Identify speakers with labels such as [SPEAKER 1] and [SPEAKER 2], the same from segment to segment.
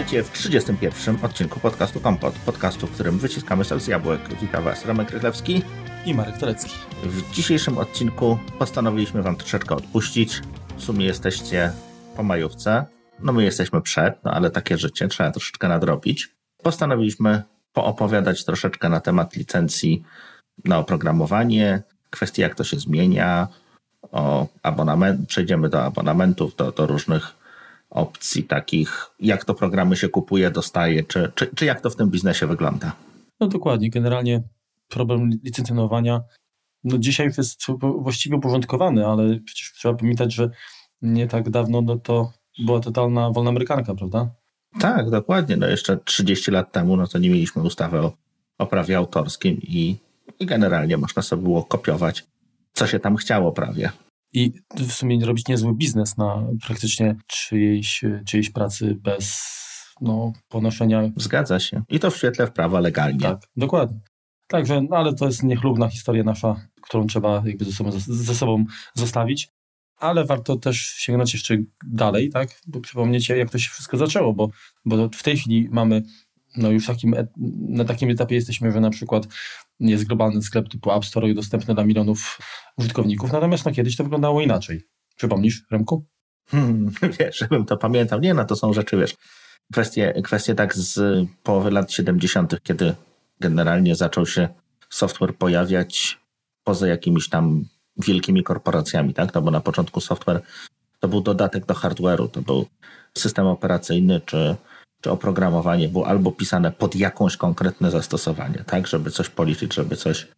[SPEAKER 1] Witajcie w 31. odcinku podcastu Kompot, podcastu, w którym wyciskamy sok z jabłek. Witam Was Remek Rychlewski
[SPEAKER 2] i Marek Torecki.
[SPEAKER 1] W dzisiejszym odcinku postanowiliśmy Wam troszeczkę odpuścić. W sumie jesteście po majówce. No my jesteśmy przed, no ale takie życie trzeba troszeczkę nadrobić. Postanowiliśmy poopowiadać troszeczkę na temat licencji na oprogramowanie, kwestii jak to się zmienia, o abonament, przejdziemy do abonamentów, do, do różnych opcji takich, jak to programy się kupuje, dostaje, czy, czy, czy jak to w tym biznesie wygląda?
[SPEAKER 2] No dokładnie, generalnie problem licencjonowania no dzisiaj jest właściwie uporządkowany, ale przecież trzeba pamiętać, że nie tak dawno no to była totalna wolna amerykanka, prawda?
[SPEAKER 1] Tak, dokładnie. No jeszcze 30 lat temu no to nie mieliśmy ustawy o, o prawie autorskim i, i generalnie można sobie było kopiować, co się tam chciało prawie
[SPEAKER 2] i w sumie robić niezły biznes na praktycznie czyjejś, czyjejś pracy bez no, ponoszenia.
[SPEAKER 1] Zgadza się. I to w świetle prawa legalnie.
[SPEAKER 2] Tak, dokładnie. Także, no, ale to jest niechlubna historia nasza, którą trzeba jakby ze sobą, ze sobą zostawić. Ale warto też sięgnąć jeszcze dalej, tak? Bo przypomnieć, jak to się wszystko zaczęło, bo, bo w tej chwili mamy no już takim, na takim etapie jesteśmy, że na przykład jest globalny sklep typu App Store i dostępny dla milionów użytkowników, natomiast no, kiedyś to wyglądało inaczej. Przypomnisz, Remku?
[SPEAKER 1] Hmm, wiesz, żebym to pamiętał. Nie, no to są rzeczy, wiesz, kwestie, kwestie tak z połowy lat 70., kiedy generalnie zaczął się software pojawiać poza jakimiś tam wielkimi korporacjami, tak? No bo na początku software to był dodatek do hardware'u, to był system operacyjny czy czy oprogramowanie było albo pisane pod jakąś konkretne zastosowanie, tak, żeby coś policzyć, żeby coś,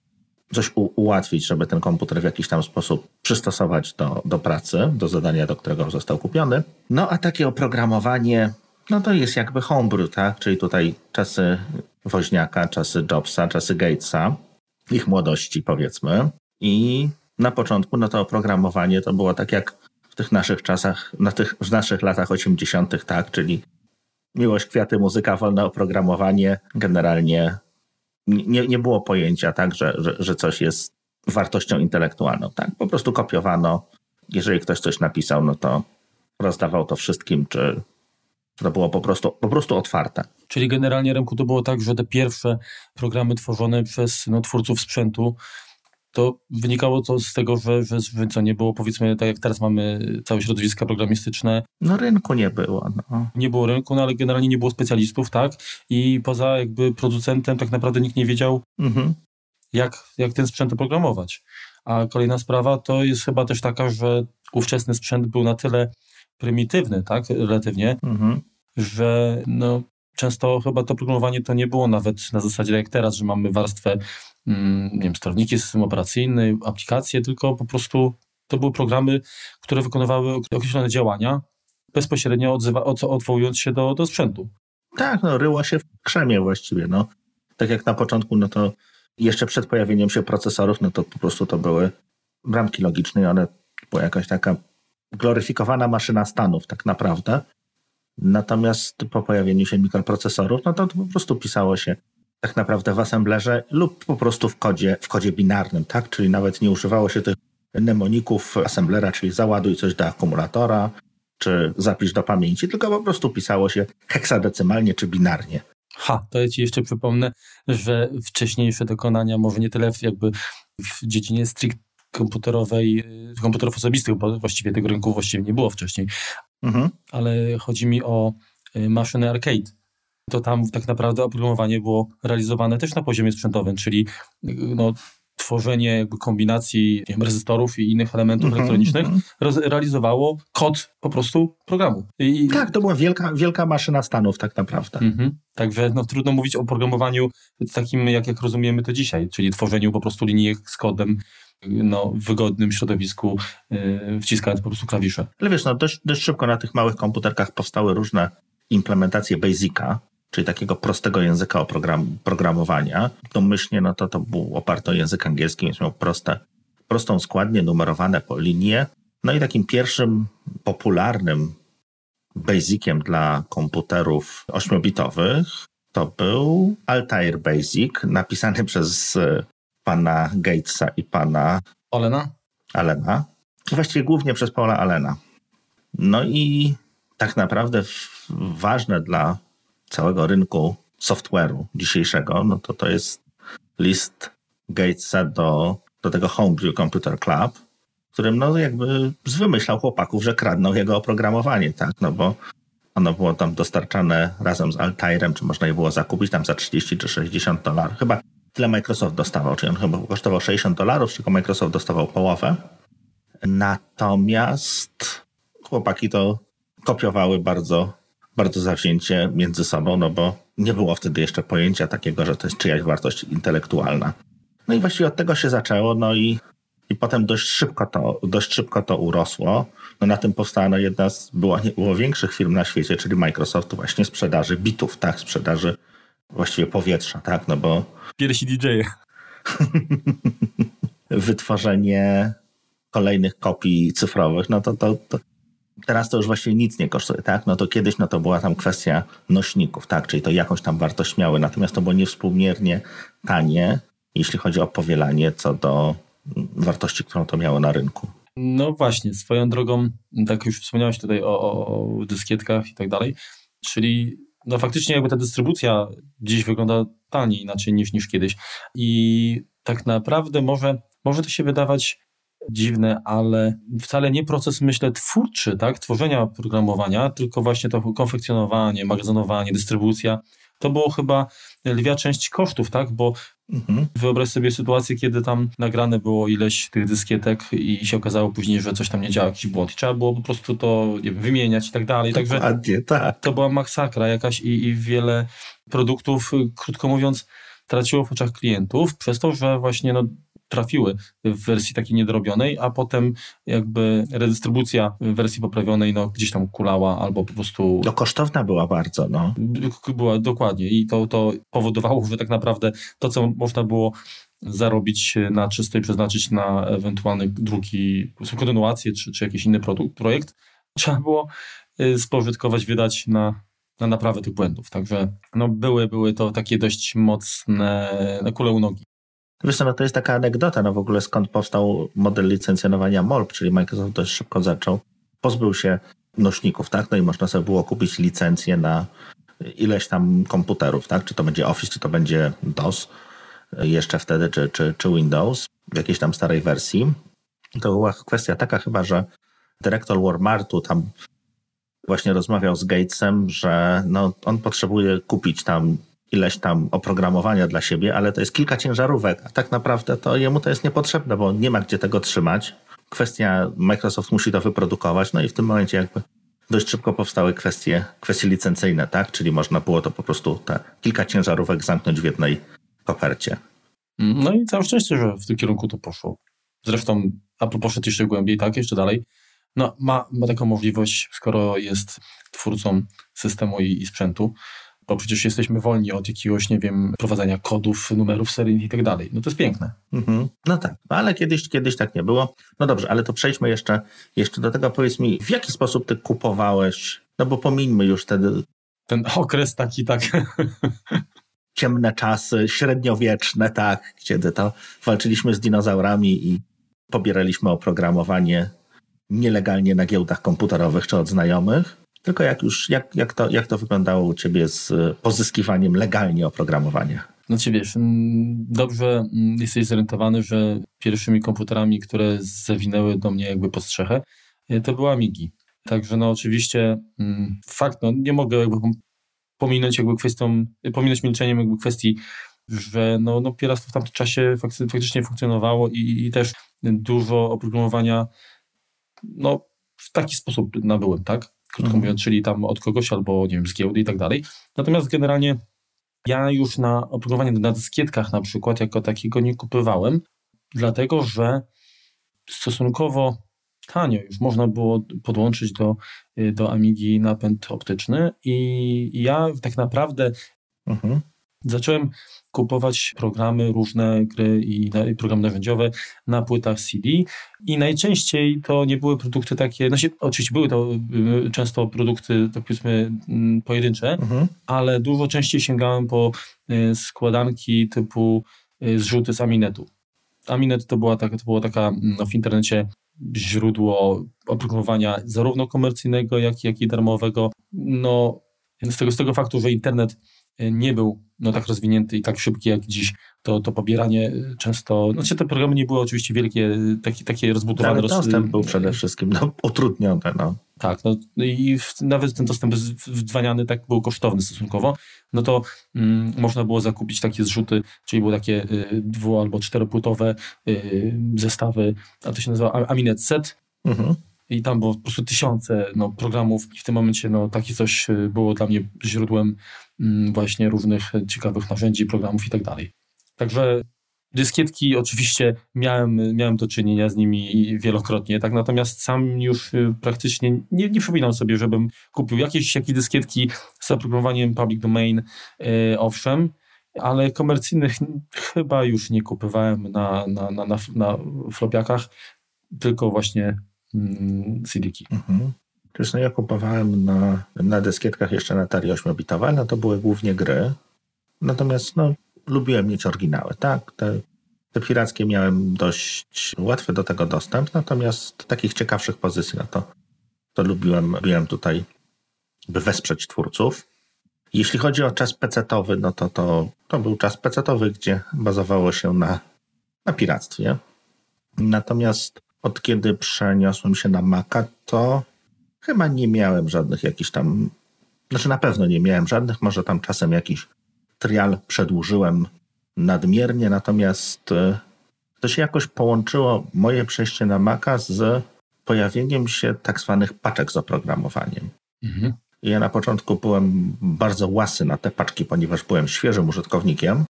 [SPEAKER 1] coś ułatwić, żeby ten komputer w jakiś tam sposób przystosować do, do pracy, do zadania, do którego został kupiony. No a takie oprogramowanie, no to jest jakby homebrew, tak, czyli tutaj czasy Woźniaka, czasy Jobsa, czasy Gatesa, ich młodości powiedzmy. I na początku no to oprogramowanie to było tak jak w tych naszych czasach, na tych, w naszych latach 80., tak, czyli miłość, kwiaty, muzyka, wolne oprogramowanie. Generalnie nie, nie było pojęcia, tak, że, że, że coś jest wartością intelektualną. Tak? Po prostu kopiowano. Jeżeli ktoś coś napisał, no to rozdawał to wszystkim, czy to było po prostu, po prostu otwarte.
[SPEAKER 2] Czyli generalnie, Remku, to było tak, że te pierwsze programy tworzone przez no, twórców sprzętu to wynikało to z tego, że, że, że nie było, powiedzmy, tak jak teraz mamy całe środowiska programistyczne.
[SPEAKER 1] No rynku nie było. No.
[SPEAKER 2] Nie było rynku, no ale generalnie nie było specjalistów, tak? I poza jakby producentem tak naprawdę nikt nie wiedział, mhm. jak, jak ten sprzęt oprogramować. A kolejna sprawa to jest chyba też taka, że ówczesny sprzęt był na tyle prymitywny, tak, relatywnie, mhm. że no, często chyba to programowanie to nie było nawet na zasadzie jak teraz, że mamy warstwę nie wiem, sterowniki, system operacyjny, aplikacje, tylko po prostu to były programy, które wykonywały określone działania, bezpośrednio odzywa, od, odwołując się do, do sprzętu.
[SPEAKER 1] Tak, no ryło się w krzemie właściwie, no. Tak jak na początku, no to jeszcze przed pojawieniem się procesorów, no to po prostu to były bramki logiczne one była jakaś taka gloryfikowana maszyna stanów tak naprawdę. Natomiast po pojawieniu się mikroprocesorów, no to, to po prostu pisało się tak naprawdę w assemblerze lub po prostu w kodzie, w kodzie binarnym, tak? Czyli nawet nie używało się tych mnemoników assemblera, czyli załaduj coś do akumulatora, czy zapisz do pamięci, tylko po prostu pisało się heksadecymalnie czy binarnie.
[SPEAKER 2] Ha, to ja ci jeszcze przypomnę, że wcześniejsze dokonania, może nie tyle jakby w dziedzinie strict komputerowej, komputerów osobistych, bo właściwie tego rynku właściwie nie było wcześniej, mhm. ale chodzi mi o y, maszyny arcade to tam tak naprawdę oprogramowanie było realizowane też na poziomie sprzętowym, czyli no, tworzenie jakby kombinacji wiem, rezystorów i innych elementów mm -hmm, elektronicznych mm -hmm. realizowało kod po prostu programu. I...
[SPEAKER 1] Tak, to była wielka, wielka maszyna stanów tak naprawdę. Mm -hmm.
[SPEAKER 2] Także no, trudno mówić o programowaniu takim, jak, jak rozumiemy to dzisiaj, czyli tworzeniu po prostu linijek z kodem no, w wygodnym środowisku, yy, wciskając po prostu klawisze.
[SPEAKER 1] Ale wiesz, no, dość, dość szybko na tych małych komputerkach powstały różne implementacje Basica, czyli takiego prostego języka oprogram, programowania. Domyślnie no to, to był oparty o język angielski, więc miał proste, prostą składnię, numerowane po linie. No i takim pierwszym popularnym basiciem dla komputerów 8-bitowych to był Altair Basic, napisany przez e, pana Gatesa i pana
[SPEAKER 2] Alena.
[SPEAKER 1] Alena. Właściwie głównie przez Paula Alena. No i tak naprawdę ważne dla całego rynku software'u dzisiejszego, no to to jest list Gatesa do, do tego Homebrew Computer Club, w którym no jakby wymyślał chłopaków, że kradną jego oprogramowanie, tak, no bo ono było tam dostarczane razem z Altairem, czy można je było zakupić tam za 30 czy 60 dolarów. Chyba tyle Microsoft dostawał, czyli on chyba kosztował 60 dolarów, tylko Microsoft dostawał połowę. Natomiast chłopaki to kopiowały bardzo, bardzo zawzięcie między sobą, no bo nie było wtedy jeszcze pojęcia takiego, że to jest czyjaś wartość intelektualna. No i właściwie od tego się zaczęło, no i, i potem dość szybko to, dość szybko to urosło. No na tym powstała no jedna z było, było większych firm na świecie, czyli Microsoft właśnie sprzedaży bitów, tak, sprzedaży właściwie powietrza, tak, no bo...
[SPEAKER 2] Pierwsi DJ.
[SPEAKER 1] Wytworzenie kolejnych kopii cyfrowych, no to, to, to teraz to już właściwie nic nie kosztuje, tak? No to kiedyś no to była tam kwestia nośników, tak? Czyli to jakąś tam wartość miały, natomiast to było niewspółmiernie tanie, jeśli chodzi o powielanie co do wartości, którą to miało na rynku.
[SPEAKER 2] No właśnie, swoją drogą, tak już wspomniałeś tutaj o, o dyskietkach i tak dalej, czyli no faktycznie jakby ta dystrybucja dziś wygląda taniej inaczej niż, niż kiedyś i tak naprawdę może, może to się wydawać dziwne, ale wcale nie proces, myślę, twórczy, tak, tworzenia programowania, tylko właśnie to konfekcjonowanie, magazynowanie, dystrybucja. To było chyba lwia część kosztów, tak, bo mhm. wyobraź sobie sytuację, kiedy tam nagrane było ileś tych dyskietek i się okazało później, że coś tam nie działa, jakiś błąd i trzeba było po prostu to wiem, wymieniać i tak dalej.
[SPEAKER 1] Tak.
[SPEAKER 2] to była masakra jakaś i, i wiele produktów, krótko mówiąc, traciło w oczach klientów przez to, że właśnie no, trafiły w wersji takiej niedorobionej, a potem jakby redystrybucja w wersji poprawionej no, gdzieś tam kulała albo po prostu...
[SPEAKER 1] No kosztowna była bardzo, no.
[SPEAKER 2] Była, dokładnie i to, to powodowało, że tak naprawdę to, co można było zarobić na czysto i przeznaczyć na ewentualne drugi, kontynuację czy, czy jakiś inny produkt, projekt, trzeba było y, spożytkować, wydać na, na naprawę tych błędów. Także no, były, były to takie dość mocne na kule u nogi.
[SPEAKER 1] Wiesz co, no to jest taka anegdota, no w ogóle skąd powstał model licencjonowania MOLP, czyli Microsoft dość szybko zaczął, pozbył się nośników, tak, no i można sobie było kupić licencję na ileś tam komputerów, tak, czy to będzie Office, czy to będzie DOS jeszcze wtedy, czy, czy, czy Windows w jakiejś tam starej wersji. To była kwestia taka chyba, że dyrektor Walmartu tam właśnie rozmawiał z Gatesem, że no, on potrzebuje kupić tam ileś tam oprogramowania dla siebie, ale to jest kilka ciężarówek, a tak naprawdę to jemu to jest niepotrzebne, bo nie ma gdzie tego trzymać. Kwestia, Microsoft musi to wyprodukować, no i w tym momencie jakby dość szybko powstały kwestie, kwestie licencyjne, tak? Czyli można było to po prostu te kilka ciężarówek zamknąć w jednej kopercie.
[SPEAKER 2] No i całe szczęście, że w tym kierunku to poszło. Zresztą Apple poszedł jeszcze głębiej, tak, jeszcze dalej. No, ma, ma taką możliwość, skoro jest twórcą systemu i, i sprzętu, bo przecież jesteśmy wolni od jakiegoś, nie wiem, prowadzenia kodów, numerów seryjnych i tak dalej. No to jest piękne.
[SPEAKER 1] Mhm. No tak, no ale kiedyś, kiedyś tak nie było. No dobrze, ale to przejdźmy jeszcze, jeszcze do tego. Powiedz mi, w jaki sposób ty kupowałeś, no bo pomińmy już wtedy...
[SPEAKER 2] Ten okres taki, tak...
[SPEAKER 1] ciemne czasy, średniowieczne, tak, kiedy to walczyliśmy z dinozaurami i pobieraliśmy oprogramowanie nielegalnie na giełdach komputerowych czy od znajomych. Tylko jak już, jak, jak, to, jak to wyglądało u Ciebie z e, pozyskiwaniem legalnie oprogramowania?
[SPEAKER 2] Znaczy wiesz, dobrze jesteś zorientowany, że pierwszymi komputerami, które zawinęły do mnie jakby po strzechę, e, to były Amigi. Także no oczywiście fakt, no nie mogę jakby pominąć jakby kwestią, pominąć milczeniem jakby kwestii, że no, no pierastwo w tamtym czasie faktycznie funkcjonowało i, i też dużo oprogramowania no w taki sposób nabyłem, tak? Krótko mhm. mówiąc, czyli tam od kogoś albo, nie wiem, z giełdy i tak dalej. Natomiast generalnie ja już na oprogramowanie na dyskietkach na przykład jako takiego nie kupywałem, dlatego że stosunkowo tanio już można było podłączyć do, do Amigi napęd optyczny i ja tak naprawdę mhm. zacząłem kupować programy, różne gry i, i programy narzędziowe na płytach CD i najczęściej to nie były produkty takie, się, oczywiście były to y, często produkty, tak powiedzmy, mm, pojedyncze, mhm. ale dużo częściej sięgałem po y, składanki typu y, zrzuty z Aminetu. Aminet to była taka, to była taka no, w internecie źródło oprogramowania zarówno komercyjnego, jak, jak i darmowego. No, Z tego, z tego faktu, że internet nie był no, tak rozwinięty i tak szybki jak dziś, to, to pobieranie e, często, znaczy te programy nie były oczywiście wielkie, takie, takie rozbudowane.
[SPEAKER 1] Ale dostęp był przede wszystkim no, utrudniony. No.
[SPEAKER 2] Tak, no i nawet ten dostęp wdzwaniany tak był kosztowny stosunkowo, no to mm, można było zakupić takie zrzuty, czyli były takie y, dwu- albo czteropłytowe y, zestawy, a to się nazywa Aminet Set. Mhm i tam było po prostu tysiące no, programów i w tym momencie no, takie coś y, było dla mnie źródłem właśnie różnych ciekawych narzędzi, programów i tak dalej. Także dyskietki oczywiście miałem, miałem do czynienia z nimi wielokrotnie, tak natomiast sam już y, praktycznie nie, nie przypominam sobie, żebym kupił jakieś, jakieś dyskietki z oprogramowaniem public domain, yy, owszem, ale komercyjnych chyba już nie kupowałem na, na, na, na, na flopiakach, tylko właśnie Mm, CD-ki. Mhm.
[SPEAKER 1] No ja kupowałem na, na dyskietkach jeszcze na Atari 8-bitowe, no to były głównie gry. Natomiast no, lubiłem mieć oryginały, tak? Te, te pirackie miałem dość łatwy do tego dostęp, natomiast takich ciekawszych pozycji, no to, to lubiłem, lubiłem tutaj by wesprzeć twórców. Jeśli chodzi o czas pecetowy, no to, to, to był czas pecetowy, gdzie bazowało się na, na piractwie. Natomiast od kiedy przeniosłem się na Maca, to chyba nie miałem żadnych jakichś tam, znaczy na pewno nie miałem żadnych, może tam czasem jakiś trial przedłużyłem nadmiernie, natomiast e, to się jakoś połączyło moje przejście na Maca z pojawieniem się tak zwanych paczek z oprogramowaniem. Mhm. Ja na początku byłem bardzo łasy na te paczki, ponieważ byłem świeżym użytkownikiem,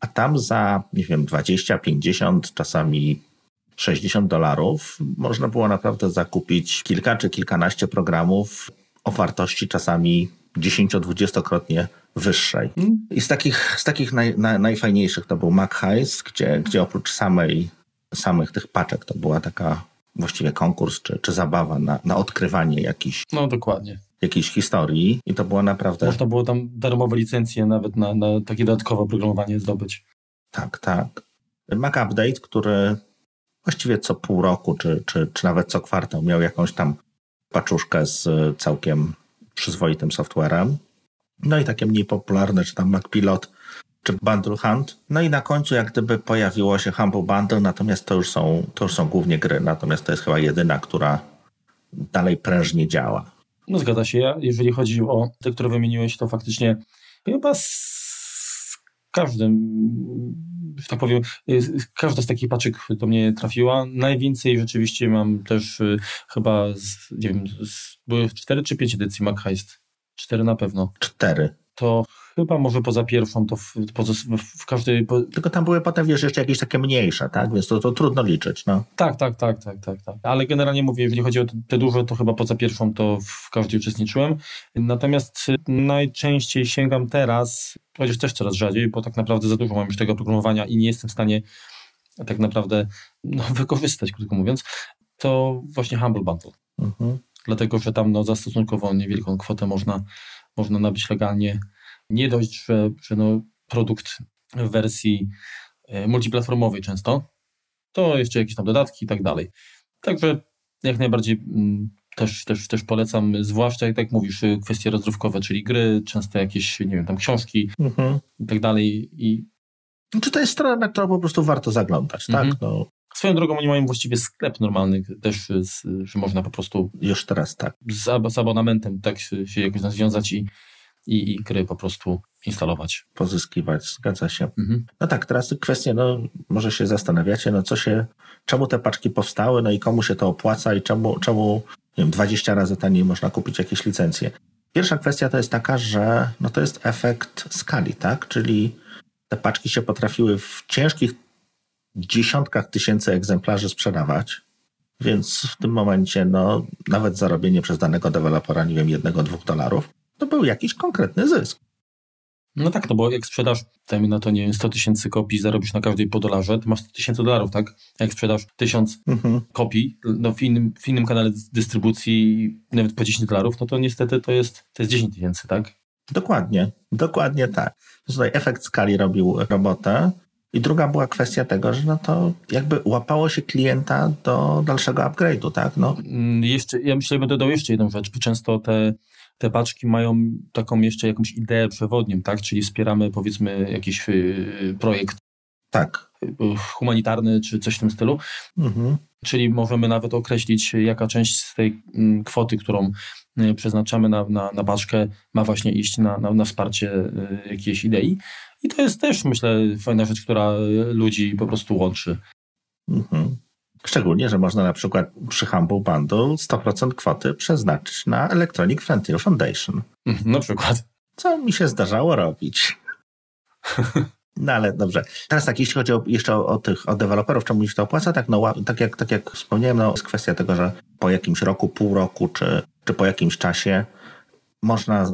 [SPEAKER 1] a tam za, nie wiem, 20, 50, czasami 60 dolarów można było naprawdę zakupić kilka czy kilkanaście programów o wartości czasami 10-20-krotnie wyższej. I z takich, z takich naj, na, najfajniejszych to był Mac Heist, gdzie, gdzie oprócz samej, samych tych paczek to była taka właściwie konkurs czy, czy zabawa na, na odkrywanie jakichś.
[SPEAKER 2] No dokładnie.
[SPEAKER 1] Jakiejś historii i to było naprawdę.
[SPEAKER 2] Można było tam darmowe licencje nawet na, na takie dodatkowe oprogramowanie zdobyć.
[SPEAKER 1] Tak, tak. Mac Update, który właściwie co pół roku, czy, czy, czy nawet co kwartał miał jakąś tam paczuszkę z całkiem przyzwoitym softwarem. No i takie mniej popularne, czy tam MacPilot, czy Bundle Hunt. No i na końcu jak gdyby pojawiło się Humble Bundle, natomiast to już są, to już są głównie gry, natomiast to jest chyba jedyna, która dalej prężnie działa.
[SPEAKER 2] No zgadza się. Jeżeli chodzi o te, które wymieniłeś, to faktycznie chyba z każdym, tak powiem, każda z takich paczek do mnie trafiła. Najwięcej rzeczywiście mam też y, chyba, z, nie wiem, z, były cztery czy pięć edycji Mac Heist. Cztery na pewno.
[SPEAKER 1] Cztery.
[SPEAKER 2] To chyba może poza pierwszą, to w, w, w każdej... Po...
[SPEAKER 1] Tylko tam były potem, wiesz, jeszcze jakieś takie mniejsze, tak? Więc to, to trudno liczyć, no.
[SPEAKER 2] Tak, tak, tak, tak, tak, tak. Ale generalnie mówię, jeżeli chodzi o te duże, to chyba poza pierwszą to w każdej uczestniczyłem. Natomiast najczęściej sięgam teraz, chociaż też coraz rzadziej, bo tak naprawdę za dużo mam już tego programowania i nie jestem w stanie tak naprawdę no, wykorzystać, krótko mówiąc, to właśnie Humble Bundle. Mhm. Dlatego, że tam no, za stosunkowo niewielką kwotę można, można nabyć legalnie nie dość, że, że no produkt w wersji e, multiplatformowej często, to jeszcze jakieś tam dodatki i tak dalej. Także jak najbardziej mm, też, też, też polecam, zwłaszcza jak tak mówisz, y, kwestie rozrywkowe, czyli gry, często jakieś, nie wiem, tam książki mhm. i tak dalej. I...
[SPEAKER 1] Czy to jest strona, na którą po prostu warto zaglądać, tak? Mhm. No.
[SPEAKER 2] Swoją drogą oni mają właściwie sklep normalny też, z, że można po prostu...
[SPEAKER 1] Już teraz tak.
[SPEAKER 2] Z, z abonamentem tak się, się jakoś związać i i, i gry po prostu instalować.
[SPEAKER 1] Pozyskiwać, zgadza się. Mhm. No tak, teraz kwestie, no może się zastanawiacie, no co się, czemu te paczki powstały, no i komu się to opłaca i czemu, czemu nie wiem, 20 razy taniej można kupić jakieś licencje. Pierwsza kwestia to jest taka, że no to jest efekt skali, tak? Czyli te paczki się potrafiły w ciężkich dziesiątkach tysięcy egzemplarzy sprzedawać, więc w tym momencie no, nawet zarobienie przez danego dewelopera, nie wiem, jednego, dwóch dolarów, to był jakiś konkretny zysk.
[SPEAKER 2] No tak, no bo jak sprzedasz, dajmy na to, nie wiem, 100 tysięcy kopii, zarobisz na każdej po dolarze, to masz 100 tysięcy dolarów, tak? Jak sprzedasz 1000 mhm. kopii no w, innym, w innym kanale dystrybucji nawet po 10 dolarów, no to niestety to jest, to jest 10 tysięcy, tak?
[SPEAKER 1] Dokładnie, dokładnie tak. Tutaj efekt skali robił robotę. I druga była kwestia tego, że no to jakby łapało się klienta do dalszego upgrade'u, tak? No.
[SPEAKER 2] Mm, jeszcze, ja myślę, że bym dodał jeszcze jedną rzecz, bo często te te paczki mają taką jeszcze jakąś ideę przewodnią, tak? Czyli wspieramy powiedzmy jakiś y, projekt
[SPEAKER 1] tak.
[SPEAKER 2] Y, humanitarny czy coś w tym stylu. Mhm. Czyli możemy nawet określić, jaka część z tej mm, kwoty, którą y, przeznaczamy na, na, na paczkę, ma właśnie iść na, na, na wsparcie jakiejś idei. I to jest też, myślę, fajna rzecz, która ludzi po prostu łączy. Mhm.
[SPEAKER 1] Szczególnie, że można na przykład przy Humble Bundle 100% kwoty przeznaczyć na Electronic Frontier Foundation.
[SPEAKER 2] Mhm, na przykład.
[SPEAKER 1] Co mi się zdarzało robić. No ale dobrze. Teraz tak, jeśli chodzi o, jeszcze o, o, tych, o deweloperów, czemu się to opłaca, tak, no, tak, jak, tak jak wspomniałem, no, jest kwestia tego, że po jakimś roku, pół roku, czy, czy po jakimś czasie można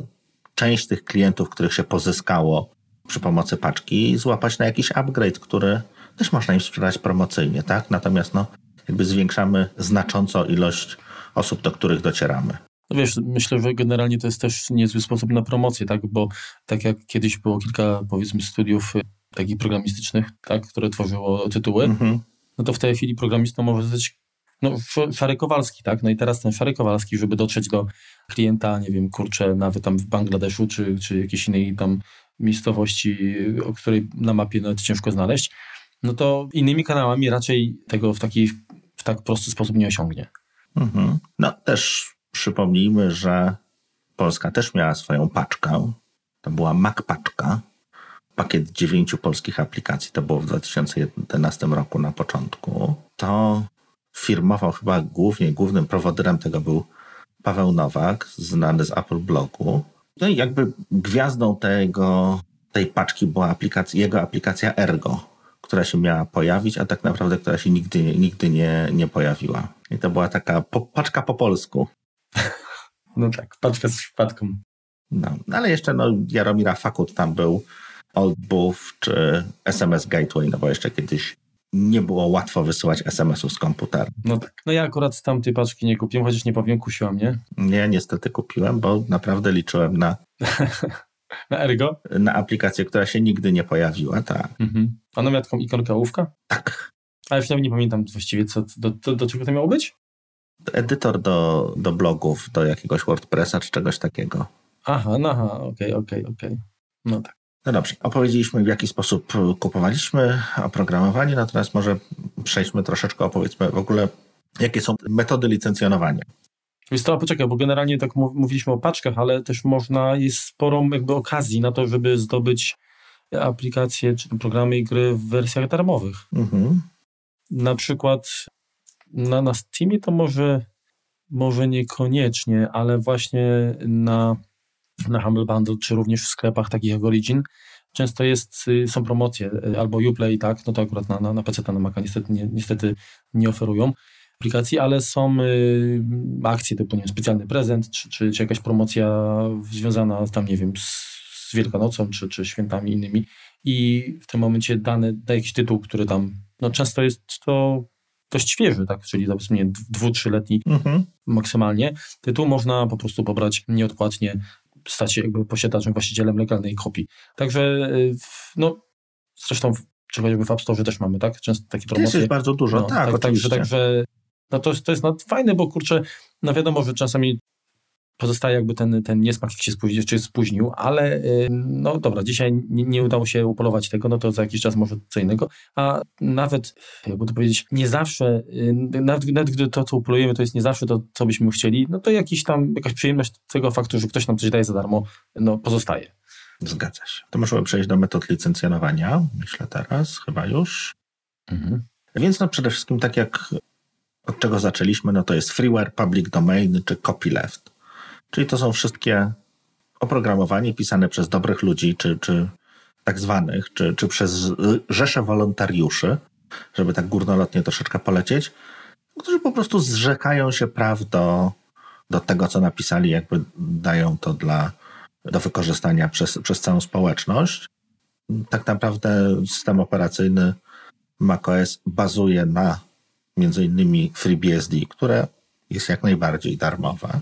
[SPEAKER 1] część tych klientów, których się pozyskało przy pomocy paczki, złapać na jakiś upgrade, który też można im sprzedać promocyjnie, tak? Natomiast no, jakby zwiększamy znacząco ilość osób, do których docieramy.
[SPEAKER 2] No wiesz, myślę, że generalnie to jest też niezły sposób na promocję, tak? Bo tak jak kiedyś było kilka, powiedzmy, studiów y, takich programistycznych, tak? które tworzyło tytuły, mm-hmm. no to w tej chwili programistą może być no, Szary Kowalski, tak? No i teraz ten Szary Kowalski, żeby dotrzeć do klienta, nie wiem, kurczę, nawet tam w Bangladeszu, czy, czy jakiejś innej tam miejscowości, o której na mapie nawet ciężko znaleźć, no to innymi kanałami raczej tego w taki w tak prosty sposób nie osiągnie.
[SPEAKER 1] Mhm. No też przypomnijmy, że Polska też miała swoją paczkę. To była Mac paczka. Pakiet dziewięciu polskich aplikacji, to było w 2011 roku na początku. To firmował chyba głównie, głównym prowodyrem tego był Paweł Nowak, znany z Apple Blogu. No i jakby gwiazdą tego, tej paczki była aplikacja, jego aplikacja Ergo, która się miała pojawić, a tak naprawdę która się nigdy, nigdy nie, nie pojawiła. I to była taka po, paczka po polsku.
[SPEAKER 2] No tak, paczka z wpadką.
[SPEAKER 1] No, ale jeszcze no, Jaromira Fakut tam był, Old Buff czy SMS Gateway, no bo jeszcze kiedyś nie było łatwo wysyłać SMS-ów z komputera.
[SPEAKER 2] No tak. No ja akurat tam tej paczki nie kupiłem, chociaż nie powiem, kusiła mnie.
[SPEAKER 1] Nie, niestety kupiłem, bo naprawdę liczyłem na
[SPEAKER 2] Na Ergo?
[SPEAKER 1] Na aplikację, która się nigdy nie pojawiła, tak. Mhm.
[SPEAKER 2] A ona miała taką ikonkę ołówka?
[SPEAKER 1] Tak.
[SPEAKER 2] A już nawet nie pamiętam właściwie, co, do, do, do czego to miało być?
[SPEAKER 1] Edytor do, do blogów, do jakiegoś WordPressa czy czegoś takiego.
[SPEAKER 2] Aha, no aha, okej, okay, okej, okay, okej. Okay. No tak.
[SPEAKER 1] No dobrze, opowiedzieliśmy w jaki sposób kupowaliśmy oprogramowanie, natomiast może przejdźmy troszeczkę, opowiedzmy w ogóle, jakie są metody licencjonowania.
[SPEAKER 2] Więc to poczekaj, bo generalnie tak mówiliśmy o paczkach, ale też można, jest sporo jakby okazji na to, żeby zdobyć aplikacje czy programy i gry w wersjach darmowych. Mhm. Na przykład na, na Steamie to może, może niekoniecznie, ale właśnie na, na Humble Bundle, czy również w sklepach takich jak Origin, często jest, y, są promocje, y, albo Uplay, tak, no to akurat na, na, na PC, na Maca niestety nie, niestety nie oferują aplikacji, ale są y, akcje typu nie wiem, specjalny prezent, czy, czy, czy, jakaś promocja związana tam, nie wiem, z, z Wielkanocą, czy, czy świętami innymi i w tym momencie dany, da jakiś tytuł, który tam, no często jest to dość świeży, tak, czyli powiedzmy dwu, trzyletni mhm. maksymalnie, tytuł można po prostu pobrać nieodpłatnie, stać się jakby posiadaczem, właścicielem legalnej kopii. Także, y, no, zresztą czy chociażby w App Store też mamy, tak? Często takie promocje.
[SPEAKER 1] Też jest bardzo dużo, no, tak, tak
[SPEAKER 2] Także, także no to, to jest no, fajne, bo kurczę, no wiadomo, że czasami pozostaje jakby ten, ten niesmak, jak się spóźnił, czy spóźnił, ale no dobra, dzisiaj nie, nie, udało się upolować tego, no to za jakiś czas może co innego, a nawet, jakby to powiedzieć, nie zawsze, nawet, nawet gdy to, co upolujemy, to jest nie zawsze to, co byśmy chcieli, no to jakiś tam, jakaś przyjemność tego faktu, że ktoś nam coś daje za darmo, no pozostaje.
[SPEAKER 1] Zgadza się. To możemy przejść do metod licencjonowania, myślę teraz, chyba już. Mhm. Więc no przede wszystkim tak jak od czego zaczęliśmy, no to jest freeware, public domain czy copyleft. Czyli to są wszystkie oprogramowanie pisane przez dobrych ludzi, czy, czy tak zwanych, czy, czy przez rzesze wolontariuszy, żeby tak górnolotnie troszeczkę polecieć, którzy po prostu zrzekają się praw do, do tego, co napisali, jakby dają to dla, do wykorzystania przez, przez całą społeczność. Tak naprawdę system operacyjny macOS bazuje na między innymi FreeBSD, które jest jak najbardziej darmowe.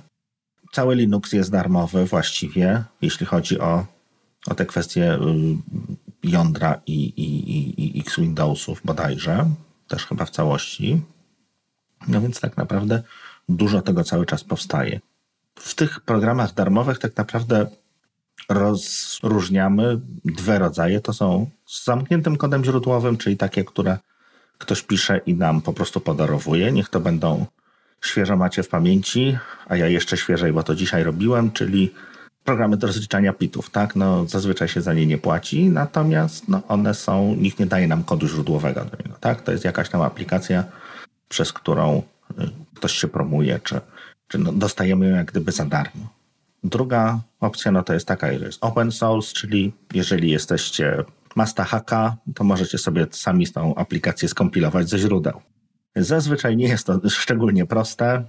[SPEAKER 1] Cały Linux jest darmowy właściwie, jeśli chodzi o, o te kwestie y, jądra i, i, i, X Windowsów bodajże, też chyba w całości. No więc tak naprawdę dużo tego cały czas powstaje. w tych programach darmowych tak naprawdę rozróżniamy dwa rodzaje. To są z zamkniętym kodem źródłowym, czyli takie, które ktoś pisze i nam po prostu podarowuje. Niech to będą świeżo macie w pamięci, a ja jeszcze świeżej, bo to dzisiaj robiłem, czyli programy do rozliczania pitów, tak? No, zazwyczaj się za nie nie płaci, natomiast no, one są, nikt nie daje nam kodu źródłowego do niego, tak? To jest jakaś tam aplikacja, przez którą y, ktoś się promuje, czy, czy no, dostajemy ją jak gdyby za darmo. Druga opcja no to jest taka, że jest open source, czyli jeżeli jesteście Masta Haka, to możecie sobie sami tą aplikację skompilować ze źródeł. Zazwyczaj nie jest to szczególnie proste,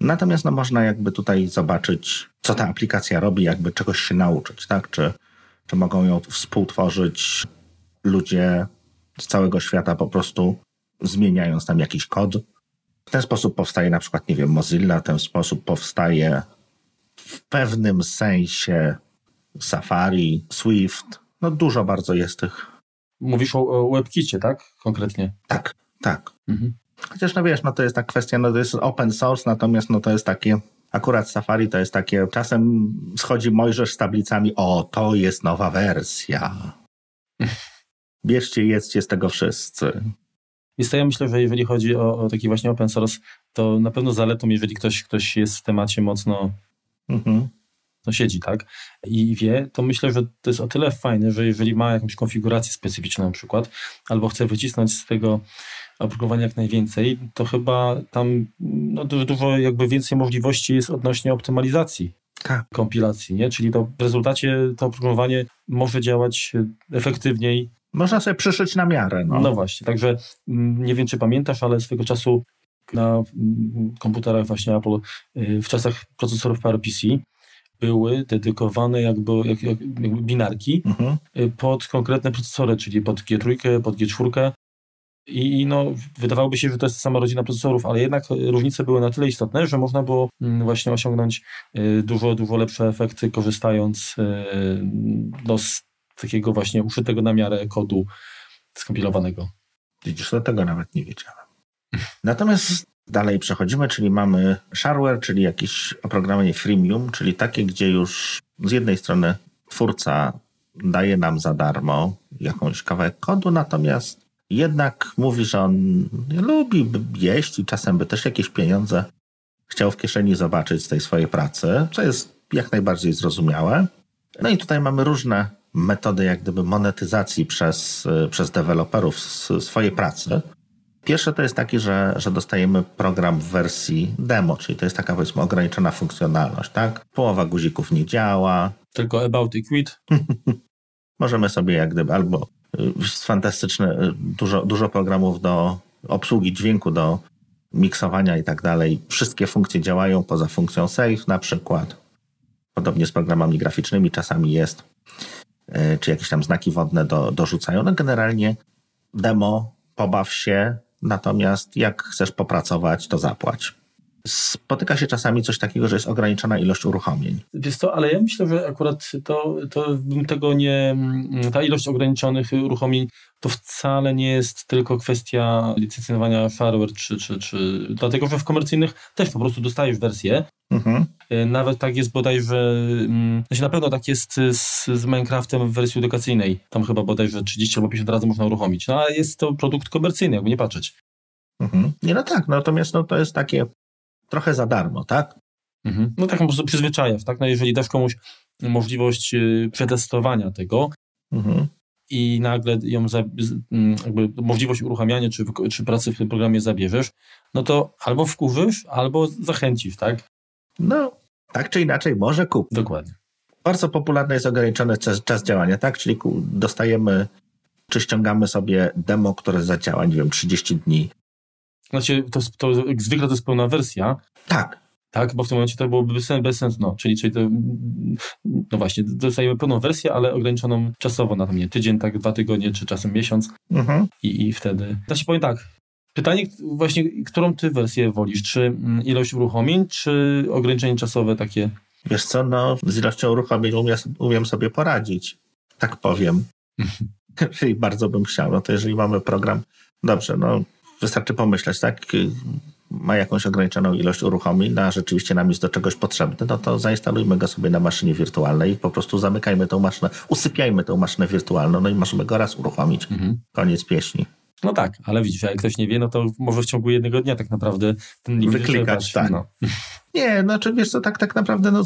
[SPEAKER 1] natomiast no, można jakby tutaj zobaczyć, co ta aplikacja robi, jakby czegoś się nauczyć, tak? Czy, czy mogą ją współtworzyć ludzie z całego świata po prostu zmieniając tam jakiś kod. W ten sposób powstaje na przykład, nie wiem, Mozilla, w ten sposób powstaje w pewnym sensie Safari, Swift. No dużo bardzo jest tych.
[SPEAKER 2] Mówisz o, o WebKicie, tak? Konkretnie.
[SPEAKER 1] Tak, tak. Mhm. Chociaż no wiesz, no to jest ta kwestia, no to jest open source, natomiast no to jest takie, akurat Safari to jest takie, czasem schodzi Mojżesz z tablicami, o, to jest nowa wersja. Bierzcie, jedzcie z tego wszyscy.
[SPEAKER 2] To ja myślę, że jeżeli chodzi o, o, taki właśnie open source, to na pewno zaletą, jeżeli ktoś, ktoś jest w temacie mocno mhm. No siedzi, tak, i wie, to myślę, że to jest o tyle fajne, że jeżeli ma jakąś konfigurację specyficzną na przykład, albo chce wycisnąć z tego oprogramowania jak najwięcej, to chyba tam no, dużo, dużo jakby więcej możliwości jest odnośnie optymalizacji tak. kompilacji, nie? Czyli to w rezultacie to oprogramowanie może działać efektywniej.
[SPEAKER 1] Można sobie przyszyć na miarę. No,
[SPEAKER 2] no właśnie, także mm, nie wiem, czy pamiętasz, ale swego czasu na mm, komputerach właśnie Apple y, w czasach procesorów PowerPC były dedykowane jakby, jak, jakby binarki mhm. Y, pod konkretne procesory, czyli pod G3, pod G4 i no, wydawałoby się, że to jest sama rodzina procesorów, ale jednak różnice były na tyle istotne, że można było mm, właśnie osiągnąć y, dużo, dużo lepsze efekty, korzystając no, z takiego właśnie uszytego na miarę kodu skompilowanego.
[SPEAKER 1] Widzisz, do tego nawet nie wiedziałem. Natomiast dalej przechodzimy, czyli mamy shareware, czyli jakieś oprogramowanie freemium, czyli takie, gdzie już z jednej strony twórca daje nam za darmo jakąś kawałek kodu, natomiast jednak mówi, że on lubi jeść i czasem by też jakieś pieniądze chciał w kieszeni zobaczyć z tej swojej pracy, co jest jak najbardziej zrozumiałe. No i tutaj mamy różne metody jak gdyby monetyzacji przez, przez deweloperów swojej pracy. Pierwsze to jest taki, że, że dostajemy program w wersji demo, czyli to jest taka powiedzmy ograniczona funkcjonalność, tak? Połowa guzików nie działa.
[SPEAKER 2] Tylko about i quit.
[SPEAKER 1] Możemy sobie jak gdyby albo y, fantastyczne, y, dużo, dużo programów do obsługi dźwięku, do miksowania i tak dalej. Wszystkie funkcje działają poza funkcją save na przykład. Podobnie z programami graficznymi czasami jest, y, czy jakieś tam znaki wodne do, dorzucają. No generalnie demo, pobaw się, natomiast jak chcesz popracować, to zapłać. Spotyka się czasami coś takiego, że jest ograniczona ilość uruchomień.
[SPEAKER 2] Wiesz co, ale ja myślę, że akurat to, to tego nie, ta ilość ograniczonych uruchomień to wcale nie jest tylko kwestia licencjonowania hardware, czy, czy, czy dlatego, że w komercyjnych też po prostu dostajesz wersję. Mhm. E, nawet tak jest bodajże, mm, znaczy na pewno tak jest z, z Minecraftem w wersji edukacyjnej. Tam chyba bodajże 30 albo 50 razy można uruchomić. No ale jest to produkt komercyjny, jakby nie patrzeć.
[SPEAKER 1] Mhm. Nie, no tak, natomiast no, to jest takie trochę za darmo, tak?
[SPEAKER 2] Mhm. No tak po prostu przyzwyczajasz, tak? No jeżeli dasz komuś możliwość y, przetestowania tego mhm. i nagle ją mm, jakby możliwość uruchamiania czy, czy pracy w tym programie zabierzesz, no to albo wkurzysz, albo zachęcisz, tak?
[SPEAKER 1] No, tak czy inaczej, może kup.
[SPEAKER 2] Dokładnie.
[SPEAKER 1] Bardzo popularny jest ograniczony czas, czas działania, tak? Czyli dostajemy, czy ściągamy sobie demo, które zadziała, nie wiem, 30 dni
[SPEAKER 2] znaczy, to, to zwykle to jest pełna wersja.
[SPEAKER 1] Tak.
[SPEAKER 2] Tak, bo w tym momencie to byłoby bez, bez sensu, no, czyli, czyli to, no właśnie, dostajemy pełną wersję, ale ograniczoną czasowo na to, nie, tydzień, tak, dwa tygodnie, czy czasem miesiąc mhm. i, i wtedy, znaczy powiem tak, pytanie właśnie, którą ty wersję wolisz, czy mm, ilość uruchomień, czy ograniczenie czasowe takie?
[SPEAKER 1] Wiesz co, no, z ilością uruchomień umiem, umiem sobie poradzić, tak powiem, jeżeli bardzo bym chciał, no to jeżeli mamy program, dobrze, no, wystarczy pomyśleć, tak? Ma jakąś ograniczoną ilość uruchomień, no a rzeczywiście nam jest do czegoś potrzebny, no to zainstalujmy go sobie na maszynie wirtualnej i po prostu zamykajmy tą maszynę, usypiajmy tą maszynę wirtualną, no i możemy go raz uruchomić. Mhm. Koniec pieśni.
[SPEAKER 2] No tak, ale widzisz, jak ktoś nie wie, no to może w ciągu jednego dnia tak naprawdę ten
[SPEAKER 1] limit Wyklikać, tak. No. Nie, znaczy wiesz co, tak, tak naprawdę no,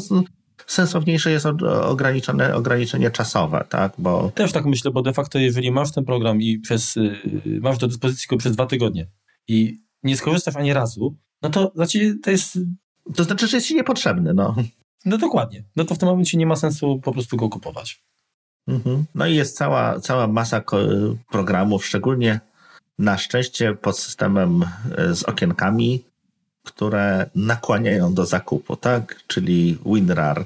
[SPEAKER 1] sensowniejsze jest ograniczone, ograniczenie czasowe, tak? Bo...
[SPEAKER 2] Też tak myślę, bo de facto jeżeli masz ten program i przez, yy, masz do dyspozycji go przez dwa tygodnie i nie skorzystasz ani razu, no to znaczy to jest...
[SPEAKER 1] To znaczy, że jest ci niepotrzebny, no.
[SPEAKER 2] No dokładnie. No to w tym momencie nie ma sensu po prostu go kupować.
[SPEAKER 1] Mhm. No i jest cała, cała masa programów, szczególnie na szczęście pod systemem e, z okienkami, które nakłaniają do zakupu, tak? Czyli WinRAR,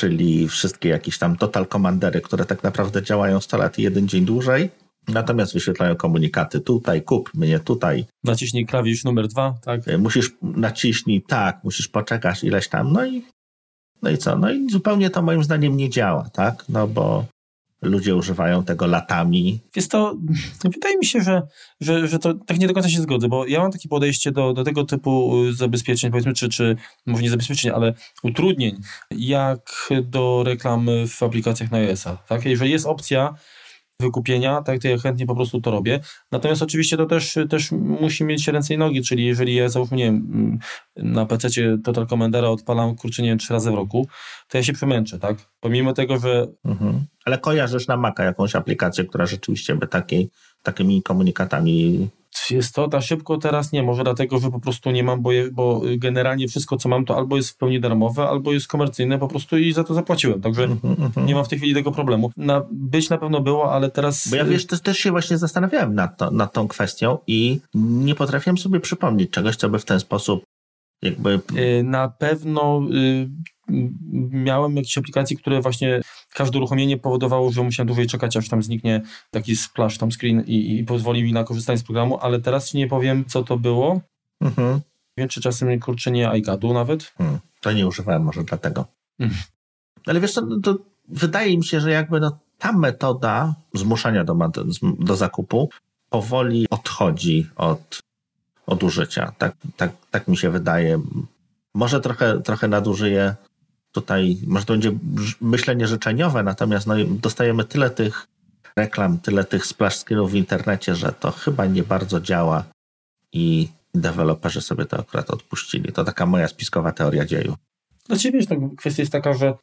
[SPEAKER 1] czyli wszystkie jakieś tam Total Commandery, które tak naprawdę działają 100 lat i jeden dzień dłużej, natomiast wyświetlają komunikaty tutaj, kup mnie tutaj.
[SPEAKER 2] Naciśnij klawisz numer dwa, tak?
[SPEAKER 1] E, musisz naciśnij tak, musisz poczekać ileś tam, no i no i co? No i zupełnie to moim zdaniem nie działa, tak? No bo ludzie używają tego latami.
[SPEAKER 2] Jest to, wydaje mi się, że, że, że to tak nie do końca się zgodzę, bo ja mam takie podejście do, do tego typu zabezpieczeń, powiedzmy, czy, czy może nie zabezpieczeń, ale utrudnień, jak do reklam w aplikacjach na iOS-a. Tak? Jeżeli jest opcja wykupienia, tak, to ja chętnie po prostu to robię. Natomiast oczywiście to też, też musi mieć ręce i nogi, czyli jeżeli ja załóżmy, nie wiem, na PC Total Commandera odpalam, kurczę, nie wiem, trzy razy w roku, to ja się przemęczę, tak? Pomimo tego, że...
[SPEAKER 1] Mhm. Ale kojarzysz na Maca jakąś aplikację, która rzeczywiście by takiej, takimi komunikatami
[SPEAKER 2] jest to na szybko teraz nie, może dlatego, że po prostu nie mam, bo, je, bo generalnie wszystko, co mam, to albo jest w pełni darmowe, albo jest komercyjne po prostu i za to zapłaciłem, także mm -hmm. nie mam w tej chwili tego problemu. Na, być na pewno było, ale teraz...
[SPEAKER 1] Bo ja wiesz, też, też się właśnie zastanawiałem nad, to, nad tą kwestią i nie potrafiłem sobie przypomnieć czegoś, co by w ten sposób jakby...
[SPEAKER 2] Y, na pewno y, miałem jakieś aplikacje, które właśnie każde uruchomienie powodowało, że musiałem dłużej czekać, aż tam zniknie taki splash tam screen i, i pozwoli mi na korzystanie z programu, ale teraz ci nie powiem, co to było. Mhm. Wiem, czy czasem kurczę nie iGadu nawet. Hmm.
[SPEAKER 1] To nie używałem może dlatego. Hmm. Ale wiesz co, no to wydaje mi się, że jakby no, ta metoda zmuszania do, do zakupu powoli odchodzi od, od użycia. Tak, tak, tak mi się wydaje. Może trochę, trochę nadużyję tutaj, może to będzie myślenie życzeniowe, natomiast no, dostajemy tyle tych reklam, tyle tych splash screenów w internecie, że to chyba nie bardzo działa i deweloperzy sobie to akurat odpuścili. To taka moja spiskowa teoria dzieju.
[SPEAKER 2] Dla ciebie wiesz, tak, kwestia jest taka, że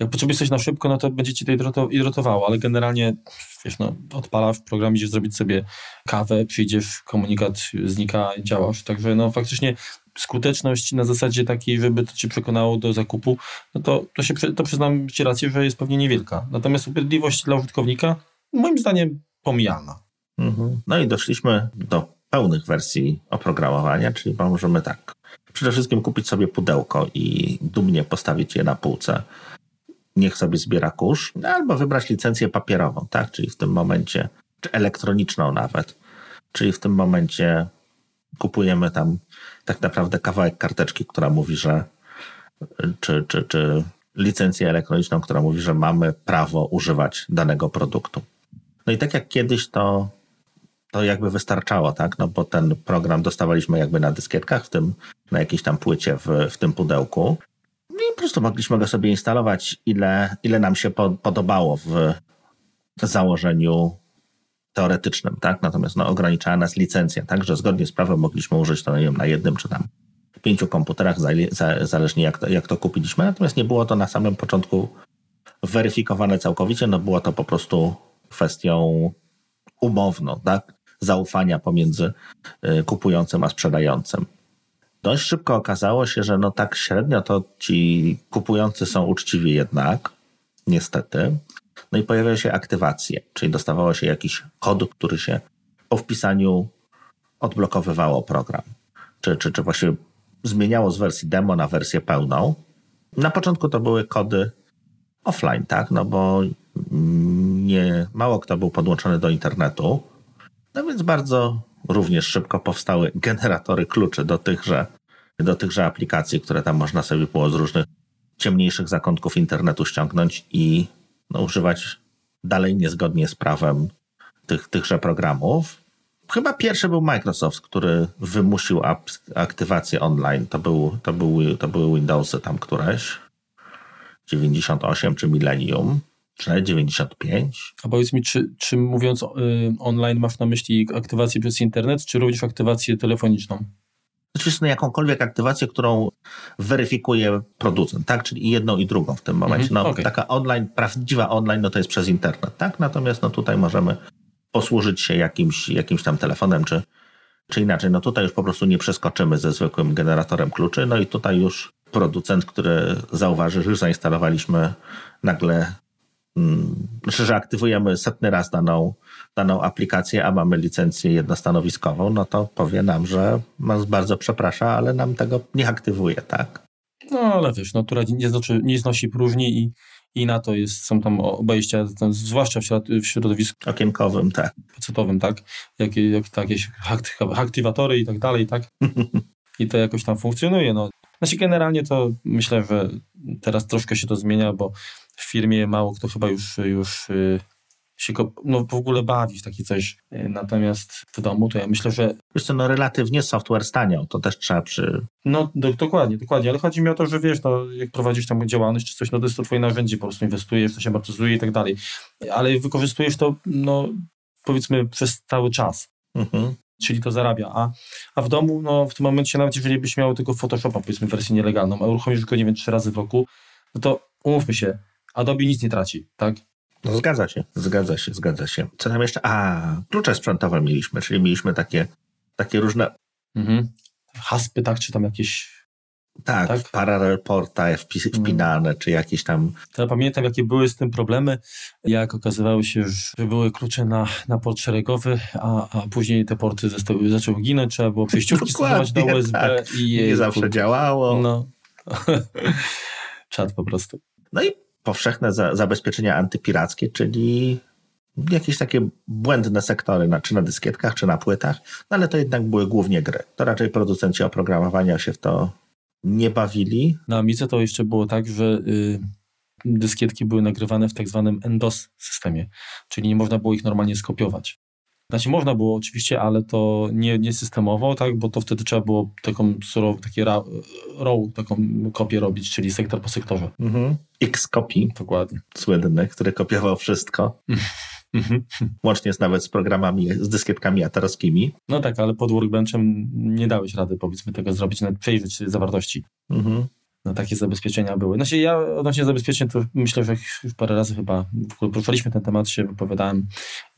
[SPEAKER 2] jak potrzebujesz coś na szybko, no to będzie ci to irytowało, ale generalnie, wiesz, no, odpalasz program, idziesz zrobić sobie kawę, przyjdziesz, komunikat znika, działasz, także no faktycznie skuteczność na zasadzie takiej, żeby to cię przekonało do zakupu, no to, to, się, to przyznam ci rację, że jest pewnie niewielka. Natomiast upierdliwość dla użytkownika, moim zdaniem, pomijalna.
[SPEAKER 1] Mhm. No i doszliśmy do pełnych wersji oprogramowania, czyli możemy tak, przede wszystkim kupić sobie pudełko i dumnie postawić je na półce. Niech sobie zbiera kurz, albo wybrać licencję papierową, tak, czyli w tym momencie, czy elektroniczną nawet, czyli w tym momencie kupujemy tam tak naprawdę kawałek karteczki, która mówi, że czy, czy, czy licencję elektroniczną, która mówi, że mamy prawo używać danego produktu. No i tak jak kiedyś to, to jakby wystarczało, tak? No bo ten program dostawaliśmy jakby na dyskietkach, w tym, na jakiejś tam płycie w, w tym pudełku. I po prostu mogliśmy go sobie instalować, ile, ile nam się po, podobało w założeniu teoretycznym, tak? Natomiast no, ograniczała nas licencja, tak? Że zgodnie z prawem mogliśmy użyć to nie wiem, na jednym czy tam pięciu komputerach, zależnie jak to, jak to kupiliśmy. Natomiast nie było to na samym początku weryfikowane całkowicie, no było to po prostu kwestią umowną, tak? Zaufania pomiędzy y, kupującym a sprzedającym. Dość szybko okazało się, że no tak średnio to ci kupujący są uczciwi jednak, niestety. No i pojawiały się aktywacje, czyli dostawało się jakiś kod, który się po wpisaniu odblokowywało program. Czy, czy, czy właśnie zmieniało z wersji demo na wersję pełną. Na początku to były kody offline, tak? No bo nie, mało kto był podłączony do internetu. No więc bardzo również szybko powstały generatory kluczy do tychże, do tychże aplikacji, które tam można sobie było z różnych ciemniejszych zakątków internetu ściągnąć i no, używać dalej niezgodnie z prawem tych, tychże programów. chyba pierwszy był Microsoft, który wymusił aktywację online. To, był, to, był, to były Windowsy tam któreś. 98 czy Millennium. Czy nawet 95.
[SPEAKER 2] A powiedz mi, czy, czy mówiąc y, online masz na myśli aktywację przez internet, czy również aktywację telefoniczną?
[SPEAKER 1] Oczywiście jakąkolwiek aktywację, którą weryfikuje producent, tak? Czyli jedną i drugą w tym momencie. Mhm, no, okay. Taka online, prawdziwa online, no to jest przez internet, tak? Natomiast no tutaj możemy posłużyć się jakimś, jakimś tam telefonem, czy, czy inaczej. No tutaj już po prostu nie przeskoczymy ze zwykłym generatorem kluczy, no i tutaj już producent, który zauważy, że już zainstalowaliśmy nagle znaczy, że aktywujemy setny raz daną, daną aplikację, a mamy licencję jednostanowiskową, no to powie nam, że nas bardzo przeprasza, ale nam tego nie aktywuje, tak?
[SPEAKER 2] No ale wiesz, no, która nie, znaczy, nie znosi próżni i, i na to jest, są tam obejścia, tam, zwłaszcza w, w środowisku
[SPEAKER 1] okienkowym, tak.
[SPEAKER 2] Pecetowym, tak? Jakie, jak, tak, jakieś aktywatory i tak dalej, tak? I to jakoś tam funkcjonuje. No. Znaczy generalnie to myślę, że teraz troszkę się to zmienia, bo w firmie mało kto chyba już, już y, się go, no, w ogóle bawi w takie coś. Y, natomiast w domu to ja myślę, że...
[SPEAKER 1] Wiesz co, no relatywnie software staniał, to też trzeba przy...
[SPEAKER 2] No do, dokładnie, dokładnie, ale chodzi mi o to, że wiesz, no, jak prowadzisz tam działalność czy coś, no to jest to twoje narzędzie, po prostu inwestujesz, to się amortyzuje i tak dalej. Ale wykorzystujesz to, no powiedzmy przez cały czas. Mhm. Czyli to zarabia. A, a w domu, no w tym momencie, nawet jeżeli byś miał tylko Photoshopa, powiedzmy wersję nielegalną, a uruchomisz go, nie wiem, trzy razy w roku, no to umówmy się, Adobe nic nie traci, tak?
[SPEAKER 1] No zgadza się, zgadza się, zgadza się. Co nam jeszcze? A, klucze sprzętowe mieliśmy, czyli mieliśmy takie, takie różne...
[SPEAKER 2] Mhm. Haspy, tak? Czy tam jakieś...
[SPEAKER 1] Tak, tak? parallel porta mhm. wpinane, czy jakieś tam...
[SPEAKER 2] To ja pamiętam, jakie były z tym problemy, jak okazywało się, że były klucze na, na port szeregowy, a, a później te porty zostały, zaczęły ginąć, trzeba było przejściówki stosować do USB
[SPEAKER 1] tak. i... Nie zawsze działało.
[SPEAKER 2] No. Czad po prostu.
[SPEAKER 1] No i powszechne za, zabezpieczenia antypirackie, czyli jakieś takie błędne sektory, na, czy na dyskietkach, czy na płytach, no ale to jednak były głównie gry. To raczej producenci oprogramowania się w to nie bawili.
[SPEAKER 2] Na Amice to jeszcze było tak, że y, dyskietki były nagrywane w tak zwanym endos systemie, czyli nie można było ich normalnie skopiować. Znaczy można było oczywiście, ale to nie, nie systemowo, tak, bo to wtedy trzeba było taką surow, takie raw, taką kopię robić, czyli sektor po sektorze. Mhm.
[SPEAKER 1] X kopii.
[SPEAKER 2] Dokładnie.
[SPEAKER 1] Słynny, który kopiował wszystko. Mhm. Łącznie z nawet z programami, z dyskietkami atarowskimi.
[SPEAKER 2] No tak, ale pod workbenchem nie dałeś rady, powiedzmy, tego zrobić, nawet przejrzeć zawartości. Mhm no, takie zabezpieczenia były. Znaczy ja odnośnie zabezpieczeń to myślę, że już parę razy chyba poruszaliśmy ten temat, się wypowiadałem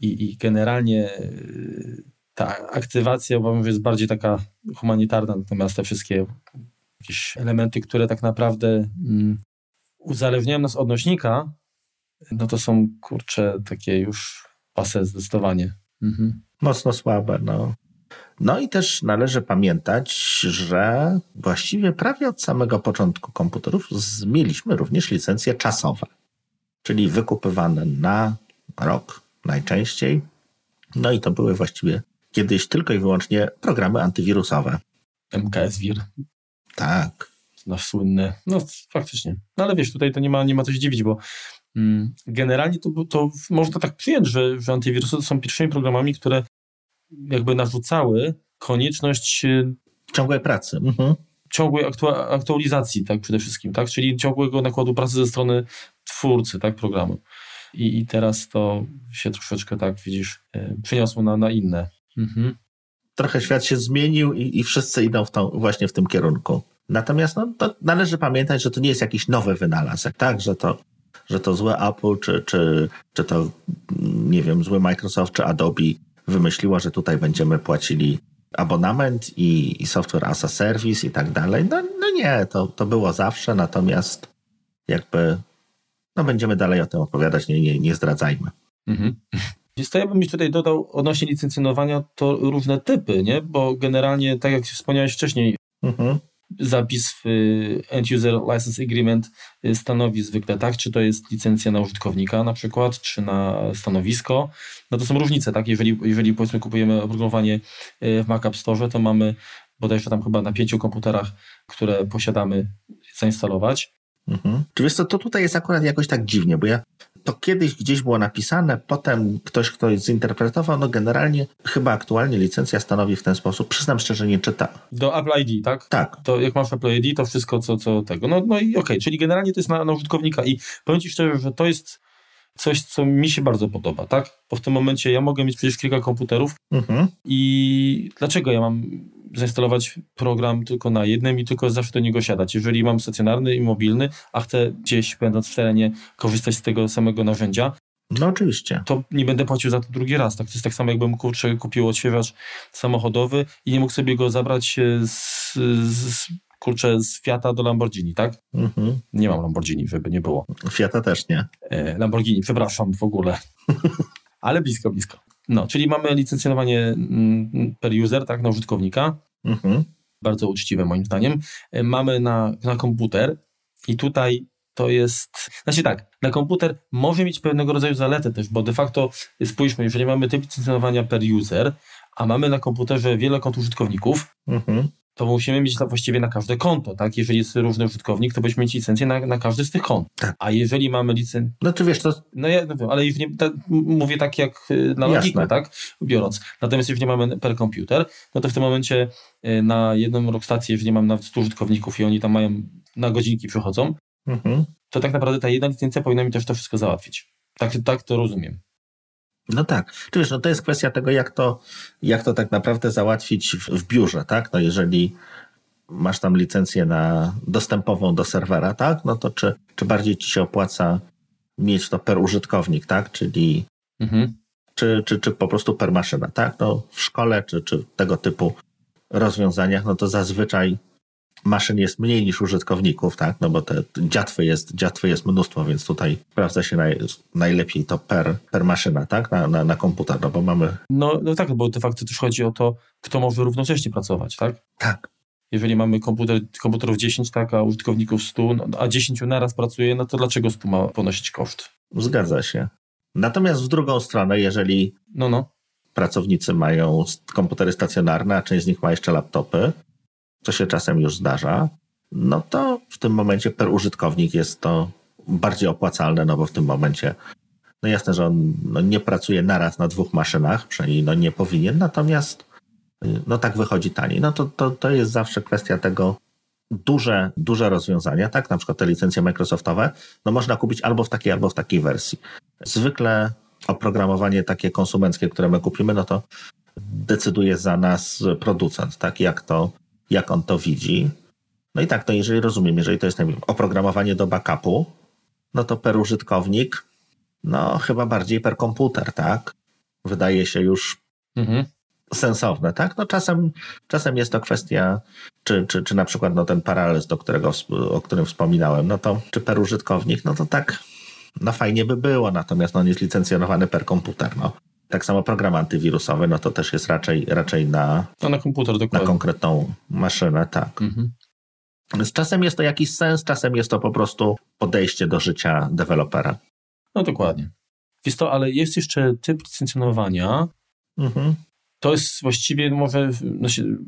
[SPEAKER 2] i, i generalnie y, ta aktywacja uważam, że jest bardziej taka humanitarna, natomiast te wszystkie jakieś elementy, które tak naprawdę mm, uzależniają nas od nośnika, no to są kurcze takie już pase zdecydowanie. Mhm.
[SPEAKER 1] Mocno słabe, no. No i też należy pamiętać, że właściwie prawie od samego początku komputerów mieliśmy również licencje czasowe, czyli wykupywane na rok najczęściej. No i to były właściwie kiedyś tylko i wyłącznie programy antywirusowe.
[SPEAKER 2] MKS-WIR.
[SPEAKER 1] Tak.
[SPEAKER 2] Nasz słynny. No faktycznie. No ale wiesz, tutaj to nie ma, nie ma co się dziwić, bo mm, generalnie to, to można tak przyjąć, że, że antywirusy to są pierwszymi programami, które jakby narzucały konieczność e,
[SPEAKER 1] ciągłej pracy. Mhm.
[SPEAKER 2] Ciągłej aktualizacji, tak przede wszystkim, tak? Czyli ciągłego nakładu pracy ze strony twórcy, tak, programu. I, i teraz to się troszeczkę, tak widzisz, e, przyniosło na, na inne. Mhm.
[SPEAKER 1] Trochę świat się zmienił i, i wszyscy idą w tą, właśnie w tym kierunku. Natomiast no, to należy pamiętać, że to nie jest jakiś nowy wynalazek, tak? Że to, że to złe Apple, czy, czy, czy to, nie wiem, zły Microsoft, czy Adobe wymyśliła, że tutaj będziemy płacili abonament i, i software as a service i tak dalej. No, no nie, to, to było zawsze, natomiast jakby no będziemy dalej o tym opowiadać, nie, nie, nie zdradzajmy. Mhm.
[SPEAKER 2] to ja bym mi tutaj dodał odnośnie licencjonowania to różne typy, nie? Bo generalnie, tak jak wspomniałeś wcześniej, mhm zapis w y, End User License Agreement y, stanowi zwykle tak, czy to jest licencja na użytkownika na przykład, czy na stanowisko. No to są różnice, tak? Jeżeli, jeżeli powiedzmy kupujemy oprogramowanie y, w Mac App Store, to mamy bodajże tam chyba na pięciu komputerach, które posiadamy, zainstalować.
[SPEAKER 1] Mhm. Czy wiesz co, to tutaj jest akurat jakoś tak dziwnie, bo ja to kiedyś gdzieś było napisane, potem ktoś ktoś zinterpretował, no generalnie chyba aktualnie licencja stanowi w ten sposób, przyznam szczerze, nie czyta.
[SPEAKER 2] Do Apple ID, tak?
[SPEAKER 1] Tak.
[SPEAKER 2] To jak masz Apple ID, to wszystko co, co tego. No, no i okej, okay. czyli generalnie to jest na, na użytkownika i powiem Ci szczerze, że to jest coś, co mi się bardzo podoba, tak? Bo w tym momencie ja mogę mieć przecież kilka komputerów mhm. i dlaczego ja mam zainstalować program tylko na jednym i tylko zawsze do niego siadać? Jeżeli mam stacjonarny i mobilny, a chcę gdzieś, będąc w terenie, korzystać z tego samego narzędzia,
[SPEAKER 1] no oczywiście.
[SPEAKER 2] To nie będę płacił za to drugi raz. Tak? To jest tak samo, jakbym kurczę, kupił odświeżacz samochodowy i nie mógł sobie go zabrać z, z kurczę, z Fiata do Lamborghini, tak? Mhm. Nie mam Lamborghini, żeby nie było.
[SPEAKER 1] Fiata też nie.
[SPEAKER 2] E, Lamborghini, przepraszam w ogóle. Ale blisko, blisko. No, czyli mamy licencjonowanie mm, per user, tak, na użytkownika. Mhm. Bardzo uczciwe moim zdaniem. E, mamy na, na komputer i tutaj to jest, znaczy tak, na komputer może mieć pewnego rodzaju zaletę też, bo de facto spójrzmy, jeżeli mamy typ licencjonowania per user, a mamy na komputerze wiele kont użytkowników, mhm to musimy mieć właściwie na każde konto, tak? Jeżeli jest różny użytkownik, to byśmy mieć licencję na, na każdy z tych kont. Tak. A jeżeli mamy licencję...
[SPEAKER 1] No to wiesz, to...
[SPEAKER 2] No ja no wiem, ale jeżeli, tak, mówię tak jak y, na logikę, tak? Biorąc. Natomiast jeżeli mamy per komputer, no to w tym momencie y, na jedną rockstację, jeżeli mam nawet 100 użytkowników i oni tam mają, na godzinki przychodzą, mhm. to tak naprawdę ta jedna licencja powinna mi też to wszystko załatwić. Tak, tak to rozumiem.
[SPEAKER 1] No tak. Czy wiesz, no to jest kwestia tego, jak to, jak to tak naprawdę załatwić w, w biurze, tak? No jeżeli masz tam licencję na dostępową do serwera, tak? No to czy, czy bardziej ci się opłaca mieć to per użytkownik, tak? Czyli mhm. czy, czy, czy po prostu per maszyna, tak? No w szkole czy, czy tego typu rozwiązaniach, no to zazwyczaj maszyn jest mniej niż użytkowników, tak? No bo te dziatwy jest, dziatwy jest mnóstwo, więc tutaj sprawdza się naj, najlepiej to per, per maszyna, tak? Na, na, na komputer, no bo mamy...
[SPEAKER 2] No, no tak, bo de facto też chodzi o to, kto może równocześnie pracować, tak?
[SPEAKER 1] Tak.
[SPEAKER 2] Jeżeli mamy komputer, komputerów 10, tak, a użytkowników 100, no, a 10 naraz pracuje, no to dlaczego 100 ma ponosić koszt?
[SPEAKER 1] Zgadza się. Natomiast w drugą stronę, jeżeli no, no. pracownicy mają komputery stacjonarne, a część z nich ma jeszcze laptopy, co się czasem już zdarza, no to w tym momencie per użytkownik jest to bardziej opłacalne, no bo w tym momencie, no jasne, że on no nie pracuje naraz na dwóch maszynach, przynajmniej no nie powinien, natomiast y, no tak wychodzi taniej. No to, to, to jest zawsze kwestia tego, duże, duże rozwiązania, tak, na przykład te licencje Microsoftowe, no można kupić albo w takiej, albo w takiej wersji. Zwykle oprogramowanie takie konsumenckie, które my kupimy, no to decyduje za nas producent, tak, jak to, jak on to widzi. No i tak, to jeżeli rozumiem, jeżeli to jest wiem, oprogramowanie do backupu, no to per użytkownik, no chyba bardziej per komputer, tak? Wydaje się już mhm. sensowne, tak? No czasem, czasem jest to kwestia, czy, czy, czy na przykład no ten paralel, do którego, o którym wspominałem, no to czy per użytkownik, no to tak, no fajnie by było, natomiast no on jest licencjonowany per komputer, no. Tak samo program antywirusowy, no to też jest raczej, raczej na,
[SPEAKER 2] no na komputer, dokładnie.
[SPEAKER 1] na konkretną maszynę, tak. Mhm. Z czasem jest to jakiś sens, czasem jest to po prostu podejście do życia dewelopera.
[SPEAKER 2] No dokładnie. Jest to, ale jest jeszcze typ licencjonowania. Mhm. To jest właściwie może. Znaczy,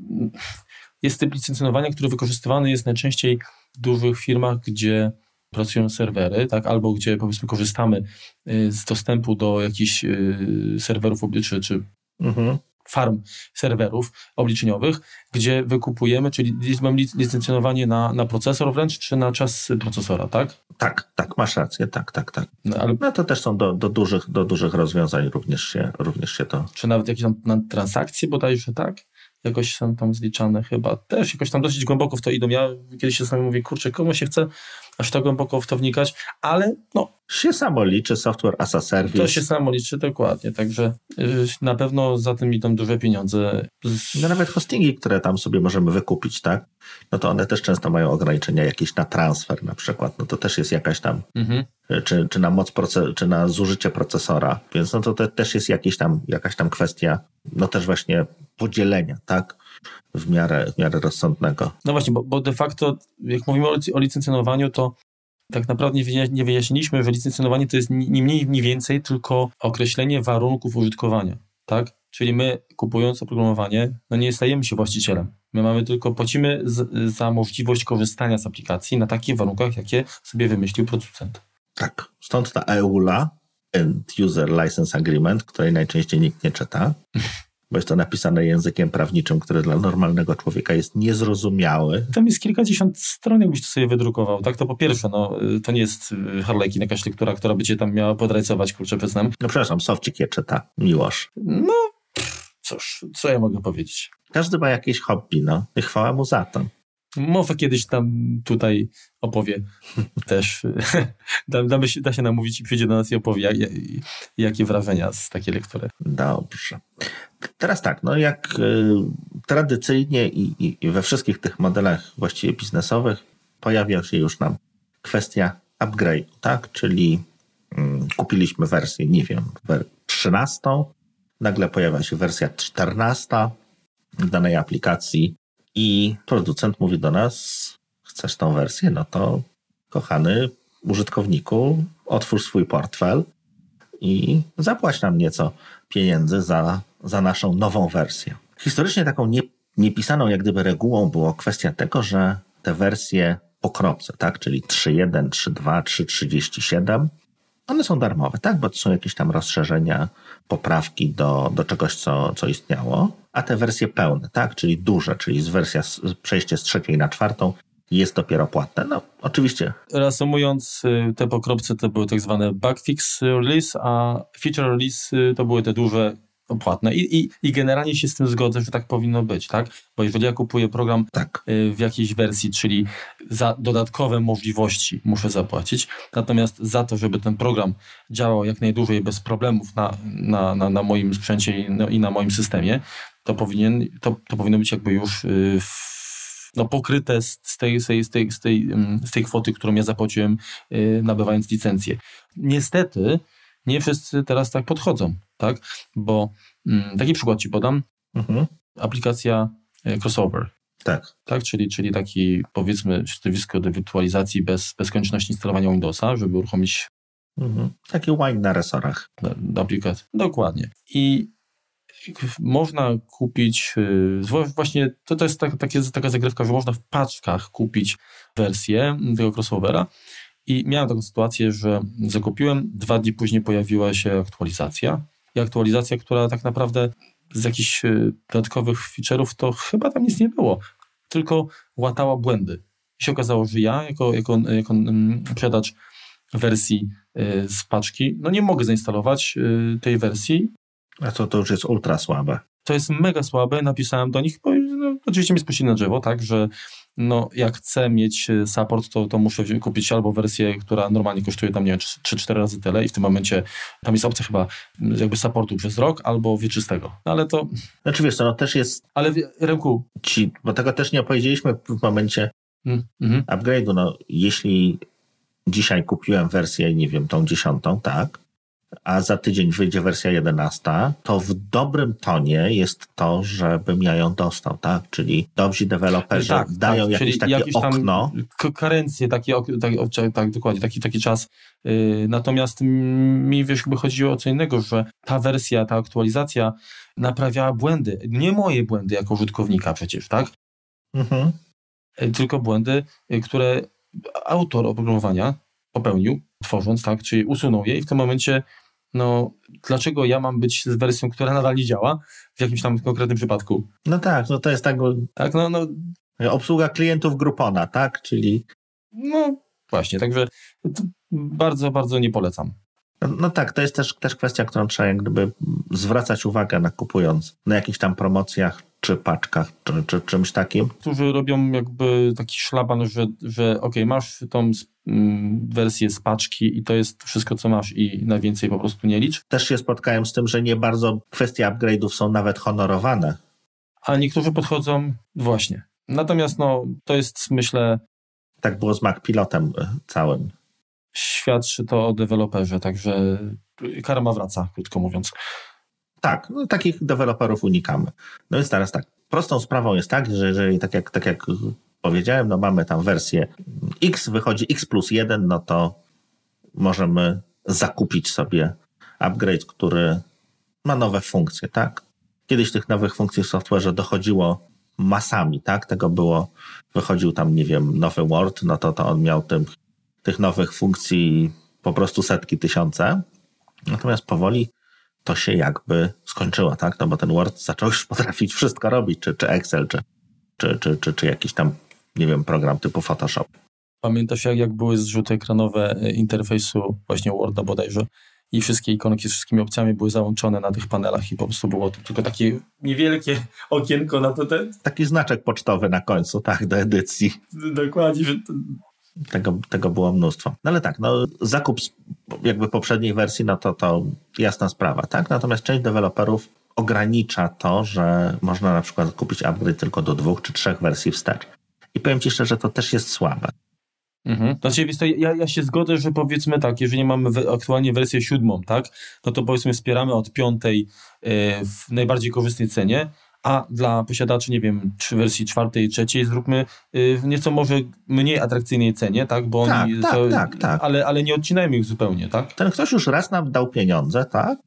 [SPEAKER 2] jest typ licencjonowania, który wykorzystywany jest najczęściej w dużych firmach, gdzie pracują serwery, tak, albo gdzie powiedzmy korzystamy y, z dostępu do jakichś y, serwerów czy, czy mhm. farm serwerów obliczeniowych, gdzie wykupujemy, czyli mamy licencjonowanie na, na procesor wręcz, czy na czas procesora, tak?
[SPEAKER 1] Tak, tak, masz rację, tak, tak, tak. No, ale... no to też są do, do, dużych, do dużych rozwiązań również się, również się to...
[SPEAKER 2] Czy nawet jakieś tam na transakcje bodajże, tak? jakoś są tam zliczane chyba. Też jakoś tam dosyć głęboko w to idą. Ja kiedyś się sobie mówię, kurczę, komu się chce aż tak głęboko w to wnikać, ale no.
[SPEAKER 1] Się samo liczy, software as a service.
[SPEAKER 2] To się samo liczy, dokładnie, także y, na pewno za tym idą duże pieniądze.
[SPEAKER 1] No nawet hostingi, które tam sobie możemy wykupić, tak? No to one też często mają ograniczenia jakieś na transfer na przykład, no to też jest jakaś tam, mhm. Y, czy, czy na moc, proces, czy na zużycie procesora, więc no to, to też jest jakiś tam, jakaś tam kwestia, no też właśnie podzielenia, tak? W miarę, w miarę rozsądnego.
[SPEAKER 2] No właśnie, bo, bo de facto, jak mówimy o, o licencjonowaniu, to tak naprawdę nie wyjaśniliśmy, że licencjonowanie to jest ni mniej, ni więcej tylko określenie warunków użytkowania, tak? Czyli my kupując oprogramowanie, no nie stajemy się właścicielem. My mamy tylko, płacimy z, za możliwość korzystania z aplikacji na takich warunkach, jakie sobie wymyślił producent.
[SPEAKER 1] Tak, stąd ta EULA, End User License Agreement, której najczęściej nikt nie czyta, bo jest to napisane językiem prawniczym, który dla normalnego człowieka jest niezrozumiały.
[SPEAKER 2] Tam jest kilkadziesiąt stron, jakbyś to sobie wydrukował. Tak, to po pierwsze, no, to nie jest Harleykin, jakaś lektura, która by cię tam miała podrajcować, kurczę, przyznam.
[SPEAKER 1] No przepraszam, Sofcik je czyta, miłosz.
[SPEAKER 2] No, cóż, co ja mogę powiedzieć?
[SPEAKER 1] Każdy ma jakieś hobby, no i chwała mu za to.
[SPEAKER 2] Może kiedyś tam tutaj opowie też. da, damy się, da się namówić i przyjdzie do nas i opowie, jak, jakie wrażenia z takiej lektury.
[SPEAKER 1] Dobrze. Teraz tak, no jak y, tradycyjnie i, i, we wszystkich tych modelach właściwie biznesowych pojawia się już nam kwestia upgrade, tak? Czyli y, kupiliśmy wersję, nie wiem, 13, nagle pojawia się wersja 14 danej aplikacji i producent mówi do nas, chcesz tą wersję, no to kochany użytkowniku, otwórz swój portfel i zapłać nam nieco pieniędzy za, za naszą nową wersję. Historycznie taką nie, niepisaną jak gdyby regułą było kwestia tego, że te wersje po kropce, tak, czyli 3.1, 3.2, 3.37, one są darmowe, tak, bo to są jakieś tam rozszerzenia, poprawki do, do czegoś, co, co istniało, a te wersje pełne, tak, czyli duże, czyli z wersja, przejście z trzeciej na czwartą jest dopiero płatne. No, oczywiście.
[SPEAKER 2] Reasumując, y, te pokropce to były tak zwane bugfix release, a feature release y, to były te duże płatne. I, i, I generalnie się z tym zgodzę, że tak powinno być, tak? Bo jeżeli ja kupuję program tak. Y, w jakiejś wersji, czyli za dodatkowe możliwości muszę zapłacić, natomiast za to, żeby ten program działał jak najdłużej bez problemów na, na, na, na moim sprzęcie i, no, i na moim systemie, to, powinien, to, to powinno być jakby już w no, pokryte z tej, z, tej, z, tej, z, tej, z tej kwoty, którą ja zapłaciłem y, nabywając licencję. Niestety nie wszyscy teraz tak podchodzą, tak? Bo mm, taki przykład Ci podam. Mhm. Aplikacja y, Crossover.
[SPEAKER 1] Tak.
[SPEAKER 2] tak czyli, czyli taki powiedzmy środowisko do wirtualizacji bez, bez konieczności instalowania Windowsa, żeby uruchomić
[SPEAKER 1] Mhm. Taki wine na resorach.
[SPEAKER 2] Dokładnie. I można kupić, y, właśnie to, to jest tak, takie, taka zagrywka, że można w paczkach kupić wersję tego crossovera. I miałem taką sytuację, że zakupiłem, dwa dni później pojawiła się aktualizacja. I aktualizacja, która tak naprawdę z jakichś y, dodatkowych feature'ów to chyba tam nic nie było, tylko łatała błędy. I się okazało, że ja jako, jako, jako mm, posiadacz wersji y, z paczki, no nie mogę zainstalować tej wersji
[SPEAKER 1] a co to już jest ultra słabe?
[SPEAKER 2] To jest mega słabe. Napisałem do nich, bo no, oczywiście mi spuścili na drzewo, tak, że no, jak chcę mieć e, support, to, to muszę kupić albo wersję, która normalnie kosztuje tam, nie wiem, 3-4 razy tyle i w tym momencie tam jest opcja chyba jakby supportu przez rok albo wieczystego. No, ale to...
[SPEAKER 1] Znaczy wiesz co, no też jest...
[SPEAKER 2] Ale Remku...
[SPEAKER 1] Ci, bo tego też nie opowiedzieliśmy w momencie mm, mm. upgrade'u. No, jeśli dzisiaj kupiłem wersję, nie wiem, tą dziesiątą, tak, a za tydzień wyjdzie wersja 11, to w dobrym tonie jest to, żebym ja ją dostał, tak? Czyli dobrzy deweloperzy tak, dają tak, jakieś takie jakieś okno.
[SPEAKER 2] Karencję, taki, tak, tak, dokładnie, taki, taki czas. Yy, natomiast mi wiesz, jakby chodziło o co innego, że ta wersja, ta aktualizacja naprawiała błędy. Nie moje błędy jako użytkownika przecież, tak? Mhm. Yy, tylko błędy, yy, które autor oprogramowania popełnił, tworząc, tak, czyli usunął je i w tym momencie no dlaczego ja mam być z wersją, która nadal nie działa w jakimś tam konkretnym przypadku?
[SPEAKER 1] No tak, no to jest tak,
[SPEAKER 2] tak no, no,
[SPEAKER 1] obsługa klientów Groupona, tak, czyli...
[SPEAKER 2] No właśnie, także bardzo, bardzo nie polecam.
[SPEAKER 1] No, no, tak, to jest też, też kwestia, którą trzeba jak gdyby zwracać uwagę nakupując na jakichś tam promocjach czy paczkach, czy, czy czymś takim.
[SPEAKER 2] Którzy robią jakby taki szlaban, że, że ok, masz tą mm, wersję z paczki i to jest wszystko, co masz i na więcej po prostu nie licz.
[SPEAKER 1] Też się spotkałem z tym, że nie bardzo kwestie upgrade'ów są nawet honorowane.
[SPEAKER 2] A niektórzy podchodzą właśnie. Natomiast no, to jest myślę...
[SPEAKER 1] Tak było z Mac Pilotem e, całym.
[SPEAKER 2] Świadczy to o deweloperze, także karma wraca, krótko mówiąc.
[SPEAKER 1] Tak, no, takich deweloperów unikamy. No więc teraz tak, prostą sprawą jest tak, że jeżeli tak jak, tak jak powiedziałem, no mamy tam wersję X, wychodzi X plus 1, no to możemy zakupić sobie upgrade, który ma nowe funkcje, tak? kiedyś tych nowych funkcji w software'ze dochodziło masami, tak? Tego było, wychodził tam, nie wiem, nowy Word, no to, to on miał tym, tych nowych funkcji po prostu setki, tysiące. Natomiast powoli to się jakby skończyło, tak? No bo ten Word zaczął już potrafić wszystko robić, czy, czy Excel, czy, czy, czy, czy, czy jakiś tam, nie wiem, program typu Photoshop.
[SPEAKER 2] Pamiętasz, jak, jak były zrzuty ekranowe e, interfejsu właśnie Worda bodajże i wszystkie ikonki z wszystkimi opcjami były załączone na tych panelach i po prostu było to tylko takie niewielkie okienko na to. Ten...
[SPEAKER 1] Taki znaczek pocztowy na końcu, tak, do edycji.
[SPEAKER 2] Dokładnie.
[SPEAKER 1] Tego, tego było mnóstwo. No ale tak, no, zakup jakby poprzedniej wersji, no to, to jasna sprawa, tak? Natomiast część deweloperów ogranicza to, że można na przykład kupić upgrade tylko do dwóch czy trzech wersji wstecz. I powiem Ci szczerze, to też jest słabe.
[SPEAKER 2] Mhm. Znaczy, ja, ja się zgodzę, że powiedzmy tak, jeżeli mamy aktualnie wersję siódmą, tak, no to powiedzmy wspieramy od piątej e, w najbardziej korzystnej cenie, a dla posiadaczy, nie wiem, czy wersji czwartej, trzeciej zróbmy e, w nieco może mniej atrakcyjnej cenie, tak, bo
[SPEAKER 1] tak, oni, tak, to, tak, tak.
[SPEAKER 2] Ale, ale nie odcinajmy ich zupełnie, tak?
[SPEAKER 1] Ten ktoś już raz nam dał pieniądze, tak?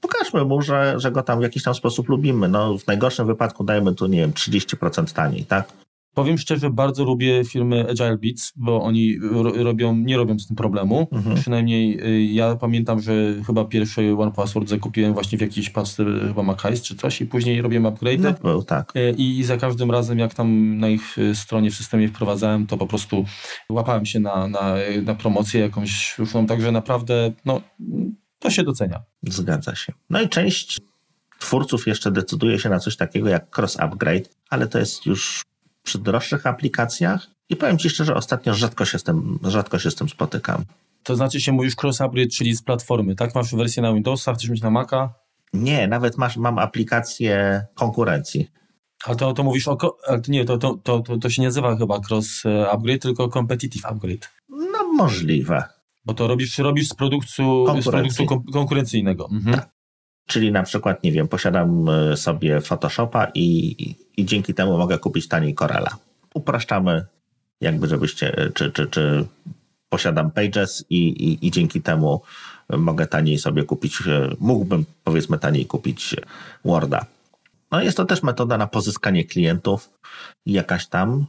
[SPEAKER 1] Pokażmy mu, że, że go tam w jakiś tam sposób lubimy. No, w najgorszym wypadku dajmy tu, nie wiem, 30% taniej, tak?
[SPEAKER 2] Powiem szczerze, bardzo lubię firmy Agile Beats, bo oni robią, nie robią z tym problemu. Mhm. Przynajmniej y, ja pamiętam, że chyba pierwszy One Password zakupiłem właśnie w jakiejś paczce chyba Macais czy coś i później robiłem upgrade. No,
[SPEAKER 1] był, tak.
[SPEAKER 2] Y, I, I, za każdym razem, jak tam na ich y, stronie w systemie wprowadzałem, to po prostu łapałem się na, na, na promocję jakąś także naprawdę no, to się docenia.
[SPEAKER 1] Zgadza się. No i część twórców jeszcze decyduje się na coś takiego jak cross upgrade, ale to jest już przy droższych aplikacjach i powiem Ci szczerze, ostatnio rzadko się z tym, rzadko się z tym spotykam.
[SPEAKER 2] To znaczy się mówisz cross-upgrade, czyli z platformy, tak? Masz wersję na Windowsa, chcesz mieć na Maca?
[SPEAKER 1] Nie, nawet masz, mam aplikację konkurencji.
[SPEAKER 2] A to, to mówisz o. Nie, to, to, to, to się nie nazywa chyba cross upgrade, tylko competitive upgrade.
[SPEAKER 1] No możliwe.
[SPEAKER 2] Bo to robisz, robisz z produktu, z produktu konkurencyjnego. Mhm. Tak.
[SPEAKER 1] Czyli na przykład, nie wiem, posiadam e, sobie Photoshopa i, i dzięki temu mogę kupić taniej Corela. Upraszczamy, jakby żebyście, e, czy, czy, czy posiadam Pages i, i, i dzięki temu mogę taniej sobie kupić, e, mógłbym powiedzmy taniej kupić Worda. No jest to też metoda na pozyskanie klientów jakaś tam.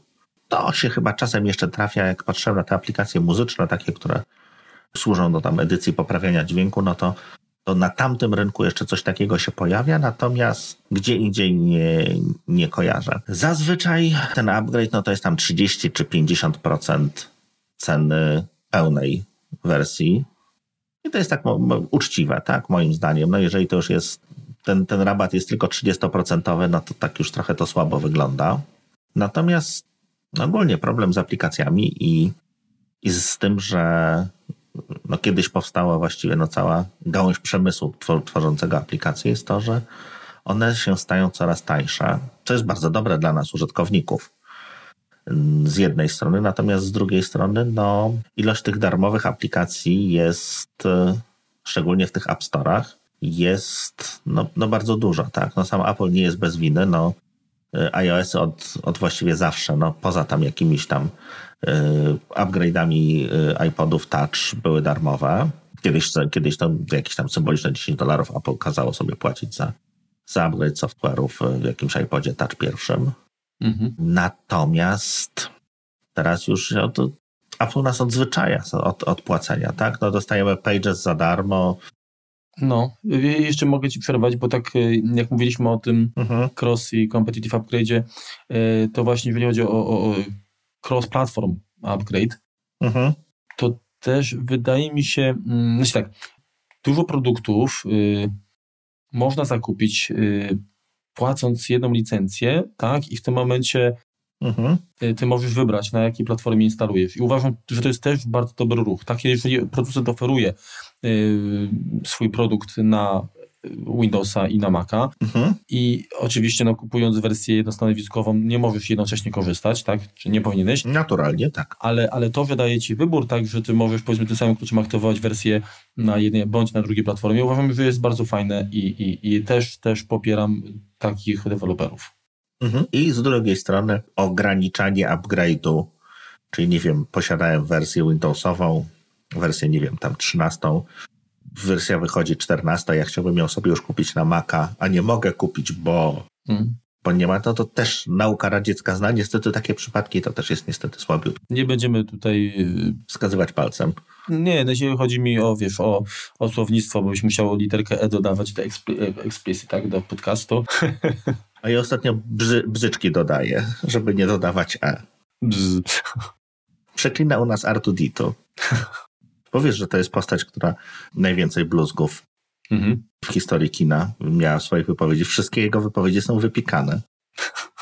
[SPEAKER 1] To się chyba czasem jeszcze trafia, jak patrzę na te aplikacje muzyczne, takie, które służą do tam edycji poprawiania dźwięku, no to to na tamtym rynku jeszcze coś takiego się pojawia, natomiast gdzie indziej nie, nie kojarzę. Zazwyczaj ten upgrade no to jest tam 30 czy 50% ceny pełnej wersji. I to jest tak uczciwe, tak, moim zdaniem. No jeżeli to już jest, ten, ten rabat jest tylko 30%, no to tak już trochę to słabo wygląda. Natomiast ogólnie problem z aplikacjami i, i z tym, że no kiedyś powstała właściwie no cała gałąź przemysłu tworzącego aplikacje jest to, że one się stają coraz tańsze, co jest bardzo dobre dla nas, użytkowników z jednej strony, natomiast z drugiej strony no, ilość tych darmowych aplikacji jest, e, szczególnie w tych App Store'ach, jest no, no bardzo dużo. Tak? No, sam Apple nie jest bez winy. No, e, iOS od, od właściwie zawsze, no, poza tam jakimiś tam upgrade'ami e, iPodów Touch były darmowe. Kiedyś, kiedyś to jakieś tam symboliczne 10 dolarów Apple kazało sobie płacić za, za upgrade software'ów w jakimś iPodzie Touch pierwszym. Mhm. Natomiast teraz już no, to Apple nas odzwyczaja od, od płacenia, tak? No dostajemy Pages za darmo,
[SPEAKER 2] no, jeszcze mogę Ci przerwać, bo tak e, jak mówiliśmy o tym mhm. cross i competitive upgrade'zie, to właśnie jeżeli chodzi o, o, o cross-platform upgrade, mhm. to też wydaje mi się, mm, znaczy tak, dużo produktów y, można zakupić y, płacąc jedną licencję, tak, i w tym momencie mhm. y, ty możesz wybrać, na jakiej platformie instalujesz. I uważam, że to jest też bardzo dobry ruch. Tak, jeżeli producent oferuje y, swój produkt na Windowsa i na Maca. Mhm. I oczywiście no, kupując wersję jednostanowiskową nie możesz jednocześnie korzystać, tak? Czy nie powinieneś?
[SPEAKER 1] Naturalnie, tak.
[SPEAKER 2] Ale, ale to wydaje ci wybór, tak, że ty możesz powiedzmy tym samym kluczem aktywować wersję na jednej bądź na drugiej platformie. Uważam, że jest bardzo fajne i, i, i też, też popieram takich deweloperów.
[SPEAKER 1] Mhm. I z drugiej strony ograniczanie upgrade'u, czyli nie wiem, posiadałem wersję Windowsową, wersję, nie wiem, tam 13, wersja wychodzi 14, ja chciałbym ją sobie już kupić na Maca, a nie mogę kupić, bo, hmm. bo nie ma, to, to też nauka radziecka zna. Niestety takie przypadki to też jest niestety słabiutko.
[SPEAKER 2] Nie będziemy tutaj
[SPEAKER 1] y, wskazywać palcem.
[SPEAKER 2] Nie, no jeśli chodzi mi o, wiesz, o, o słownictwo, bo byś musiał literkę E dodawać do explicit, tak, do podcastu.
[SPEAKER 1] A ja ostatnio brzy, brzyczki dodaję, żeby nie dodawać E. Bzz. Przeklina u nas Artudito. Powiesz, że to jest postać, która najwięcej bluzgów mhm. w historii kina miała w swojej wypowiedzi. Wszystkie jego wypowiedzi są wypikane.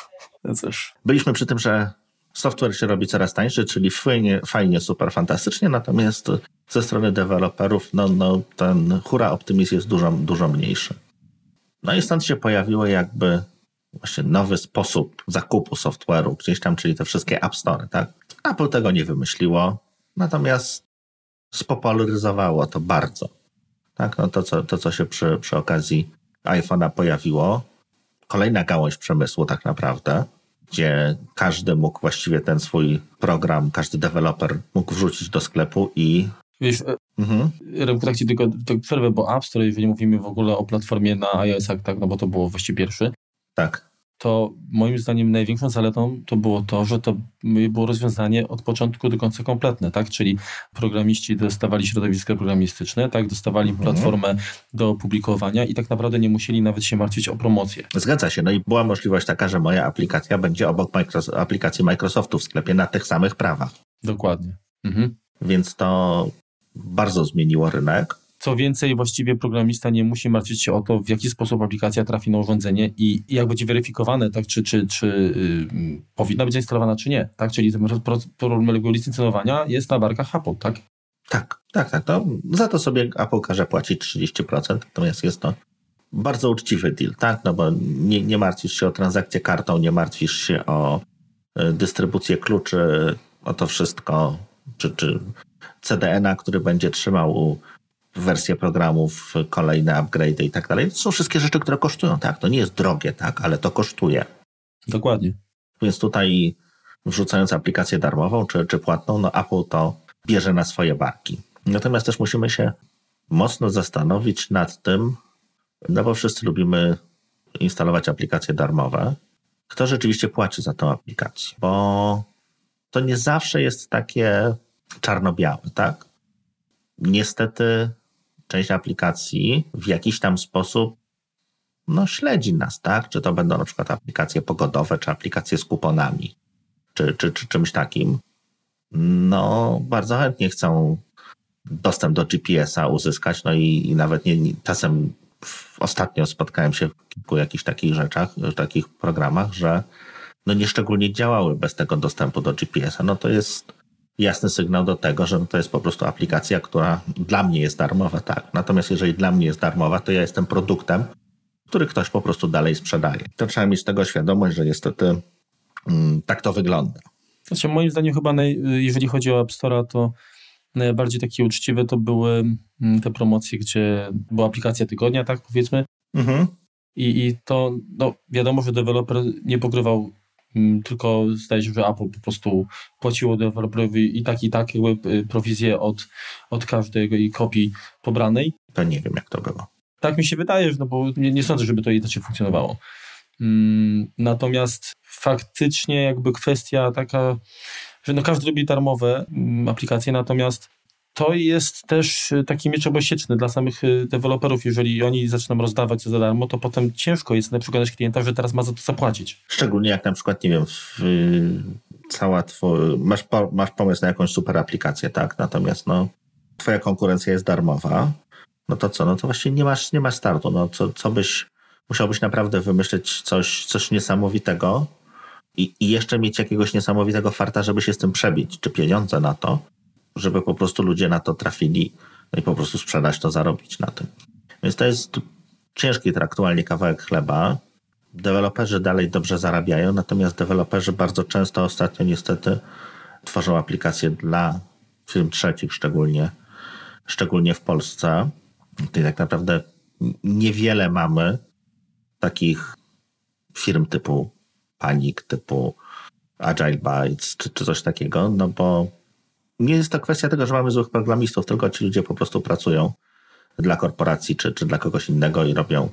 [SPEAKER 1] No cóż. Byliśmy przy tym, że software się robi coraz tańszy, czyli fajnie, fajnie super, fantastycznie, natomiast ze strony deweloperów no, no, ten hura optymizm jest dużo, dużo mniejszy. No i stąd się pojawiło jakby właśnie nowy sposób zakupu software'u gdzieś tam, czyli te wszystkie App Store, tak? Apple tego nie wymyśliło, natomiast spopularyzowało to bardzo. Tak, no to, co, to, co się przy, przy okazji iPhone'a pojawiło, kolejna gałąź przemysłu tak naprawdę, gdzie każdy mógł właściwie ten swój program, każdy deweloper mógł wrzucić do sklepu i
[SPEAKER 2] Wiesz, e, mhm. tak ci tylko, tylko przerwę, bo App Store, jeżeli mówimy w ogóle o platformie na iOS, tak, no bo to było właściwie pierwszy.
[SPEAKER 1] Tak
[SPEAKER 2] to moim zdaniem największą zaletą to było to, że to było rozwiązanie od początku do końca kompletne, tak? Czyli programiści dostawali środowisko programistyczne, tak? Dostawali mhm. platformę do publikowania i tak naprawdę nie musieli nawet się martwić o promocję.
[SPEAKER 1] Zgadza się. No i była możliwość taka, że moja aplikacja będzie obok aplikacji Microsoftu w sklepie na tych samych prawach.
[SPEAKER 2] Dokładnie. Mhm.
[SPEAKER 1] Więc to bardzo zmieniło rynek.
[SPEAKER 2] Co więcej, właściwie programista nie musi martwić się o to, w jaki sposób aplikacja trafi na urządzenie i, jak będzie weryfikowane, tak, czy, czy, czy yy, powinna być zainstalowana, czy nie. Tak? Czyli problem licencjonowania jest na barkach Apple, tak?
[SPEAKER 1] Tak, tak, tak. To za to sobie Apple każe płacić 30%, natomiast jest to bardzo uczciwy deal, tak? No bo nie, nie martwisz się o transakcję kartą, nie martwisz się o y, dystrybucję kluczy, o to wszystko, czy, czy CDN-a, który będzie trzymał wersje programów, kolejne upgrade i tak dalej. To są wszystkie rzeczy, które kosztują, tak? To nie jest drogie, tak? Ale to kosztuje.
[SPEAKER 2] Dokładnie.
[SPEAKER 1] Więc tutaj wrzucając aplikację darmową czy, czy płatną, no Apple to bierze na swoje barki. Natomiast też musimy się mocno zastanowić nad tym, no bo wszyscy lubimy instalować aplikacje darmowe. Kto rzeczywiście płaci za tą aplikację? Bo to nie zawsze jest takie czarno-białe, tak? Niestety część aplikacji w jakiś tam sposób no, śledzi nas, tak? Czy to będą na przykład aplikacje pogodowe, czy aplikacje z kuponami, czy, czy, czy czymś takim. No, bardzo chętnie chcą dostęp do GPS-a uzyskać, no i, i nawet nie, czasem ostatnio spotkałem się w kilku jakichś takich rzeczach, takich programach, że no nieszczególnie działały bez tego dostępu do GPS-a. No to jest jasny sygnał do tego, że to jest po prostu aplikacja, która dla mnie jest darmowa, tak. Natomiast jeżeli dla mnie jest darmowa, to ja jestem produktem, który ktoś po prostu dalej sprzedaje. To trzeba mieć tego świadomość, że niestety mm, tak to wygląda.
[SPEAKER 2] Znaczy, moim zdaniem chyba, naj, jeżeli chodzi o App Store, to najbardziej takie uczciwe to były mm, te promocje, gdzie była aplikacja tygodnia, tak powiedzmy. Mhm. I, I to, no wiadomo, że deweloper nie pokrywał tylko zdaje się, że Apple po prostu płaciło deweloperowi i tak, i tak jakby y, prowizję od, od każdej kopii pobranej.
[SPEAKER 1] To nie wiem, jak to było.
[SPEAKER 2] Tak mi się wydaje, no bo nie, nie sądzę, żeby to inaczej funkcjonowało. Mm, natomiast faktycznie jakby kwestia taka, że no każdy lubi darmowe mm, aplikacje, natomiast to jest też y, taki miecz obosieczny dla samych y, deweloperów. Jeżeli oni zaczną rozdawać za darmo, to potem ciężko jest na przykład klienta, że teraz ma za to zapłacić.
[SPEAKER 1] Szczególnie jak na przykład, nie wiem, w, y, cała twój, masz, masz pomysł na jakąś super aplikację, tak? Natomiast no, twoja konkurencja jest darmowa, no to co? No to właśnie nie masz, nie masz startu. No co, co byś, musiałbyś naprawdę wymyśleć coś, coś niesamowitego i, i jeszcze mieć jakiegoś niesamowitego farta, żeby się z tym przebić, czy pieniądze na to, żeby po prostu ludzie na to trafili no i po prostu sprzedać to, zarobić na tym. Więc to jest ciężki aktualnie kawałek chleba. Deweloperzy dalej dobrze zarabiają, natomiast deweloperzy bardzo często ostatnio niestety tworzą aplikacje dla firm trzecich, szczególnie, szczególnie w Polsce. Tutaj tak naprawdę niewiele mamy takich firm typu Panik, typu Agile Bytes, czy, czy coś takiego, no bo nie jest to kwestia tego, że mamy złych programistów, tylko ci ludzie po prostu pracują dla korporacji czy, czy dla kogoś innego i robią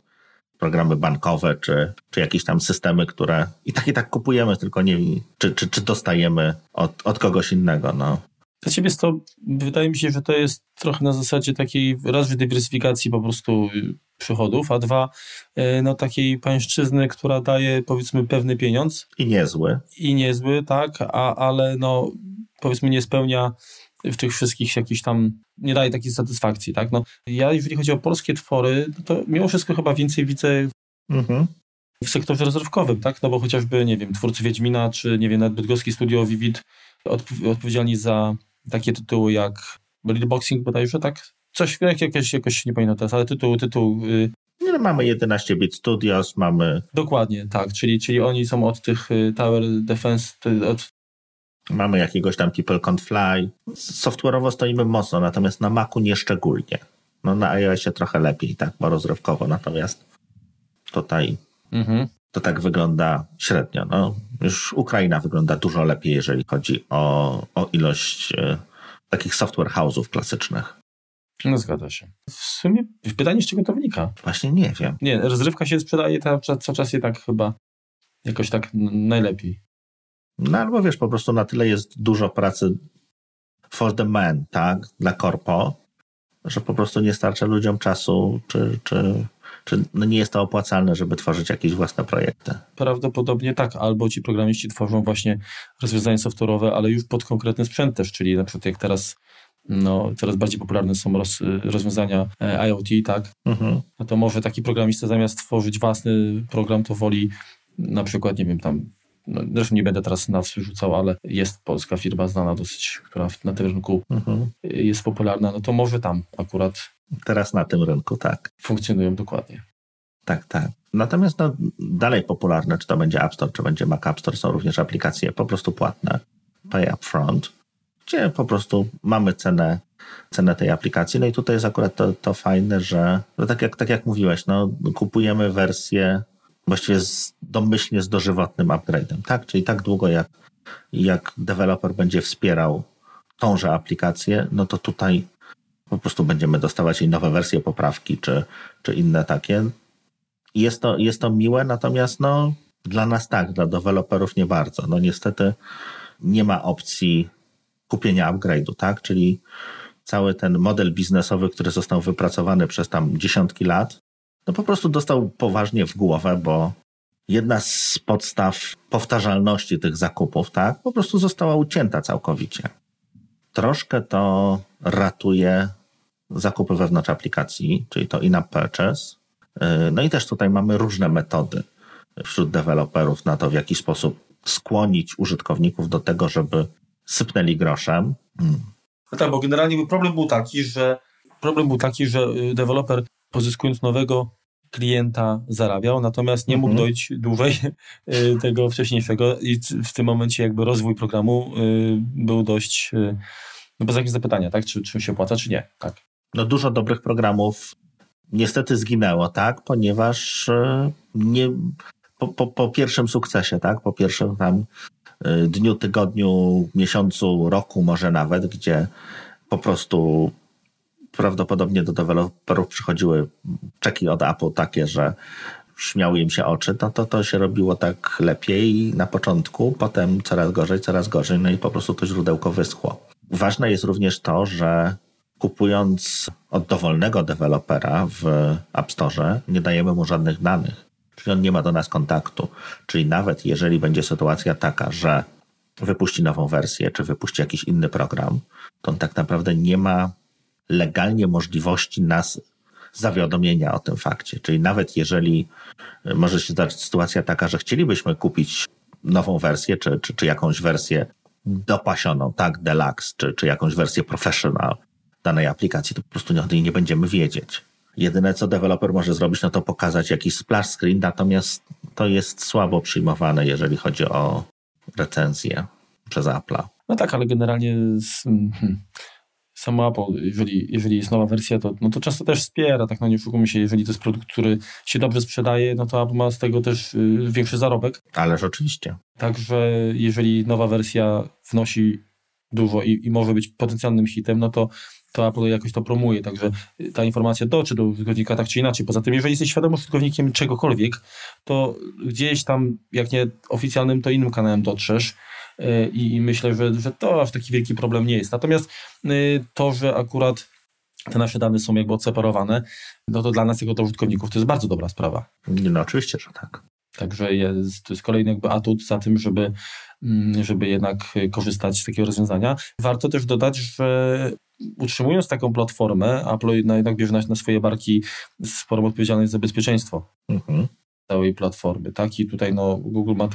[SPEAKER 1] programy bankowe, czy, czy jakieś tam systemy, które i tak i tak kupujemy, tylko nie czy, czy, czy dostajemy od, od kogoś innego. No.
[SPEAKER 2] Dla ciebie jest to, wydaje mi się, że to jest trochę na zasadzie takiej raz, dywersyfikacji po prostu przychodów, a dwa, e, no takiej pańszczyzny, która daje powiedzmy pewny pieniądz.
[SPEAKER 1] I niezły.
[SPEAKER 2] I niezły, tak, a, ale no powiedzmy nie spełnia w tych wszystkich jakichś tam, nie daje takiej satysfakcji, tak? No, ja jeżeli chodzi o polskie twory, to mimo wszystko chyba więcej widzę mhm. w sektorze rozrywkowym, tak? No bo chociażby, nie wiem, twórcy Wiedźmina, czy nie wiem, nawet bydgoski studio Vivid odpowiedzialni za takie tytuły jak Boxing bodajże, tak? Coś, jakoś, jakoś nie pamiętam teraz, ale tytuł, tytuł... Yy...
[SPEAKER 1] No, mamy 11 Bit Studios, mamy...
[SPEAKER 2] Dokładnie, tak, czyli, czyli oni są od tych y, Tower Defense, od
[SPEAKER 1] Mamy jakiegoś tam People Can't Fly. Software'owo stoimy mocno, natomiast na Macu nie szczególnie. No na iOSie trochę lepiej, tak, bo rozrywkowo, natomiast tutaj mhm. to tak wygląda średnio. No, już Ukraina wygląda dużo lepiej, jeżeli chodzi o, o ilość e, takich software house'ów klasycznych.
[SPEAKER 2] No zgadza się. W sumie pytanie z czego to wynika?
[SPEAKER 1] Właśnie nie wiem.
[SPEAKER 2] Nie, rozrywka się sprzedaje cały czas i tak chyba jakoś tak najlepiej.
[SPEAKER 1] No albo wiesz, po prostu na tyle jest dużo pracy for the man, tak, dla korpo, że po prostu nie starcza ludziom czasu, czy, czy, czy no nie jest to opłacalne, żeby tworzyć jakieś własne projekty.
[SPEAKER 2] Prawdopodobnie tak, albo ci programiści tworzą właśnie rozwiązania software'owe, ale już pod konkretny sprzęt też, czyli na przykład jak teraz no, coraz bardziej popularne są roz, rozwiązania e, IoT, tak? Mhm. No to może taki programista zamiast tworzyć własny program, to woli na przykład, nie wiem, tam no, zresztą nie będę teraz nazw rzucał, ale jest polska firma znana dosyć, która na tym rynku mhm. jest popularna, no to może tam akurat.
[SPEAKER 1] Teraz na tym rynku, tak.
[SPEAKER 2] Funkcjonują dokładnie.
[SPEAKER 1] Tak, tak. Natomiast no, dalej popularne, czy to będzie App Store, czy będzie Mac App Store, są również aplikacje po prostu płatne, pay upfront, gdzie po prostu mamy cenę, cenę tej aplikacji. No i tutaj jest akurat to, to fajne, że no tak, jak, tak jak mówiłeś, no, kupujemy wersję właściwie z, domyślnie z dożywotnym upgrade'em, tak? Czyli tak długo jak, jak deweloper będzie wspierał tąże aplikację, no to tutaj po prostu będziemy dostawać jej nowe wersje, poprawki czy, czy inne takie. Jest to, jest to miłe, natomiast no, dla nas tak, dla deweloperów nie bardzo. No niestety nie ma opcji kupienia upgrade'u, tak? Czyli cały ten model biznesowy, który został wypracowany przez tam dziesiątki lat, no po prostu dostał poważnie w głowę, bo jedna z podstaw powtarzalności tych zakupów, tak, po prostu została ucięta całkowicie. Troszkę to ratuje zakupy wewnątrz aplikacji, czyli to in-app purchase. Y, no i też tutaj mamy różne metody wśród deweloperów na to, w jaki sposób skłonić użytkowników do tego, żeby sypnęli groszem. Hmm.
[SPEAKER 2] No tak, bo generalnie problem był taki, że problem był taki, że y, deweloper pozyskując nowego klienta zarabiał, natomiast nie mógł mhm. dojść dłużej y, tego wcześniejszego i w tym momencie jakby rozwój programu y, był dość, y, no bez jakiegoś zapytania, tak, czy, czy się opłaca, czy nie, tak.
[SPEAKER 1] No dużo dobrych programów niestety zginęło, tak, ponieważ nie, po, po, po pierwszym sukcesie, tak, po pierwszym tam dniu, tygodniu, miesiącu, roku może nawet, gdzie po prostu prawdopodobnie do deweloperów przychodziły czeki od Apple takie, że śmiały im się oczy, no to to się robiło tak lepiej na początku, potem coraz gorzej, coraz gorzej, no i po prostu to źródełko wyschło. Ważne jest również to, że kupując od dowolnego dewelopera w App Store, nie dajemy mu żadnych danych, czyli on nie ma do nas kontaktu. Czyli nawet jeżeli będzie sytuacja taka, że wypuści nową wersję, czy wypuści jakiś inny program, to on tak naprawdę nie ma legalnie możliwości nas zawiadomienia o tym fakcie. Czyli nawet jeżeli może się zdarzyć sytuacja taka, że chcielibyśmy kupić nową wersję, czy, czy, czy jakąś wersję dopasioną, tak, deluxe, czy, czy jakąś wersję professional danej aplikacji, to po prostu nie, nie będziemy wiedzieć. Jedyne, co deweloper może zrobić, no to pokazać jakiś splash screen, natomiast to jest słabo przyjmowane, jeżeli chodzi o recenzję przez Apple'a.
[SPEAKER 2] No tak, ale generalnie z, hmm, samo Apple, jeżeli, jeżeli jest nowa wersja, to, no to często też wspiera, tak no nie oszukujmy się, jeżeli to jest produkt, który się dobrze sprzedaje, no to Apple ma z tego też y, większy zarobek.
[SPEAKER 1] Ależ oczywiście.
[SPEAKER 2] Także jeżeli nowa wersja wnosi dużo i, i może być potencjalnym hitem, no to to Apple jakoś to promuje, także ta informacja dotrze do użytkownika tak czy inaczej. Poza tym, jeżeli jesteś świadomym użytkownikiem czegokolwiek, to gdzieś tam, jak nie oficjalnym, to innym kanałem dotrzesz i, i myślę, że, że to aż taki wielki problem nie jest. Natomiast e, to, że akurat te nasze dane są jakby odseparowane, no to dla nas jako do użytkowników to jest bardzo dobra sprawa.
[SPEAKER 1] No oczywiście, że tak.
[SPEAKER 2] Także jest, to jest kolejny jakby atut za tym, żeby, mm, żeby jednak korzystać z takiego rozwiązania. Warto też dodać, że utrzymując taką platformę, Apple jednak bierze na, swoje barki sporą odpowiedzialność za bezpieczeństwo mhm. całej platformy. Tak? I tutaj no, Google ma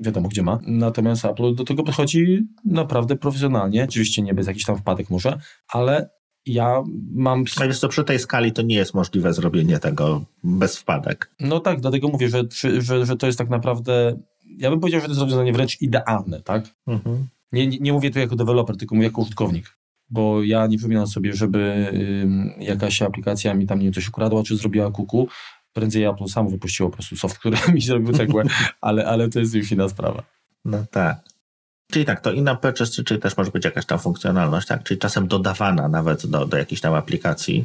[SPEAKER 2] wiadomo gdzie ma. Natomiast Apple do tego podchodzi naprawdę profesjonalnie. Oczywiście nie bez jakichś tam wpadek może, ale ja mam...
[SPEAKER 1] Ale to przy tej skali to nie jest możliwe zrobienie tego bez wpadek.
[SPEAKER 2] No tak, dlatego mówię, że, że, że to jest tak naprawdę, ja bym powiedział, że to jest rozwiązanie wręcz idealne, tak? Mhm. Nie, nie, nie mówię tu jako deweloper, tylko mówię jako użytkownik bo ja nie przypominam sobie, żeby y, jakaś aplikacja mi tam nie coś ukradła, czy zrobiła kuku. Prędzej Apple samo wypuściło po prostu soft, który mi zrobił cegłę, ale, ale to jest już inna sprawa.
[SPEAKER 1] No tak. Czyli tak, to inna purchase, czyli też może być jakaś tam funkcjonalność, tak? Czyli czasem dodawana nawet do, do jakiejś tam aplikacji.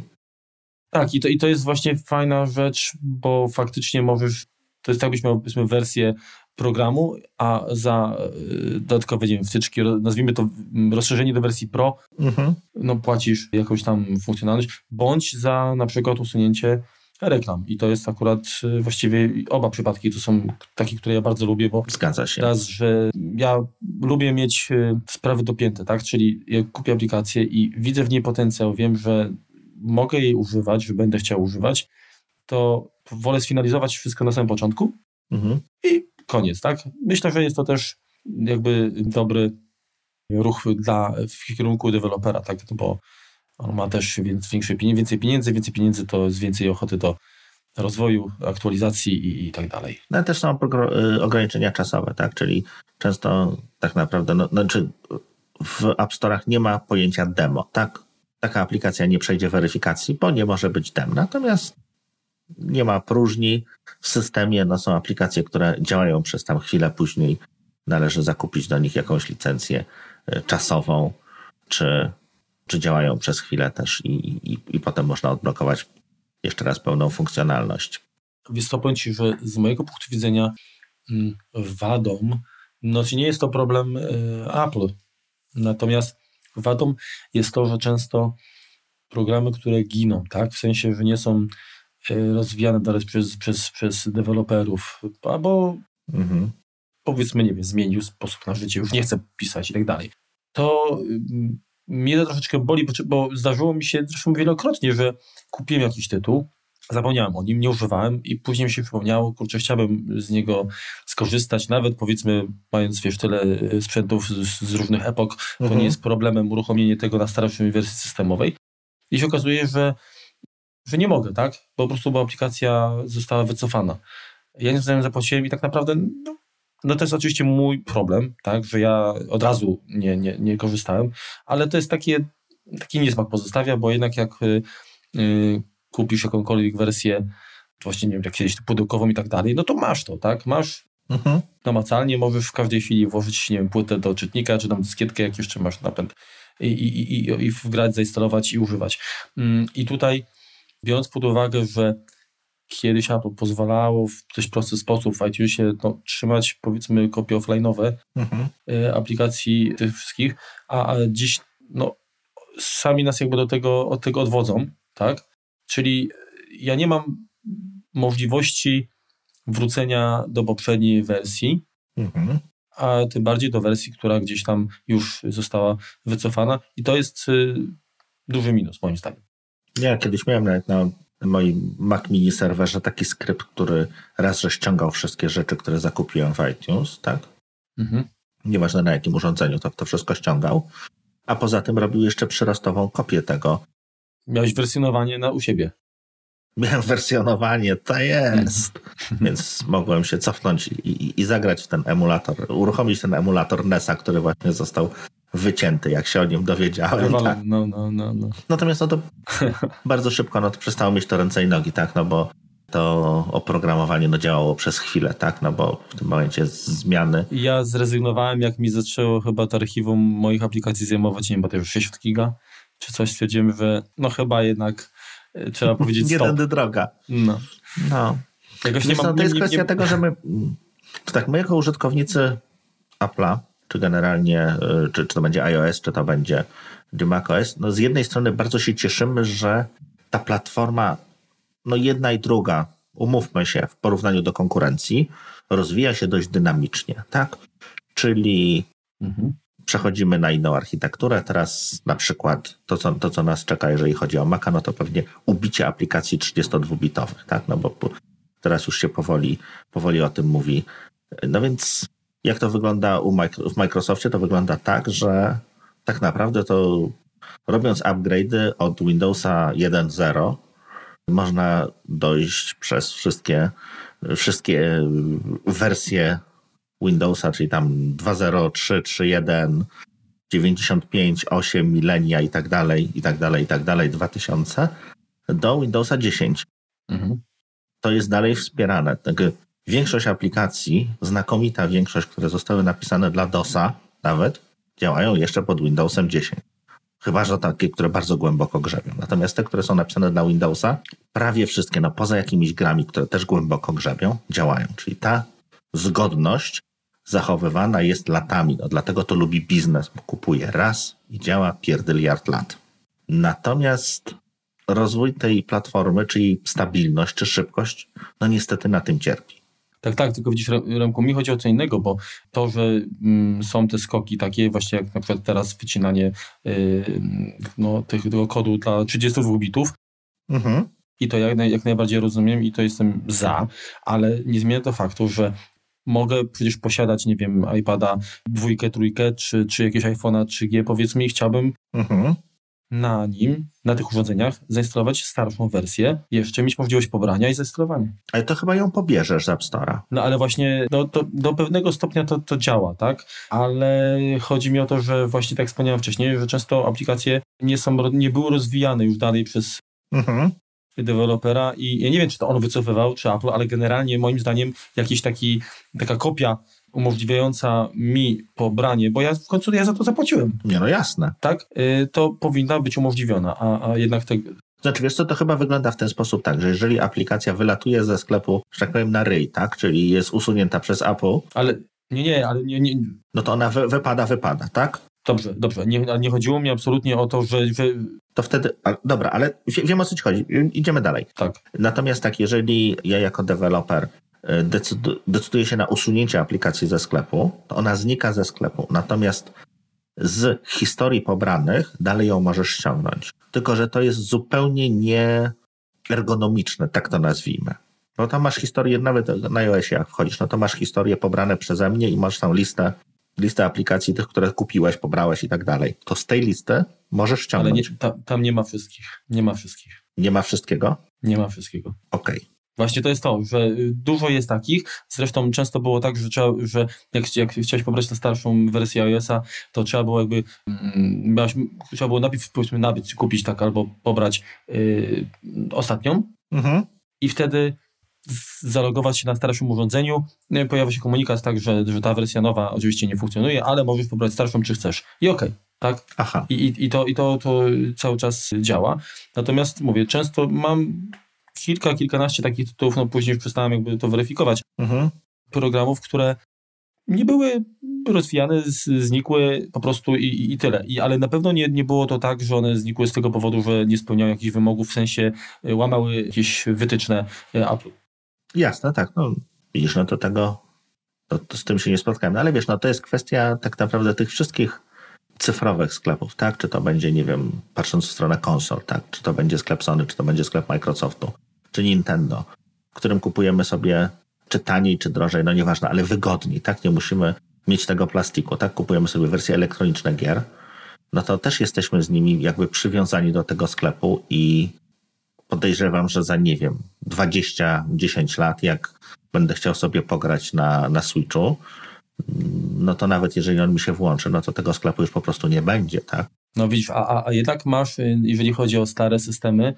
[SPEAKER 2] Tak, i to, i to jest właśnie fajna rzecz, bo faktycznie możesz, to jest tak, byś miał wersję programu, a za y, dodatkowe nie wiem, wtyczki, nazwijmy to mm, rozszerzenie do wersji Pro, mhm. no płacisz jakąś tam funkcjonalność, bądź za na przykład usunięcie reklam. I to jest akurat y, właściwie oba przypadki to są takie, które ja bardzo lubię, bo
[SPEAKER 1] zgadza się.
[SPEAKER 2] Raz, że ja lubię mieć y, sprawy dopięte, tak? Czyli jak kupię aplikację i widzę w niej potencjał, wiem, że mogę jej używać, że będę chciał używać, to wolę sfinalizować wszystko na samym początku mhm. i koniec, tak? Myślę, że jest to też jakby dobry ruch dla, w kierunku dewelopera, tak? No bo on ma też pieniędzy, więcej pieniędzy, więcej pieniędzy to jest więcej ochoty do rozwoju, aktualizacji i, i tak dalej.
[SPEAKER 1] No też są y, ograniczenia czasowe, tak? Czyli często tak naprawdę, no, znaczy w App Store'ach nie ma pojęcia demo, tak? Taka aplikacja nie przejdzie weryfikacji, bo nie może być dem. Natomiast nie ma próżni w systemie, no są aplikacje, które działają przez tam chwilę, później należy zakupić do nich jakąś licencję y, czasową, czy czy działają przez chwilę też i, i, i potem można odblokować jeszcze raz pełną funkcjonalność.
[SPEAKER 2] Powiem Ci, że z mojego punktu widzenia mm, wadą, no nie jest to problem y, Apple, natomiast wadą jest to, że często programy, które giną, tak, w sensie, że nie są y, rozwijane dalej przez, przez, przez deweloperów, albo mhm. powiedzmy, nie wiem, zmienił sposób na życie, już nie chce pisać i tak dalej, to y, mnie to troszeczkę boli, bo zdarzyło mi się zresztą wielokrotnie, że kupiłem jakiś tytuł, zapomniałem o nim, nie używałem i później mi się przypomniało, kurczę, chciałbym z niego skorzystać, nawet powiedzmy mając, wiesz, tyle e, sprzętów z, z różnych epok, to mhm. nie jest problemem uruchomienie tego na starszej wersji systemowej. I się okazuje, że, że nie mogę, tak? Po prostu, bo aplikacja została wycofana. Ja nie zapłaciłem i tak naprawdę no, no to jest oczywiście mój problem, tak, że ja od razu nie, nie, nie korzystałem, ale to jest takie, taki niesmak pozostawia, bo jednak jak y, y, kupisz jakąkolwiek wersję, właśnie nie wiem, jak kiedyś pudełkową i tak dalej, no to masz to, tak, masz mhm. namacalnie, możesz w każdej chwili włożyć, nie wiem, płytę do czytnika, czy tam dyskietkę, jak jeszcze masz napęd i, i, i, i wgrać, zainstalować i używać. Mm, I tutaj biorąc pod uwagę, że kiedyś Apple pozwalało w dość prosty sposób w iTunesie no, trzymać powiedzmy kopie offline'owe mhm. E, aplikacji tych wszystkich, a, a dziś no, sami nas jakby do tego, od tego odwodzą, tak? Czyli ja nie mam możliwości wrócenia do poprzedniej wersji, mhm. a tym bardziej do wersji, która gdzieś tam już została wycofana i to jest y, duży minus moim zdaniem.
[SPEAKER 1] Ja kiedyś miałem nawet na moim Mac Mini serwerze taki skrypt, który raz, że ściągał wszystkie rzeczy, które zakupiłem w iTunes, tak? Mhm. Nieważne na jakim urządzeniu, to to wszystko ściągał. A poza tym robił jeszcze przyrostową kopię tego.
[SPEAKER 2] Miałeś wersjonowanie na, u siebie.
[SPEAKER 1] Miałem wersjonowanie, to jest. Mhm. Więc mogłem się cofnąć i, i, i, zagrać w ten emulator, uruchomić ten emulator NESa, który właśnie został wycięty, jak się o nim dowiedziałem. Tak.
[SPEAKER 2] No, no, no, no.
[SPEAKER 1] Natomiast no to bardzo szybko no to przestało mieć to ręce i nogi, tak, no bo to oprogramowanie no, działało przez chwilę, tak? No bo w tym momencie zmiany.
[SPEAKER 2] Ja zrezygnowałem, jak mi zaczęło chyba to archiwum moich aplikacji zajmować, nie wiem, bo to już 60 giga, czy coś stwierdziłem, że no chyba jednak e, trzeba powiedzieć
[SPEAKER 1] nie
[SPEAKER 2] stop.
[SPEAKER 1] tędy droga.
[SPEAKER 2] No.
[SPEAKER 1] no. Jakoś nie mam, no, to jest nie, kwestia nie... tego, że my, tak, my jako użytkownicy Apple'a, czy generalnie, e, czy, czy to będzie iOS, czy to będzie macOS, no z jednej strony bardzo się cieszymy, że ta platforma no jedna i druga, umówmy się, w porównaniu do konkurencji, rozwija się dość dynamicznie, tak? Czyli mhm. przechodzimy na inną architekturę. Teraz na przykład to co, to, co nas czeka, jeżeli chodzi o Maca, no to pewnie ubicie aplikacji 32-bitowych, tak? No bo teraz już się powoli, powoli o tym mówi. No więc jak to wygląda u, w Microsoftie? To wygląda tak, że tak naprawdę to robiąc upgrade'y od Windowsa 1.0 można dojść przez wszystkie, wszystkie wersje Windowsa, czyli tam 2.0, 3, 3.1, 95, 8, milenia i tak dalej, i tak dalej, i tak dalej, 2000 do Windowsa 10. Mhm. To jest dalej wspierane. Większość aplikacji, znakomita większość, które zostały napisane dla DOSa nawet, działają jeszcze pod Windowsem 10. Chyba, że takie, które bardzo głęboko grzebią. Natomiast te, które są napisane dla Windowsa, prawie wszystkie, no poza jakimiś grami, które też głęboko grzebią, działają. Czyli ta zgodność zachowywana jest latami. No, dlatego to lubi biznes, bo kupuje raz i działa pierdyliard lat. Natomiast rozwój tej platformy, czyli stabilność czy szybkość, no niestety na tym cierpi.
[SPEAKER 2] Tak, tak, tylko widzisz, Remku, mi chodzi o co innego, bo to, że mm, są te skoki takie, właśnie jak na przykład teraz wycinanie yy, no, tego kodu dla 32 bitów, mhm. i to jak, jak najbardziej rozumiem i to jestem za, ale nie zmienia to faktu, że mogę przecież posiadać, nie wiem, iPada dwójkę, trójkę, czy, czy jakieś iPhone'a 3G, powiedzmy, i chciałbym mhm na nim, na tych urządzeniach, zainstalować starszą wersję, jeszcze mieć możliwość pobrania i zainstalowania.
[SPEAKER 1] Ale to chyba ją pobierzesz z App Store'a.
[SPEAKER 2] No ale właśnie no, to, do pewnego stopnia to, to działa, tak? Ale chodzi mi o to, że właśnie tak wspomniałem wcześniej, że często aplikacje nie, są, nie były rozwijane już dalej przez mhm dewelopera i ja nie wiem, czy to on wycofywał, czy Apple, ale generalnie moim zdaniem jakiś taki, taka kopia umożliwiająca mi pobranie, bo ja w końcu ja za to zapłaciłem.
[SPEAKER 1] Nie, no jasne.
[SPEAKER 2] Tak, y, to powinna być umożliwiona, a, a jednak tego...
[SPEAKER 1] Znaczy, wiesz co, to chyba wygląda w ten sposób tak, że jeżeli aplikacja wylatuje ze sklepu, że tak powiem, na ryj, tak, czyli jest usunięta przez Apple...
[SPEAKER 2] Ale nie, nie, ale nie... nie.
[SPEAKER 1] No to ona wy, wypada, wypada, tak?
[SPEAKER 2] Dobrze, dobrze. Nie, nie chodziło mi absolutnie o to, że... że...
[SPEAKER 1] To wtedy, a, dobra, ale wiem o co ci chodzi. Idziemy dalej.
[SPEAKER 2] Tak.
[SPEAKER 1] Natomiast tak, jeżeli ja jako deweloper decyduje się na usunięcie aplikacji ze sklepu, to ona znika ze sklepu. Natomiast z historii pobranych dalej ją możesz ściągnąć. Tylko, że to jest zupełnie nieergonomiczne, tak to nazwijmy. Bo tam masz historię, nawet na iOSie jak wchodzisz, no to masz historie pobrane przeze mnie i masz tam listę, listę aplikacji tych, które kupiłeś, pobrałeś i tak dalej. To z tej listy możesz ściągnąć.
[SPEAKER 2] Ale nie, ta, tam nie ma wszystkich. Nie ma wszystkich.
[SPEAKER 1] Nie ma wszystkiego?
[SPEAKER 2] Nie ma wszystkiego.
[SPEAKER 1] Okej. Okay.
[SPEAKER 2] Właśnie to jest to, że y, dużo jest takich. Zresztą często było tak, że, trzeba, że jak, jak chciałeś pobrać na starszą wersję iOS-a, to trzeba było jakby, mm, trzeba było najpierw powiedzmy nabyć, kupić tak albo pobrać yy, ostatnią mhm. i wtedy zalogować się na starszym urządzeniu. No pojawia się komunikat tak, że, że ta wersja nowa oczywiście nie funkcjonuje, ale możesz pobrać starszą, czy chcesz. I okej. Okay tak?
[SPEAKER 1] Aha.
[SPEAKER 2] I, i, i, to, i to, to cały czas działa. Natomiast mówię, często mam kilka, kilkanaście takich tytułów, no później przestałem jakby to weryfikować, mhm. programów, które nie były rozwijane, znikły po prostu i, i tyle. I, ale na pewno nie, nie było to tak, że one znikły z tego powodu, że nie spełniają jakichś wymogów, w sensie e, łamały jakieś wytyczne e, Apple.
[SPEAKER 1] Jasne, tak. No, widzisz, no to tego, to, to z tym się nie spotkałem. No, ale wiesz, no to jest kwestia tak naprawdę tych wszystkich cyfrowych sklepów, tak? Czy to będzie, nie wiem, patrząc w stronę konsol, tak? Czy to będzie sklep Sony, czy to będzie sklep Microsoftu, czy Nintendo, w którym kupujemy sobie czy taniej, czy drożej, no nieważne, ale wygodniej, tak? Nie musimy mieć tego plastiku, tak? Kupujemy sobie wersje elektroniczne gier, no to też jesteśmy z nimi jakby przywiązani do tego sklepu i podejrzewam, że za, nie wiem, 20-10 lat, jak będę chciał sobie pograć na, na Switchu, no to nawet jeżeli on mi się włączy, no to tego sklepu już po prostu nie będzie, tak?
[SPEAKER 2] No widzisz, a, a jednak masz, jeżeli chodzi o stare systemy,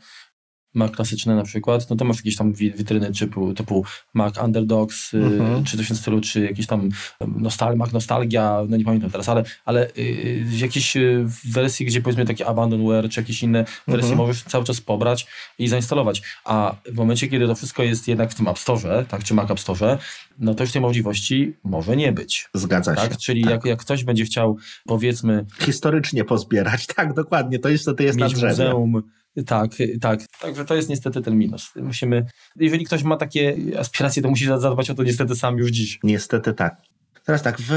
[SPEAKER 2] Mac klasyczny na przykład, no to masz jakieś tam witryny typu, typu Mac Underdogs, y, mhm. czy coś w tym stylu, czy jakieś tam nostal Mac Nostalgia, no nie pamiętam teraz, ale, ale yy, jakieś y, wersji, gdzie powiedzmy takie Abandonware, czy jakieś inne wersje mhm. możesz cały czas pobrać i zainstalować. A w momencie, kiedy to wszystko jest jednak w tym App Store, tak, czy Mac App Store, no to już tej możliwości może nie być.
[SPEAKER 1] Zgadza
[SPEAKER 2] tak?
[SPEAKER 1] się.
[SPEAKER 2] Czyli tak. Jak, jak ktoś będzie chciał, powiedzmy...
[SPEAKER 1] Historycznie pozbierać, tak, dokładnie, to jest
[SPEAKER 2] mieć na muzeum, tak, tak. Także to jest niestety ten minus. Musimy, jeżeli ktoś ma takie aspiracje, to musi zadbać o to niestety sam już dziś.
[SPEAKER 1] Niestety tak. Teraz tak, w,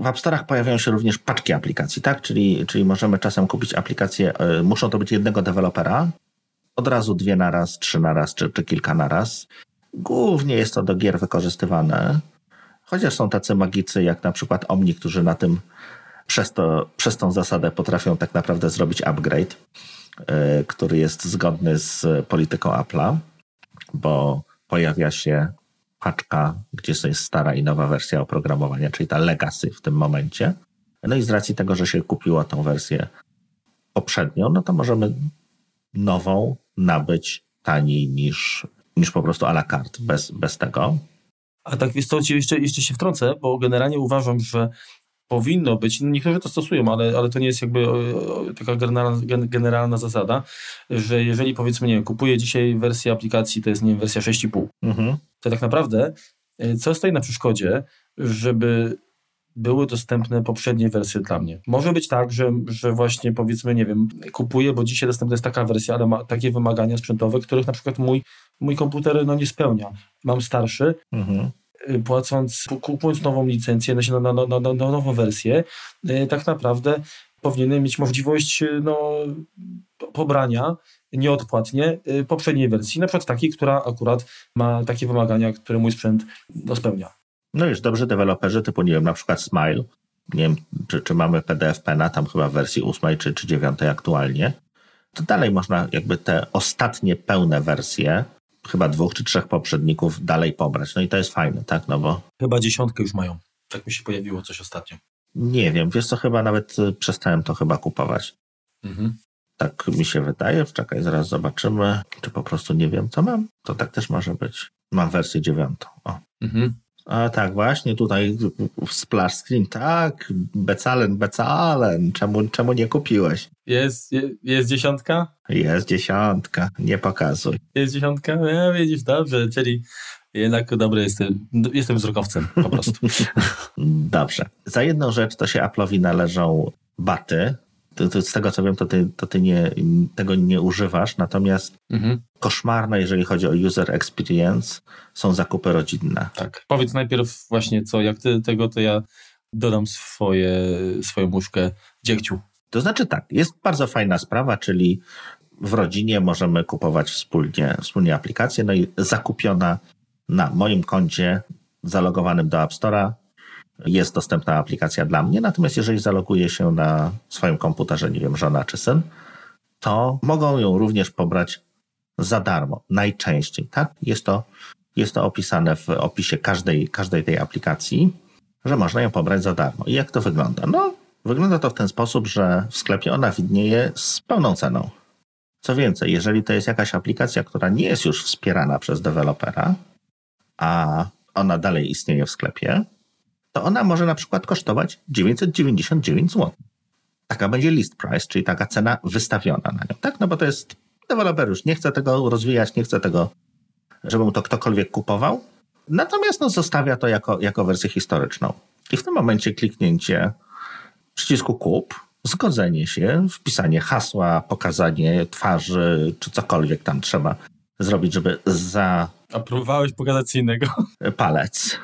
[SPEAKER 1] w App Store'ach pojawiają się również paczki aplikacji, tak? Czyli, czyli możemy czasem kupić aplikacje, y, muszą to być jednego dewelopera, od razu dwie na raz, trzy na raz, czy, czy kilka na raz. Głównie jest to do gier wykorzystywane, chociaż są tacy magicy jak na przykład Omni, którzy na tym przez, to, przez tą zasadę potrafią tak naprawdę zrobić upgrade, który jest zgodny z polityką Apple'a, bo pojawia się paczka, gdzie jest stara i nowa wersja oprogramowania, czyli ta legacy w tym momencie. No i z racji tego, że się kupiło tą wersję poprzednią, no to możemy nową nabyć taniej niż, niż po prostu à la carte, bez, bez tego.
[SPEAKER 2] A tak wiesz co, jeszcze, jeszcze się wtrącę, bo generalnie uważam, że powinno być, niektórzy to stosują, ale, ale to nie jest jakby taka generalna, generalna zasada, że jeżeli powiedzmy, nie wiem, kupuję dzisiaj wersję aplikacji, to jest, nie wiem, wersja 6,5, mhm. to tak naprawdę e, co stoi na przeszkodzie, żeby były dostępne poprzednie wersje dla mnie. Może być tak, że, że właśnie powiedzmy, nie wiem, kupuję, bo dzisiaj dostępna jest taka wersja, ale ma takie wymagania sprzętowe, których na przykład mój, mój komputer no, nie spełnia. Mam starszy, mhm. Y, płacąc, kupując nową licencję, na, na, na, na nową wersję, y, tak naprawdę powinienem mieć możliwość y, no, pobrania nieodpłatnie poprzedniej wersji, na przykład takiej, która akurat ma takie wymagania, które mój sprzęt no, spełnia.
[SPEAKER 1] No już dobrzy deweloperzy typu, nie wiem, na przykład Smile, nie wiem, czy, czy mamy PDF Pena, tam chyba w wersji 8 czy, czy 9 aktualnie, to dalej można jakby te ostatnie pełne wersje chyba dwóch czy trzech poprzedników dalej pobrać. No i to jest fajne, tak? No bo...
[SPEAKER 2] Chyba dziesiątkę już mają. Tak mi się pojawiło coś ostatnio.
[SPEAKER 1] Nie wiem, wiesz co, chyba nawet y, przestałem to chyba kupować. Mhm. Tak mi się wydaje. Czekaj, zaraz zobaczymy. Czy po prostu nie wiem, co mam? To tak też może być. Mam wersję dziewiątą. O. Mhm. A tak, właśnie tutaj splash screen, tak, Becalen, Becalen, czemu, czemu nie kupiłeś?
[SPEAKER 2] Jest, jest dziesiątka?
[SPEAKER 1] Jest dziesiątka, nie pokazuj.
[SPEAKER 2] Jest dziesiątka? No, widzisz, dobrze, czyli jednak dobry jestem, jestem wzrokowcem po prostu.
[SPEAKER 1] dobrze. Za jedną rzecz to się Apple'owi należą baty, to, to z tego co wiem, to ty, to ty nie, tego nie używasz, natomiast mhm. koszmarne, jeżeli chodzi o user experience, są zakupy rodzinne.
[SPEAKER 2] Tak. Powiedz najpierw właśnie co, jak ty tego, to ja dodam swoje, swoją muszkę dziegciu.
[SPEAKER 1] To znaczy tak, jest bardzo fajna sprawa, czyli w rodzinie możemy kupować wspólnie, wspólnie aplikację, no i zakupiona na moim koncie zalogowanym do App Store'a jest dostępna aplikacja dla mnie, natomiast jeżeli zaloguje się na swoim komputerze, nie wiem, żona czy syn, to mogą ją również pobrać za darmo, najczęściej, tak? Jest to, jest to opisane w opisie każdej, każdej tej aplikacji, że można ją pobrać za darmo. I jak to wygląda? No, wygląda to w ten sposób, że w sklepie ona widnieje z pełną ceną. Co więcej, jeżeli to jest jakaś aplikacja, która nie jest już wspierana przez dewelopera, a ona dalej istnieje w sklepie, to ona może na przykład kosztować 999 zł. Taka będzie list price, czyli taka cena wystawiona na nią, tak? No bo to jest deweloper już nie chce tego rozwijać, nie chce tego, żeby mu to ktokolwiek kupował. Natomiast no, zostawia to jako, jako wersję historyczną. I w tym momencie kliknięcie przycisku kup, zgodzenie się, wpisanie hasła, pokazanie twarzy, czy cokolwiek tam trzeba zrobić, żeby za...
[SPEAKER 2] A próbowałeś pokazać co innego?
[SPEAKER 1] Palec.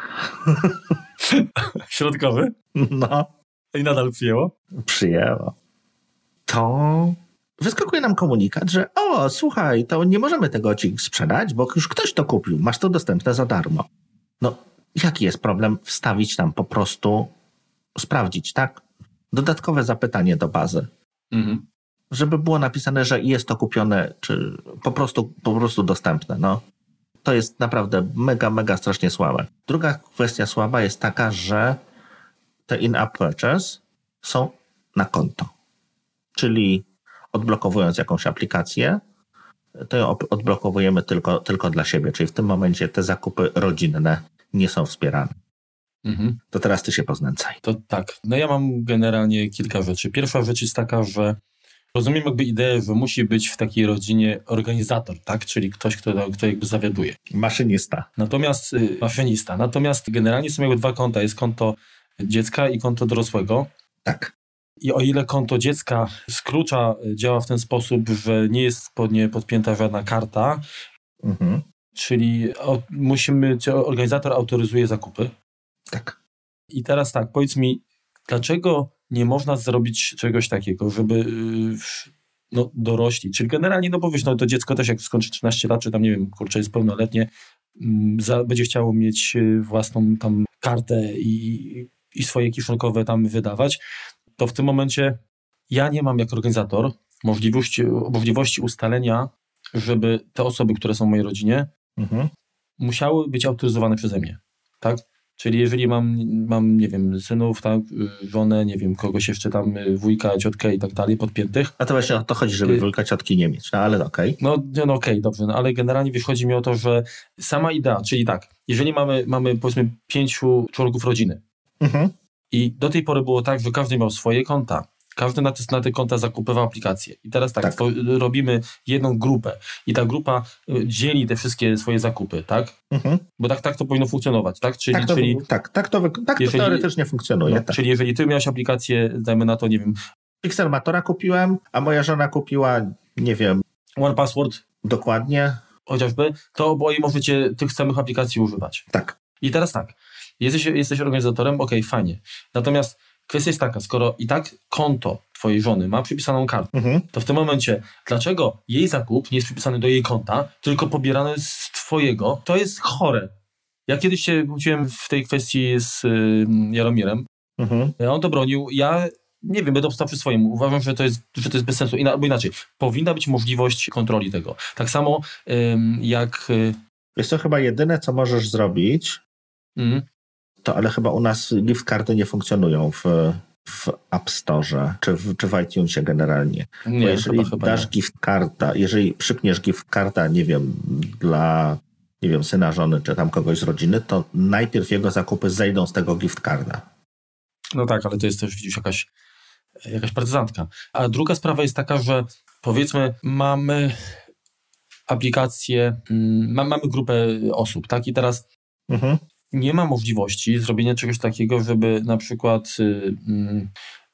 [SPEAKER 2] Środkowy?
[SPEAKER 1] No.
[SPEAKER 2] I nadal przyjęło?
[SPEAKER 1] Przyjęło. To wyskakuje nam komunikat, że o, słuchaj, to nie możemy tego ci sprzedać, bo już ktoś to kupił, masz to dostępne za darmo. No, jaki jest problem wstawić tam po prostu, sprawdzić, tak? Dodatkowe zapytanie do bazy. Mhm. Żeby było napisane, że jest to kupione, czy po prostu, po prostu dostępne, no to jest naprawdę mega, mega strasznie słabe. Druga kwestia słaba jest taka, że te in-app purchase są na konto. Czyli odblokowując jakąś aplikację, to ją odblokowujemy tylko, tylko dla siebie, czyli w tym momencie te zakupy rodzinne nie są wspierane. Mhm. To teraz ty się poznęcaj.
[SPEAKER 2] To tak. No ja mam generalnie kilka rzeczy. Pierwsza rzecz jest taka, że rozumiem jakby ideę, że musi być w takiej rodzinie organizator, tak? Czyli ktoś, kto, kto jakby zawiaduje.
[SPEAKER 1] Maszynista.
[SPEAKER 2] Natomiast, y, maszynista. Natomiast generalnie są jakby dwa konta. Jest konto dziecka i konto dorosłego.
[SPEAKER 1] Tak.
[SPEAKER 2] I o ile konto dziecka z klucza działa w ten sposób, że nie jest pod nie podpięta żadna karta, mhm. czyli o, musimy, organizator autoryzuje zakupy.
[SPEAKER 1] Tak.
[SPEAKER 2] I teraz tak, powiedz mi, dlaczego nie można zrobić czegoś takiego, żeby y, no, dorośli, czyli generalnie, no bo wiesz, no to dziecko też jak skończy 13 lat, czy tam, nie wiem, kurczę, jest pełnoletnie, mm, za, będzie chciało mieć y, własną tam kartę i, i swoje kieszonkowe tam wydawać, to w tym momencie ja nie mam jako organizator możliwości, możliwości ustalenia, żeby te osoby, które są w mojej rodzinie, mhm. musiały być autoryzowane przeze mnie, tak? Czyli jeżeli mam, mam, nie wiem, synów, tak, żonę, nie wiem, kogoś jeszcze tam, wujka, ciotkę i tak dalej, podpiętych.
[SPEAKER 1] A to właśnie o to chodzi, żeby y, wujka, ciotki nie mieć, no ale okej. Okay.
[SPEAKER 2] No, no okej, okay, dobrze, no, ale generalnie wiesz, chodzi mi o to, że sama idea, czyli tak, jeżeli mamy, mamy powiedzmy pięciu członków rodziny mhm. i do tej pory było tak, że każdy miał swoje konta, każdy na te, na te konta zakupywał aplikacje. I teraz tak, tak. robimy jedną grupę i ta grupa y, dzieli te wszystkie swoje zakupy, tak? Mhm. Bo tak, tak to powinno funkcjonować, tak?
[SPEAKER 1] Czyli, tak, to, czyli, tak, tak to, tak jeżeli, to teoretycznie funkcjonuje. No,
[SPEAKER 2] tak. Czyli jeżeli ty miałeś aplikację, dajmy na to, nie wiem...
[SPEAKER 1] Pixelmatora kupiłem, a moja żona kupiła, nie wiem...
[SPEAKER 2] One Password.
[SPEAKER 1] Dokładnie.
[SPEAKER 2] Chociażby, to oboje możecie tych samych aplikacji używać.
[SPEAKER 1] Tak.
[SPEAKER 2] I teraz tak, jesteś, jesteś organizatorem, ok, fajnie. Natomiast Kwestia jest taka, skoro i tak konto twojej żony ma przypisaną kartę, mhm. to w tym momencie dlaczego jej zakup nie jest przypisany do jej konta, tylko pobierany z twojego, to jest chore. Ja kiedyś się kłóciłem w tej kwestii z y, Jaromirem. Mhm. On to bronił. Ja nie wiem, będę obstał przy swoim. Uważam, że to jest, że to jest bez sensu. Albo inaczej, powinna być możliwość kontroli tego. Tak samo jak... Y,
[SPEAKER 1] jest to chyba jedyne, co możesz zrobić, mhm to ale chyba u nas gift nie funkcjonują w, w App Store czy w, czy w iTunesie generalnie. Nie, Bo jeżeli chyba, chyba dasz nie. gift karta, jeżeli przypniesz gift nie wiem, dla nie wiem, syna, żony, czy tam kogoś z rodziny, to najpierw jego zakupy zejdą z tego gift.
[SPEAKER 2] No tak, ale to jest też widzisz jakaś, jakaś partyzantka. A druga sprawa jest taka, że powiedzmy mamy aplikację, mm, mamy grupę osób, tak? I teraz mhm nie ma możliwości zrobienia czegoś takiego, żeby na przykład y, mm,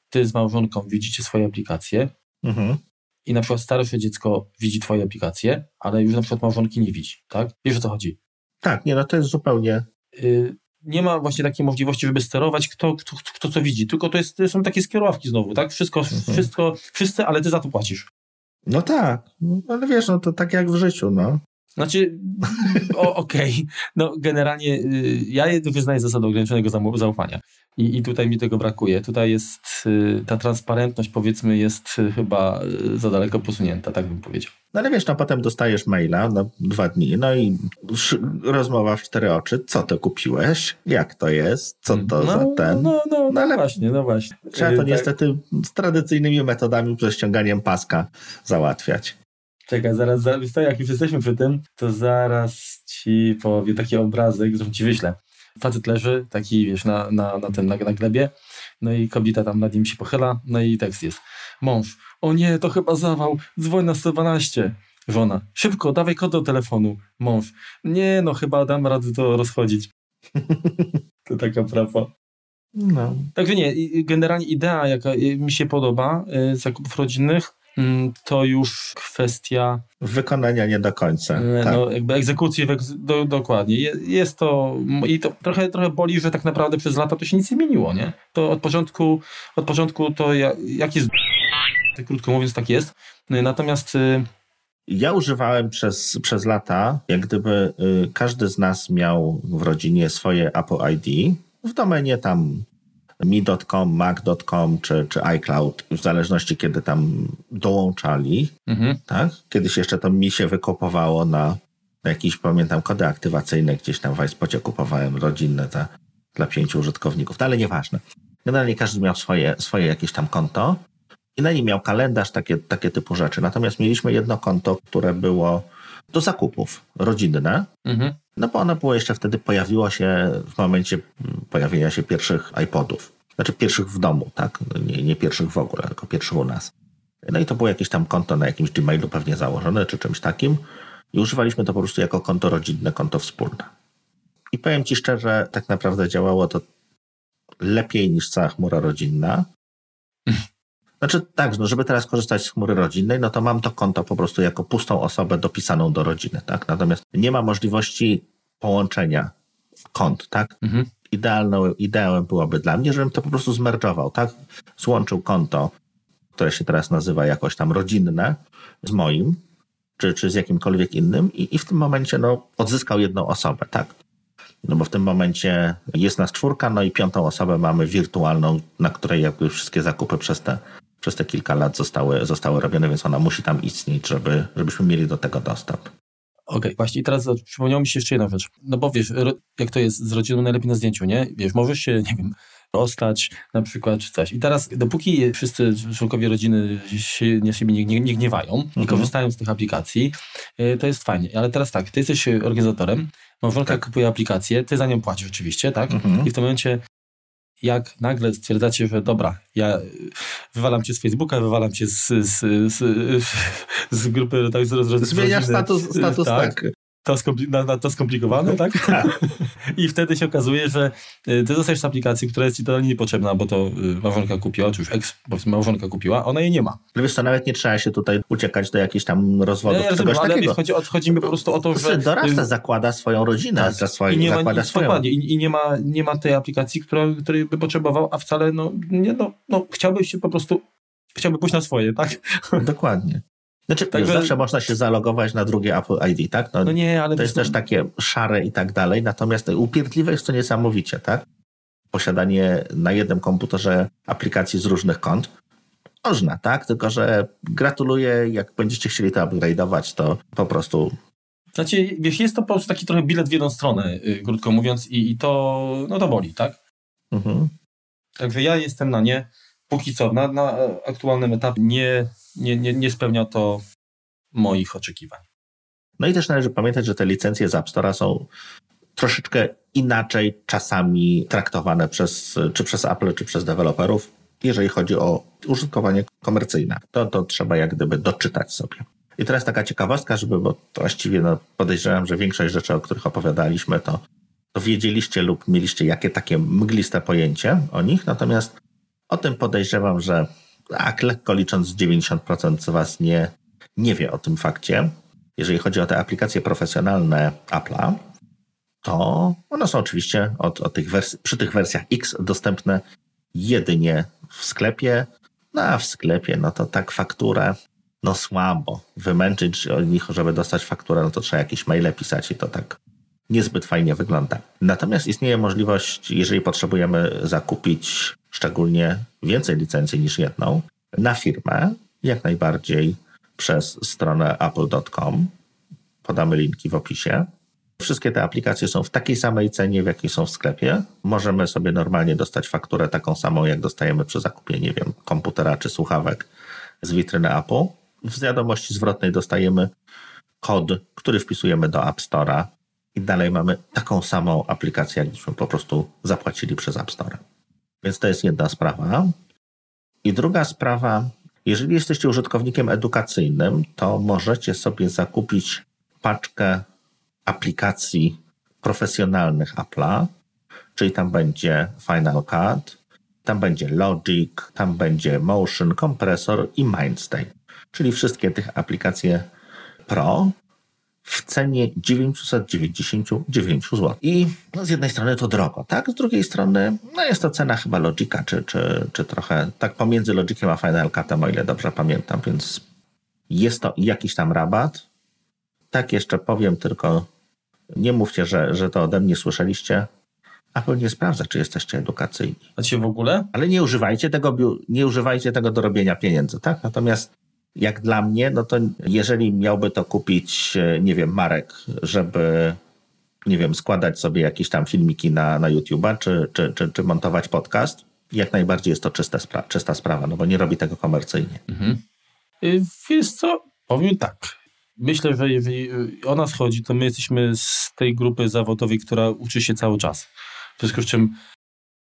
[SPEAKER 2] ty z małżonką widzicie swoje aplikacje mhm. i na przykład starsze dziecko widzi twoje aplikacje, ale już na przykład małżonki nie widzi, tak? Wiesz o co chodzi?
[SPEAKER 1] Tak, nie, no to jest zupełnie...
[SPEAKER 2] Y, nie ma właśnie takiej możliwości, żeby sterować kto, kto, kto co widzi, tylko to, jest, to są takie skierowki znowu, tak? Wszystko, mhm. wszystko, wszyscy, ale ty za to płacisz.
[SPEAKER 1] No tak, ale wiesz, no to tak jak w życiu, no.
[SPEAKER 2] Znaczy, okej, okay. no generalnie y, ja wyznaję zasadę ograniczonego zaufania I, i tutaj mi tego brakuje. Tutaj jest y, ta transparentność powiedzmy jest y, chyba za daleko posunięta, tak bym powiedział.
[SPEAKER 1] No ale wiesz, no potem dostajesz maila na dwa dni, no i rozmowa w cztery oczy, co to kupiłeś, jak to jest, co to no, za ten.
[SPEAKER 2] No, no, no, no ale właśnie, no właśnie.
[SPEAKER 1] Trzeba to tak. niestety z tradycyjnymi metodami przez ściąganiem paska załatwiać.
[SPEAKER 2] Czekaj, zaraz, zaraz jak już jesteśmy przy tym, to zaraz ci powiem taki obrazek, zresztą ci wyślę. Facet leży, taki wiesz, na, na, na tym, na, na glebie, no i kobieta tam nad nim się pochyla, no i tekst jest. Mąż, o nie, to chyba zawał, dzwoń na 112. Żona, szybko, dawaj kod do telefonu. Mąż, nie no, chyba dam radę to rozchodzić. to taka prawa. No. Także nie, generalnie idea, jaka mi się podoba, y, zakupów rodzinnych, to już kwestia
[SPEAKER 1] wykonania nie do końca.
[SPEAKER 2] E, no, tak. jakby egzekucji do, dokładnie. Jest to i to trochę, trochę boli, że tak naprawdę przez lata to się nic nie zmieniło, nie? To od początku, od początku to jak jest tak krótko mówiąc tak jest. No natomiast y,
[SPEAKER 1] ja używałem przez, przez lata, jak gdyby y, każdy z nas miał w rodzinie swoje Apple ID w domenie tam mi.com, mac.com czy, czy iCloud, w zależności kiedy tam dołączali. Mhm. Tak? Kiedyś jeszcze to mi się wykopowało na, jakieś, pamiętam, kody aktywacyjne gdzieś tam w iSpocie kupowałem rodzinne za, dla pięciu użytkowników, no ale nieważne. Generalnie każdy miał swoje, swoje jakieś tam konto i na nim miał kalendarz, takie, takie typu rzeczy. Natomiast mieliśmy jedno konto, które było do zakupów rodzinne, mhm. No bo ono było jeszcze wtedy, pojawiło się w momencie pojawienia się pierwszych iPodów. Znaczy pierwszych w domu, tak? Nie, nie pierwszych w ogóle, tylko pierwszych u nas. No i to było jakieś tam konto na jakimś Gmailu pewnie założone, czy czymś takim. I używaliśmy to po prostu jako konto rodzinne, konto wspólne. I powiem Ci szczerze, tak naprawdę działało to lepiej niż cała chmura rodzinna. Znaczy tak, no żeby teraz korzystać z chmury rodzinnej, no to mam to konto po prostu jako pustą osobę dopisaną do rodziny, tak? Natomiast nie ma możliwości połączenia kont, tak? Mhm. Idealną, ideałem byłoby dla mnie, żebym to po prostu zmerdżował, tak? Złączył konto, które się teraz nazywa jakoś tam rodzinne, z moim, czy, czy z jakimkolwiek innym i, i w tym momencie no, odzyskał jedną osobę, tak? No bo w tym momencie jest nas czwórka, no i piątą osobę mamy wirtualną, na której jakby wszystkie zakupy przez te, przez te kilka lat zostały, zostały robione, więc ona musi tam istnieć, żeby, żebyśmy mieli do tego dostęp.
[SPEAKER 2] Okej, okay, właśnie teraz przypomniało mi się jeszcze jedna rzecz. No bo wiesz, jak to jest z rodziną najlepiej na zdjęciu, nie? Wiesz, możesz się, nie wiem, rozstać na przykład, czy coś. I teraz, dopóki wszyscy członkowie rodziny się, nie, siebie nie, nie, nie gniewają mhm. i korzystają z tych aplikacji, y, to jest fajnie. Ale teraz tak, ty jesteś organizatorem, małżonka tak. kupuje aplikację, ty za nią płacisz oczywiście, tak? Mhm. I w tym momencie jak nagle stwierdzacie, że dobra, ja wywalam cię z Facebooka, wywalam cię z, z, z, z grupy tak, z, z,
[SPEAKER 1] Zmieniasz status, status tak. tak
[SPEAKER 2] to, skompli na, na to skomplikowane, tak? tak? I wtedy się okazuje, że y, ty dostajesz aplikację, która jest ci totalnie niepotrzebna, bo to y, małżonka kupiła, czy już ex, małżonka kupiła, ona jej nie ma.
[SPEAKER 1] Ale wiesz co, nawet nie trzeba się tutaj uciekać do jakichś tam rozwodów,
[SPEAKER 2] ja, ja czegoś rozumiem, takiego. Chodzi, chodzi mi po prostu o to, że...
[SPEAKER 1] Dorasta, zakłada swoją rodzinę, tak, za swoje, i nie zakłada
[SPEAKER 2] ma, swoją. Dokładnie, i, i, nie, ma, nie ma tej aplikacji, która, której by potrzebował, a wcale, no, nie, no, no chciałby się po prostu chciałby pójść na swoje, tak?
[SPEAKER 1] Dokładnie. Znaczy, Także... zawsze można się zalogować na drugie Apple ID, tak?
[SPEAKER 2] No, no nie, ale...
[SPEAKER 1] To jest też takie szare i tak dalej, natomiast upierdliwe jest to niesamowicie, tak? Posiadanie na jednym komputerze aplikacji z różnych kont. Można, tak? Tylko, że gratuluję, jak będziecie chcieli to upgrade'ować, to po prostu
[SPEAKER 2] znaczy, wiesz, jest to po prostu taki trochę bilet w jedną stronę, yy, krótko mówiąc, i, i, to, no to boli, tak? Mhm. Także ja jestem na nie. Póki co, na, na aktualnym etapie nie nie, nie, nie spełnia to moich oczekiwań.
[SPEAKER 1] No i też należy pamiętać, że te licencje z App Store'a są troszeczkę inaczej czasami traktowane przez, czy przez Apple, czy przez deweloperów, jeżeli chodzi o użytkowanie komercyjne. To, to trzeba jak gdyby doczytać sobie. I teraz taka ciekawostka, żeby, bo właściwie no, podejrzewam, że większość rzeczy, o których opowiadaliśmy, to, to wiedzieliście lub mieliście jakie takie mgliste pojęcie o nich, natomiast o tym podejrzewam, że tak, lekko licząc 90% z Was nie, nie wie o tym fakcie. Jeżeli chodzi o te aplikacje profesjonalne Apple'a, to one są oczywiście od, od tych wersji, przy tych wersjach X dostępne jedynie w sklepie. No a w sklepie, no to tak fakturę, no słabo. Wymęczyć o nich, żeby dostać fakturę, no to trzeba jakieś maile pisać i to tak niezbyt fajnie wygląda. Natomiast istnieje możliwość, jeżeli potrzebujemy zakupić szczególnie więcej licencji niż jedną, na firmę, jak najbardziej przez stronę apple.com. Podamy linki w opisie. Wszystkie te aplikacje są w takiej samej cenie, w jakiej są w sklepie. Możemy sobie normalnie dostać fakturę taką samą, jak dostajemy przy zakupie, nie wiem, komputera czy słuchawek z witryny Apple. W wiadomości zwrotnej dostajemy kod, który wpisujemy do App Store'a i dalej mamy taką samą aplikację, jakbyśmy po prostu zapłacili przez App Store. Więc to jest jedna sprawa. I druga sprawa, jeżeli jesteście użytkownikiem edukacyjnym, to możecie sobie zakupić paczkę aplikacji profesjonalnych Apple'a, czyli tam będzie Final Cut, tam będzie Logic, tam będzie Motion, Kompresor i Mindstate, czyli wszystkie tych aplikacje Pro w cenie 999 zł. I no, z jednej strony to drogo, tak? Z drugiej strony no, jest to cena chyba Logica, czy, czy, czy trochę tak pomiędzy Logiciem a Final Cutem, o ile dobrze pamiętam, więc jest to jakiś tam rabat. Tak jeszcze powiem, tylko nie mówcie, że, że to ode mnie słyszeliście. Apple nie sprawdza, czy jesteście edukacyjni.
[SPEAKER 2] A w ogóle?
[SPEAKER 1] Ale nie używajcie tego, nie używajcie tego do robienia pieniędzy, tak? Natomiast jak dla mnie, no to jeżeli miałby to kupić, e, nie wiem, Marek, żeby, nie wiem, składać sobie jakieś tam filmiki na, na YouTube'a, czy, czy, czy, czy montować podcast, jak najbardziej jest to czysta, spra czysta sprawa, no bo nie robi tego komercyjnie. Mhm.
[SPEAKER 2] Y, co, powiem tak. Myślę, że jeżeli o nas chodzi, to my jesteśmy z tej grupy zawodowej, która uczy się cały czas. W związku z czym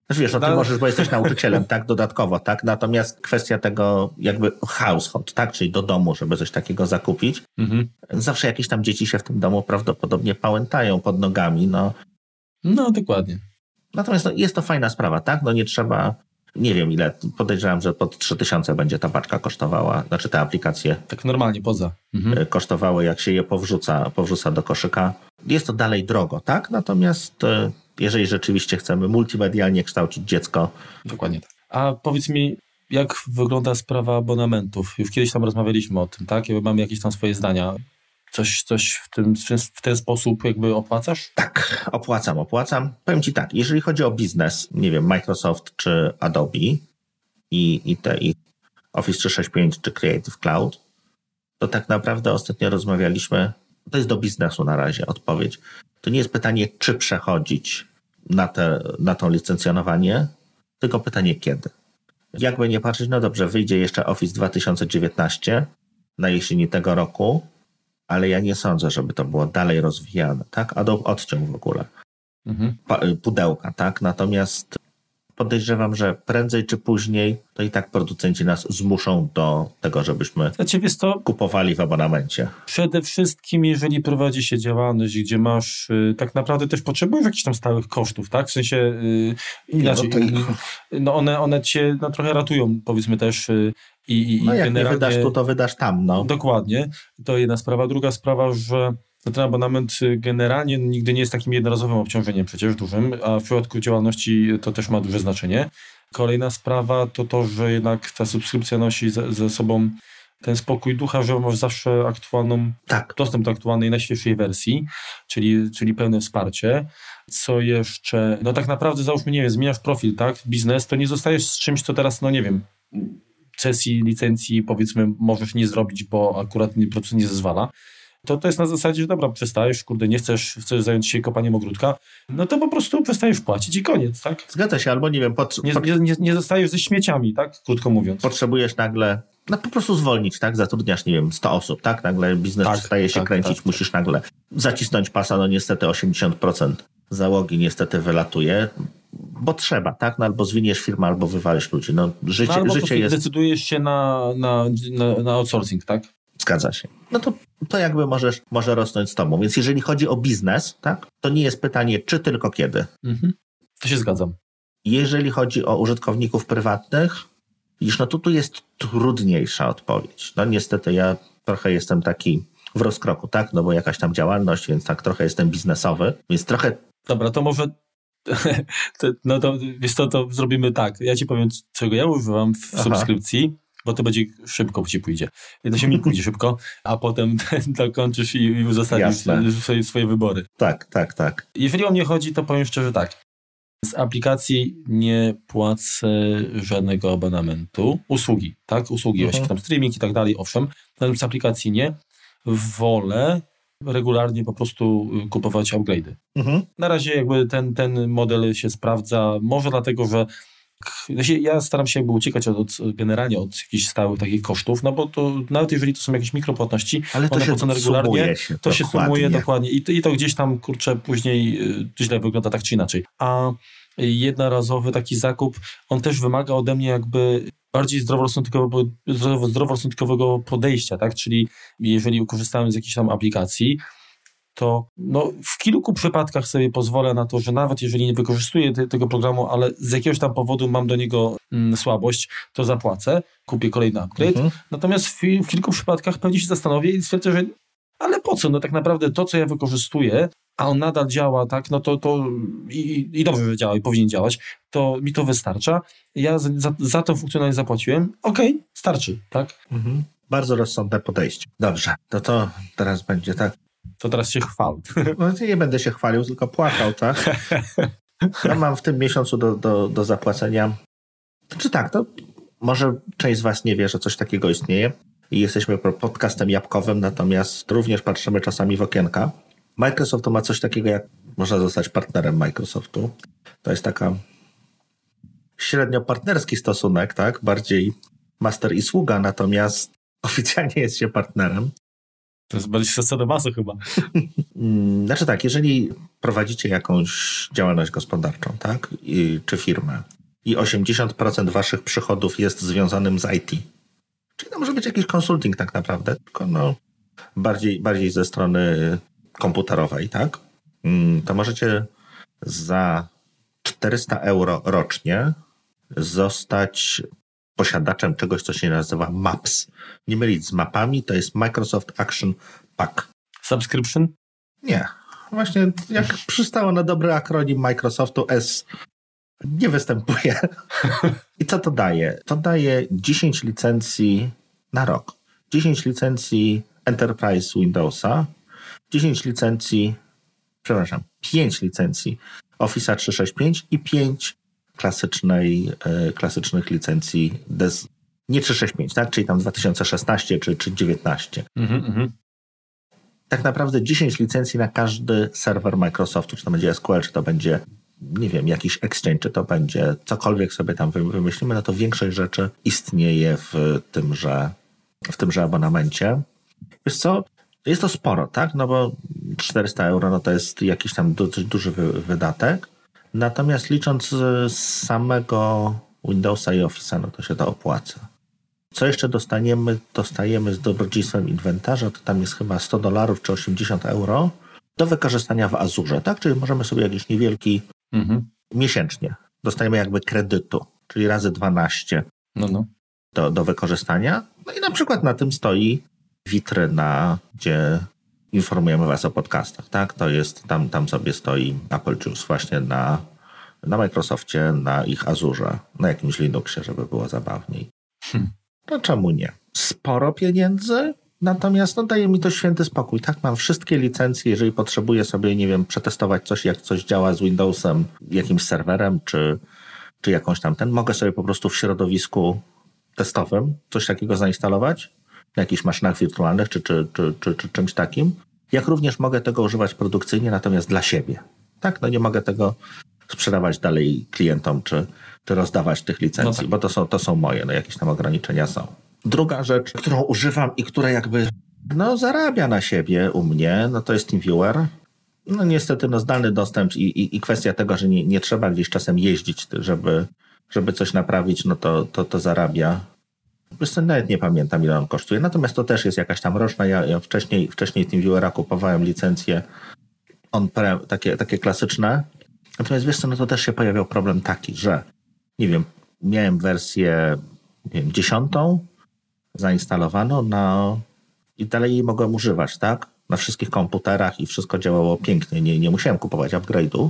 [SPEAKER 1] znaczy wiesz, no ty możesz, bo jesteś nauczycielem, tak, dodatkowo, tak? Natomiast kwestia tego jakby household, tak? Czyli do domu, żeby coś takiego zakupić. Mhm. Zawsze jakieś tam dzieci się w tym domu prawdopodobnie pałętają pod nogami, no.
[SPEAKER 2] No, dokładnie.
[SPEAKER 1] Natomiast no, jest to fajna sprawa, tak? No nie trzeba, nie wiem ile, podejrzewam, że pod 3000 będzie ta paczka kosztowała, znaczy te aplikacje.
[SPEAKER 2] Tak normalnie, poza.
[SPEAKER 1] Mhm. E, kosztowały, jak się je powrzuca, powrzuca do koszyka. Jest to dalej drogo, tak? Natomiast e, jeżeli rzeczywiście chcemy multimedialnie kształcić dziecko.
[SPEAKER 2] Dokładnie tak. A powiedz mi, jak wygląda sprawa abonamentów? Już kiedyś tam rozmawialiśmy o tym, tak? Ja mam jakieś tam swoje zdania. Coś, coś w, tym, w ten sposób jakby opłacasz?
[SPEAKER 1] Tak, opłacam, opłacam. Powiem Ci tak, jeżeli chodzi o biznes, nie wiem, Microsoft czy Adobe i, i te i Office 365 czy Creative Cloud, to tak naprawdę ostatnio rozmawialiśmy, to jest do biznesu na razie odpowiedź. To nie jest pytanie, czy przechodzić na, te, na to licencjonowanie, tylko pytanie kiedy. Jakby nie patrzeć, no dobrze, wyjdzie jeszcze Office 2019 na jesieni tego roku, ale ja nie sądzę, żeby to było dalej rozwijane, tak? Adobe odciął w ogóle mhm. pudełka, tak? Natomiast podejrzewam, że prędzej czy później to i tak producenci nas zmuszą do tego, żebyśmy znaczy, to, kupowali w abonamencie.
[SPEAKER 2] Przede wszystkim, jeżeli prowadzi się działalność, gdzie masz, y, tak naprawdę też potrzebujesz jakichś tam stałych kosztów, tak? W sensie y, inaczej, no, to... no one, one cię no, trochę ratują, powiedzmy też y, i,
[SPEAKER 1] i no jak generalnie... nie wydasz tu, to wydasz tam, no.
[SPEAKER 2] Dokładnie. To jedna sprawa. Druga sprawa, że no ten abonament generalnie nigdy nie jest takim jednorazowym obciążeniem przecież dużym, a w przypadku działalności to też ma duże znaczenie. Kolejna sprawa to to, że jednak ta subskrypcja nosi ze, ze sobą ten spokój ducha, że masz zawsze aktualną, tak. dostęp do aktualnej, najświeższej wersji, czyli, czyli pełne wsparcie. Co jeszcze? No tak naprawdę załóżmy, nie wiem, zmieniasz profil, tak? Biznes, to nie zostajesz z czymś, co teraz, no nie wiem, sesji, licencji powiedzmy możesz nie zrobić, bo akurat proces nie zezwala to, to jest na zasadzie, że dobra, przestajesz, kurde, nie chcesz, chcesz zająć się kopaniem ogródka, no to po prostu przestajesz płacić i koniec, tak?
[SPEAKER 1] Zgadza się, albo nie wiem, pod,
[SPEAKER 2] nie, nie, nie, nie zostajesz ze śmieciami, tak? Krótko mówiąc.
[SPEAKER 1] Potrzebujesz nagle, no po prostu zwolnić, tak? Zatrudniasz, nie wiem, 100 osób, tak? Nagle biznes tak, przestaje się tak, kręcić, tak, musisz nagle zacisnąć pasa, no niestety 80% załogi niestety wylatuje, bo trzeba, tak? No, albo zwiniesz firmę, albo wywalisz ludzi. No, życie, no, albo życie jest...
[SPEAKER 2] decydujesz się na, na, na, na outsourcing, tak?
[SPEAKER 1] Zgadza się. No to, to jakby możesz, może rosnąć z tobą. Więc jeżeli chodzi o biznes, tak, to nie jest pytanie, czy tylko kiedy. Mhm.
[SPEAKER 2] To się zgadzam.
[SPEAKER 1] Jeżeli chodzi o użytkowników prywatnych, widzisz, no to tu jest trudniejsza odpowiedź. No niestety ja trochę jestem taki w rozkroku, tak? No bo jakaś tam działalność, więc tak trochę jestem biznesowy, więc trochę...
[SPEAKER 2] Dobra, to może no to wiesz to, to zrobimy tak. Ja ci powiem, czego ja używam w Aha. subskrypcji bo to będzie szybko ci pójdzie. To się mi pójdzie szybko, a potem dokończysz i, i uzasadnisz swoje, swoje wybory.
[SPEAKER 1] Tak, tak, tak.
[SPEAKER 2] Jeżeli o mnie chodzi, to powiem szczerze tak. Z aplikacji nie płacę żadnego abonamentu. Usługi, tak? Usługi, mhm. właśnie tam streaming i tak dalej, owszem. Natomiast z aplikacji nie. Wolę regularnie po prostu kupować upgrade'y. Mhm. Na razie jakby ten, ten model się sprawdza. Może dlatego, że ja staram się jakby uciekać od, od, generalnie od jakichś stałych takich kosztów, no bo to nawet jeżeli to są jakieś mikropłatności,
[SPEAKER 1] Ale to się regularnie, się
[SPEAKER 2] to się sumuje dokładnie i to, i to gdzieś tam, kurczę, później y, źle wygląda tak czy inaczej. A jednorazowy taki zakup, on też wymaga ode mnie jakby bardziej zdroworozsądkowego, zdroworozsądkowego podejścia, tak? Czyli jeżeli korzystałem z jakiejś tam aplikacji, to no, w kilku przypadkach sobie pozwolę na to, że nawet jeżeli nie wykorzystuję te, tego programu, ale z jakiegoś tam powodu mam do niego mm, słabość, to zapłacę, kupię kolejny upgrade. Mhm. Natomiast w, w, kilku przypadkach pewnie się zastanowię i stwierdzę, że ale po co? No tak naprawdę to, co ja wykorzystuję, a on nadal działa, tak, no to, to i, i dobrze, że działa i powinien działać, to mi to wystarcza. Ja za, za tą funkcjonalność zapłaciłem, okej, okay, starczy, tak? Mhm.
[SPEAKER 1] Bardzo rozsądne podejście. Dobrze, to to teraz będzie tak.
[SPEAKER 2] To teraz się chwal.
[SPEAKER 1] No nie będę się chwalił, tylko płakał, tak? Ja mam w tym miesiącu do, do, do zapłacenia. Czy tak, to może część z Was nie wie, że coś takiego istnieje i jesteśmy podcastem jabłkowym, natomiast również patrzymy czasami w okienka. Microsoft ma coś takiego, jak można zostać partnerem Microsoftu. To jest taka średnio partnerski stosunek, tak? Bardziej master i sługa, natomiast oficjalnie jest się partnerem.
[SPEAKER 2] To jest bardziej sadomaso chyba.
[SPEAKER 1] Mm, znaczy tak, jeżeli prowadzicie jakąś działalność gospodarczą, tak? I, czy firmę i 80% waszych przychodów jest związanym z IT, czyli to może być jakiś konsulting tak naprawdę, tylko no bardziej, bardziej ze strony komputerowej, tak? Mm, to możecie za 400 euro rocznie zostać posiadaczem czegoś, co się nazywa MAPS. Nie mylić z mapami, to jest Microsoft Action Pack.
[SPEAKER 2] Subscription?
[SPEAKER 1] Nie. Właśnie jak przystało na dobry akronim Microsoftu S nie występuje. I co to daje? To daje 10 licencji na rok. 10 licencji Enterprise Windowsa, 10 licencji, przepraszam, 5 licencji Office 365 i 5 klasycznej, e, klasycznych licencji des, nie 365, tak? czyli tam 2016 czy, czy 19. Mm -hmm. Tak naprawdę 10 licencji na każdy serwer Microsoftu, czy to będzie SQL, czy to będzie nie wiem, jakiś exchange, czy to będzie cokolwiek sobie tam wymyślimy, no to większość rzeczy istnieje w tymże, w tymże abonamencie. Wiesz co, jest to sporo, tak? No bo 400 euro no to jest jakiś tam dosyć duży wydatek. Natomiast licząc z samego Windowsa i Office'a, no to się to opłaca. Co jeszcze dostaniemy? Dostajemy z dobrodziejstwem inwentarza, to tam jest chyba 100 dolarów czy 80 euro do wykorzystania w Azurze, tak? Czyli możemy sobie jakiś niewielki mhm. miesięcznie. Dostajemy jakby kredytu, czyli razy 12 no, no. Do, do wykorzystania. No i na przykład na tym stoi witryna, gdzie informujemy Was o podcastach, tak? To jest, tam, tam sobie stoi Apple Juice właśnie na, na Microsoftie, na ich Azurze, na jakimś Linuxie, żeby było zabawniej. Hmm. No czemu nie? Sporo pieniędzy, natomiast no, daje mi to święty spokój. Tak, mam wszystkie licencje, jeżeli potrzebuję sobie, nie wiem, przetestować coś, jak coś działa z Windowsem, jakimś serwerem, czy, czy jakąś tam ten, mogę sobie po prostu w środowisku testowym coś takiego zainstalować na jakichś maszynach wirtualnych czy, czy, czy, czy, czy czymś takim, jak również mogę tego używać produkcyjnie, natomiast dla siebie. Tak, no nie mogę tego sprzedawać dalej klientom, czy, czy rozdawać tych licencji, no tak. bo to są, to są moje, no jakieś tam ograniczenia są. Druga rzecz, którą używam i która jakby no, zarabia na siebie u mnie, no to jest TeamViewer. No niestety no, zdalny dostęp i, i, i kwestia tego, że nie, nie trzeba gdzieś czasem jeździć, żeby, żeby coś naprawić, no to, to, to zarabia. Wiesz nawet nie pamiętam ile on kosztuje, natomiast to też jest jakaś tam roczna. Ja, ja wcześniej, wcześniej TeamViewera kupowałem licencje on takie, takie klasyczne. Natomiast wiesz co, no to też się pojawiał problem taki, że nie wiem, miałem wersję nie wiem, dziesiątą zainstalowano na, i dalej jej mogłem używać, tak? Na wszystkich komputerach i wszystko działało pięknie. Nie, nie musiałem kupować upgrade'u.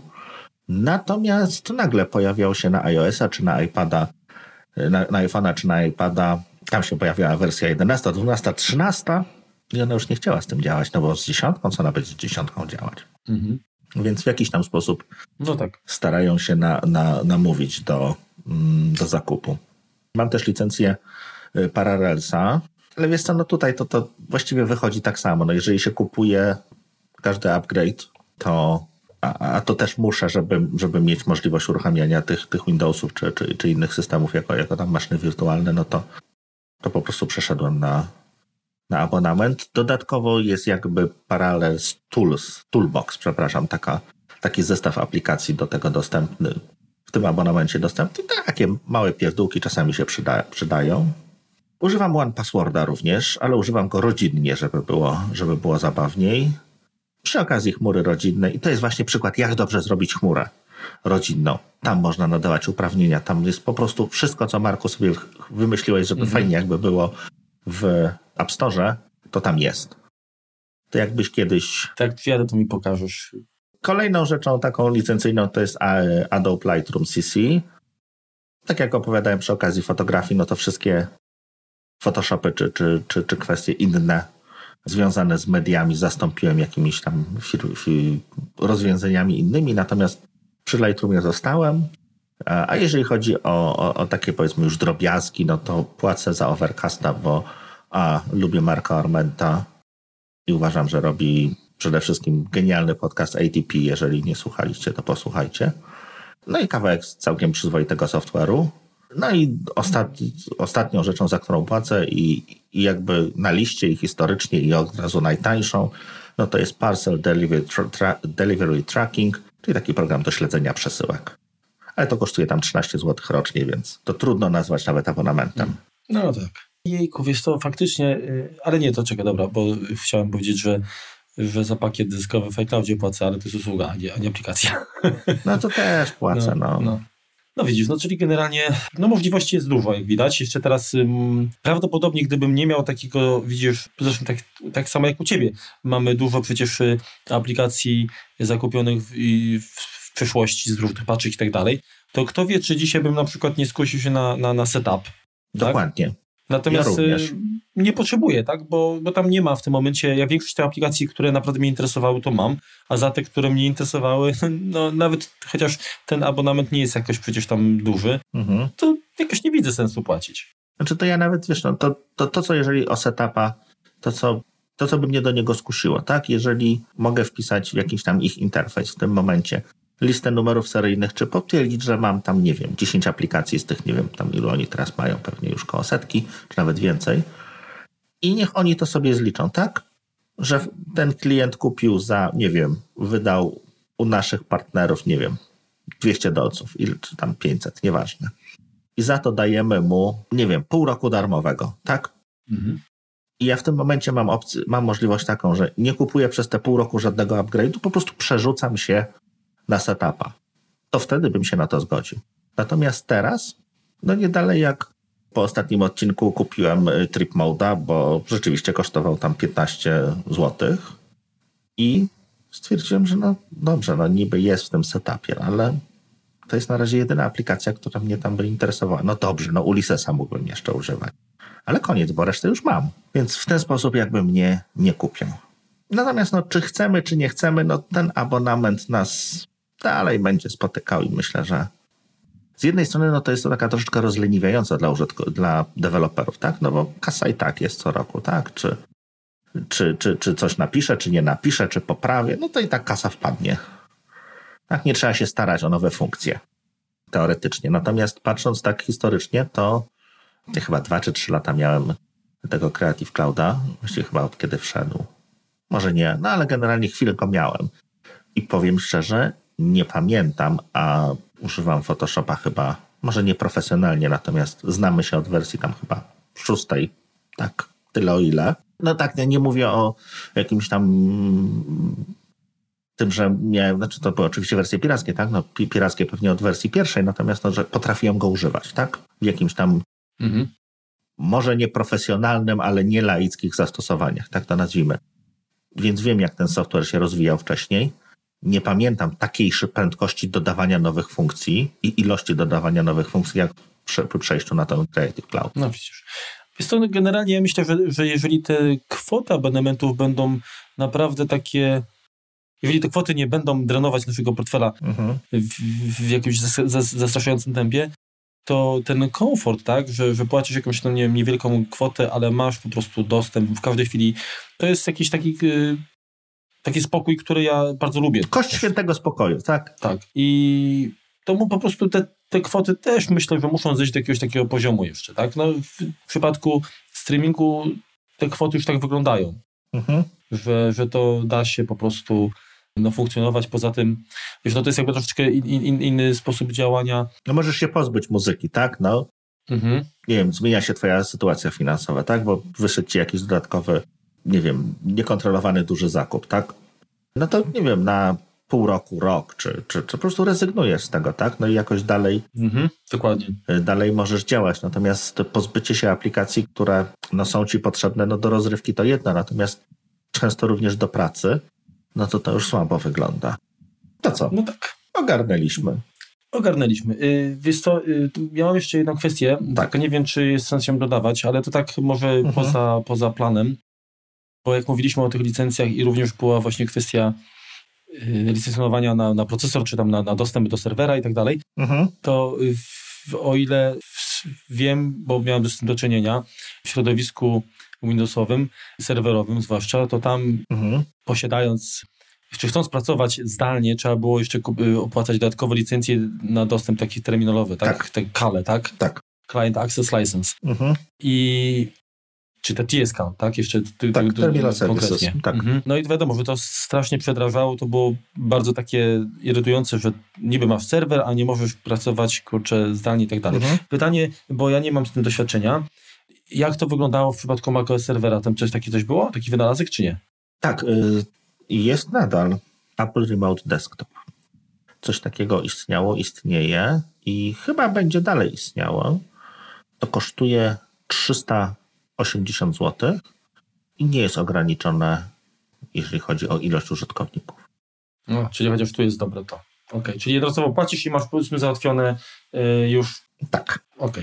[SPEAKER 1] Natomiast nagle pojawiał się na iOS-a czy na iPada na, na iPhone'a czy na iPada, tam się pojawiła wersja 11, 12, 13 i ona już nie chciała z tym działać, no bo z dziesiątką, co ona będzie z dziesiątką działać? Mhm. Więc w jakiś tam sposób no tak. starają się na, na, namówić do, mm, do zakupu. Mam też licencję y, Parallelsa, ale wiesz co, no tutaj to, to właściwie wychodzi tak samo. No jeżeli się kupuje każdy upgrade, to a, a, to też muszę, żeby, żeby mieć możliwość uruchamiania tych, tych Windowsów czy, czy, czy innych systemów jako, jako tam maszyny wirtualne, no to, to po prostu przeszedłem na, na abonament. Dodatkowo jest jakby Parallels Tools, Toolbox, przepraszam, taka, taki zestaw aplikacji do tego dostępny, w tym abonamencie dostępny. Takie małe pierdółki czasami się przyda, przydają. Używam One Passworda również, ale używam go rodzinnie, żeby było, żeby było zabawniej przy okazji chmury rodzinnej. I to jest właśnie przykład, jak dobrze zrobić chmurę rodzinną. Tam można nadawać uprawnienia, tam jest po prostu wszystko, co Marku sobie wymyśliłeś, żeby mhm. fajnie jakby było w App Store, to tam jest. To jakbyś kiedyś...
[SPEAKER 2] Tak, jadę, to mi pokażesz.
[SPEAKER 1] Kolejną rzeczą taką licencyjną to jest Adobe Lightroom CC. Tak jak opowiadałem przy okazji fotografii, no to wszystkie Photoshopy czy, czy, czy, czy kwestie inne związane z mediami zastąpiłem jakimiś tam rozwiązaniami innymi, natomiast przy Lightroomie zostałem. A jeżeli chodzi o, o, o, takie powiedzmy już drobiazgi, no to płacę za Overcasta, bo a, lubię Marka Armenta i uważam, że robi przede wszystkim genialny podcast ATP. Jeżeli nie słuchaliście, to posłuchajcie. No i kawałek całkiem przyzwoitego software'u. No i ostat, ostatnią rzeczą, za którą płacę i, i jakby na liście i historycznie i od razu najtańszą, no to jest Parcel Delivery, tra, Delivery Tracking, czyli taki program do śledzenia przesyłek. Ale to kosztuje tam 13 zł rocznie, więc to trudno nazwać nawet abonamentem.
[SPEAKER 2] No tak. Jejku, wiesz to faktycznie, y, ale nie, to czekaj, dobra, bo chciałem powiedzieć, że że za pakiet dyskowy w iCloudzie płacę, ale to jest usługa, a nie, a nie aplikacja.
[SPEAKER 1] No to też płacę, no. no.
[SPEAKER 2] no. No widzisz, no czyli generalnie no możliwości jest dużo, jak widać. Jeszcze teraz ym, prawdopodobnie gdybym nie miał takiego, widzisz, zresztą tak, tak samo jak u Ciebie, mamy dużo przecież y, aplikacji zakupionych w, w przeszłości z różnych paczek i tak dalej, to kto wie, czy dzisiaj bym na przykład nie skusił się na, na, na setup. Tak?
[SPEAKER 1] Dokładnie. Tak?
[SPEAKER 2] Natomiast ja nie potrzebuję, tak? Bo, bo tam nie ma w tym momencie, ja większość tych aplikacji, które naprawdę mnie interesowały, to mam, a za te, które mnie interesowały, no nawet chociaż ten abonament nie jest jakoś przecież tam duży, mhm. to jakoś nie widzę sensu płacić.
[SPEAKER 1] Znaczy to ja nawet, wiesz, no, to, to, to co jeżeli o setupa, to co, to co by mnie do niego skusiło, tak? Jeżeli mogę wpisać w jakiś tam ich interfejs w tym momencie, listę numerów seryjnych, czy potwierdzić, że mam tam, nie wiem, 10 aplikacji z tych, nie wiem, tam ilu oni teraz mają, pewnie już koło setki, czy nawet więcej. I niech oni to sobie zliczą, tak? Że ten klient kupił za, nie wiem, wydał u naszych partnerów, nie wiem, 200 dolców, ile, czy tam 500, nieważne. I za to dajemy mu, nie wiem, pół roku darmowego, tak? Mhm. I ja w tym momencie mam, opcję, mam możliwość taką, że nie kupuję przez te pół roku żadnego upgrade'u, po prostu przerzucam się na setupa. To wtedy bym się na to zgodził. Natomiast teraz, no nie dalej jak po ostatnim odcinku kupiłem y, Trip Moda, bo rzeczywiście kosztował tam 15 zł i stwierdziłem, że no dobrze, no niby jest w tym setupie, ale to jest na razie jedyna aplikacja, która mnie tam by interesowała. No dobrze, no Ulyssesa mógłbym jeszcze używać. Ale koniec, bo resztę już mam. Więc w ten sposób jakby mnie nie kupią. Natomiast no, czy chcemy, czy nie chcemy, no ten abonament nas dalej będzie spotykał i myślę, że z jednej strony no to jest to taka troszeczkę rozleniwiająca dla, użytku, dla deweloperów, tak? No bo kasa i tak jest co roku, tak? Czy, czy, czy, czy coś napiszę, czy nie napiszę, czy poprawię, no to i tak kasa wpadnie. Tak, nie trzeba się starać o nowe funkcje, teoretycznie. Natomiast patrząc tak historycznie, to ja chyba dwa czy trzy lata miałem tego Creative Clouda, właściwie chyba od kiedy wszedł. Może nie, no ale generalnie chwilę go miałem. I powiem szczerze, nie pamiętam, a używam Photoshopa chyba, może nie profesjonalnie, natomiast znamy się od wersji tam chyba szóstej, tak, tyle o ile. No tak, nie, nie mówię o jakimś tam tym, że miałem, znaczy to były oczywiście wersje pirackie, tak, no pirackie pewnie od wersji pierwszej, natomiast no, że potrafiłem go używać, tak, w jakimś tam mhm. może nieprofesjonalnym, ale nie laickich zastosowaniach, tak to nazwijmy. Więc wiem, jak ten software się rozwijał wcześniej nie pamiętam takiej prędkości dodawania nowych funkcji i ilości dodawania nowych funkcji, jak przy, przy przejściu na ten Creative Cloud.
[SPEAKER 2] No. Jest to generalnie, ja myślę, że, że jeżeli te kwoty abonamentów będą naprawdę takie jeżeli te kwoty nie będą drenować naszego portfela mhm. w, w, jakimś zastraszającym tempie, to ten komfort, tak, że, że płacisz jakąś no, nie wiem, niewielką kwotę, ale masz po prostu dostęp w każdej chwili, to jest jakiś taki y, taki spokój, który ja bardzo lubię.
[SPEAKER 1] Kość świętego spokoju, tak?
[SPEAKER 2] Tak. I to mu po prostu te, te kwoty też myślę, że muszą zejść do jakiegoś takiego poziomu jeszcze, tak? No, w przypadku streamingu te kwoty już tak wyglądają, mhm. że, że to da się po prostu no, funkcjonować. Poza tym, wiesz, no to jest jakby troszeczkę in, in, inny sposób działania.
[SPEAKER 1] No możesz się pozbyć muzyki, tak? No. Mhm. Nie wiem, zmienia się twoja sytuacja finansowa, tak? Bo wyszedł ci jakiś dodatkowy nie wiem, niekontrolowany duży zakup, tak? No to nie wiem, na pół roku, rok, czy, czy, czy po prostu rezygnujesz z tego, tak? No i jakoś dalej.
[SPEAKER 2] Mhm, dokładnie.
[SPEAKER 1] Y, dalej możesz działać. Natomiast pozbycie się aplikacji, które no, są ci potrzebne, no do rozrywki to jedno, natomiast często również do pracy, no to to już słabo wygląda. To co?
[SPEAKER 2] No tak.
[SPEAKER 1] Ogarnęliśmy.
[SPEAKER 2] Ogarnęliśmy. Yy, wiesz co, yy, ja mam jeszcze jedną kwestię, tak. nie wiem, czy jest sens ją dodawać, ale to tak może mhm. poza, poza planem bo jak mówiliśmy o tych licencjach i również była właśnie kwestia y, licencjonowania na, na procesor, czy tam na, na dostęp do serwera i tak dalej, mhm. to w, o ile wiem, bo miałem z tym do czynienia w środowisku Windowsowym, serwerowym zwłaszcza, to tam mhm. posiadając czy chcąc pracować zdalnie, trzeba było jeszcze y, opłacać dodatkowe licencje na dostęp taki terminolowy, tak? tak. Te KALE, tak?
[SPEAKER 1] Tak.
[SPEAKER 2] Client Access License. Mhm. I czy te TSK, tak? Jeszcze
[SPEAKER 1] ty, tak, ty, Terminal Services, tak. Mhm.
[SPEAKER 2] No i wiadomo, że to strasznie przedrażało, to było bardzo takie irytujące, że niby masz serwer, a nie możesz pracować, kurczę, zdalnie i tak dalej. Mhm. Pytanie, bo ja nie mam z tym doświadczenia, jak to wyglądało w przypadku macOS serwera? Tam coś takie coś było? Taki wynalazek, czy nie?
[SPEAKER 1] Tak, y, jest nadal Apple Remote Desktop. Coś takiego istniało, istnieje i chyba będzie dalej istniało. To kosztuje 380 zł i nie jest ograniczone, jeżeli chodzi o ilość użytkowników.
[SPEAKER 2] No, czyli chociaż tu jest dobre to. Ok, czyli jednorazowo płacisz i masz powiedzmy załatwione y, już.
[SPEAKER 1] Tak.
[SPEAKER 2] Ok,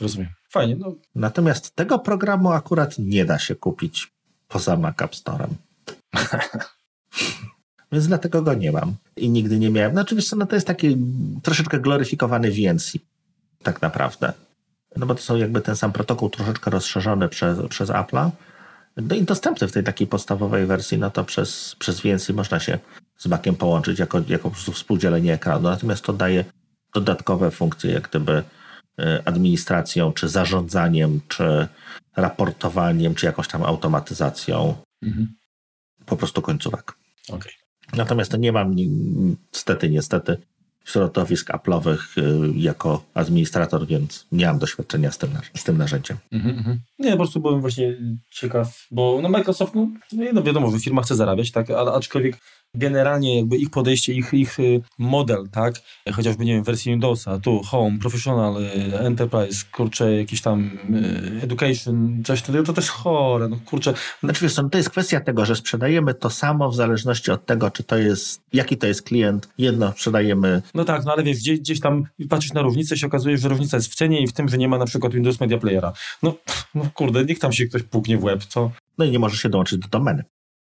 [SPEAKER 2] rozumiem. Fajnie. No.
[SPEAKER 1] Natomiast tego programu akurat nie da się kupić poza Mac App Store'em. Więc dlatego go nie mam. I nigdy nie miałem. No oczywiście no to jest taki troszeczkę gloryfikowany VNC. Tak naprawdę. No bo to są jakby ten sam protokół troszeczkę rozszerzony przez, przez Apple'a. No i dostępny w tej takiej podstawowej wersji, no to przez, przez VNC można się z Maciem połączyć jako, jako po prostu współdzielenie ekranu. Natomiast to daje dodatkowe funkcje, jak gdyby y, administracją, czy zarządzaniem, czy raportowaniem, czy jakąś tam automatyzacją. Mhm po prostu końcówek.
[SPEAKER 2] Okay.
[SPEAKER 1] Natomiast nie mam niestety, niestety środowisk Apple'owych y, jako administrator, więc nie mam doświadczenia z tym, z tym narzędziem. Mm -hmm.
[SPEAKER 2] Nie, po prostu byłem właśnie ciekaw, bo no Microsoft, no, no wiadomo, że firma chce zarabiać, tak, ale aczkolwiek generalnie jakby ich podejście, ich, ich y, model, tak, chociażby, nie wiem, wersji Windowsa, tu Home, Professional, y, Enterprise, kurczę, jakiś tam y, Education, coś, to, to też chore, no kurczę.
[SPEAKER 1] Znaczy wiesz, no, to jest kwestia tego, że sprzedajemy to samo w zależności od tego, czy to jest, jaki to jest klient, jedno sprzedajemy...
[SPEAKER 2] No tak, no ale wiesz, gdzieś, gdzieś tam patrzysz na różnicę się okazuje, że różnica jest w cenie i w tym, że nie ma na przykład Windows Media Playera. No, no kurde, niech tam się ktoś puknie w łeb, co?
[SPEAKER 1] No i nie może się dołączyć do domeny.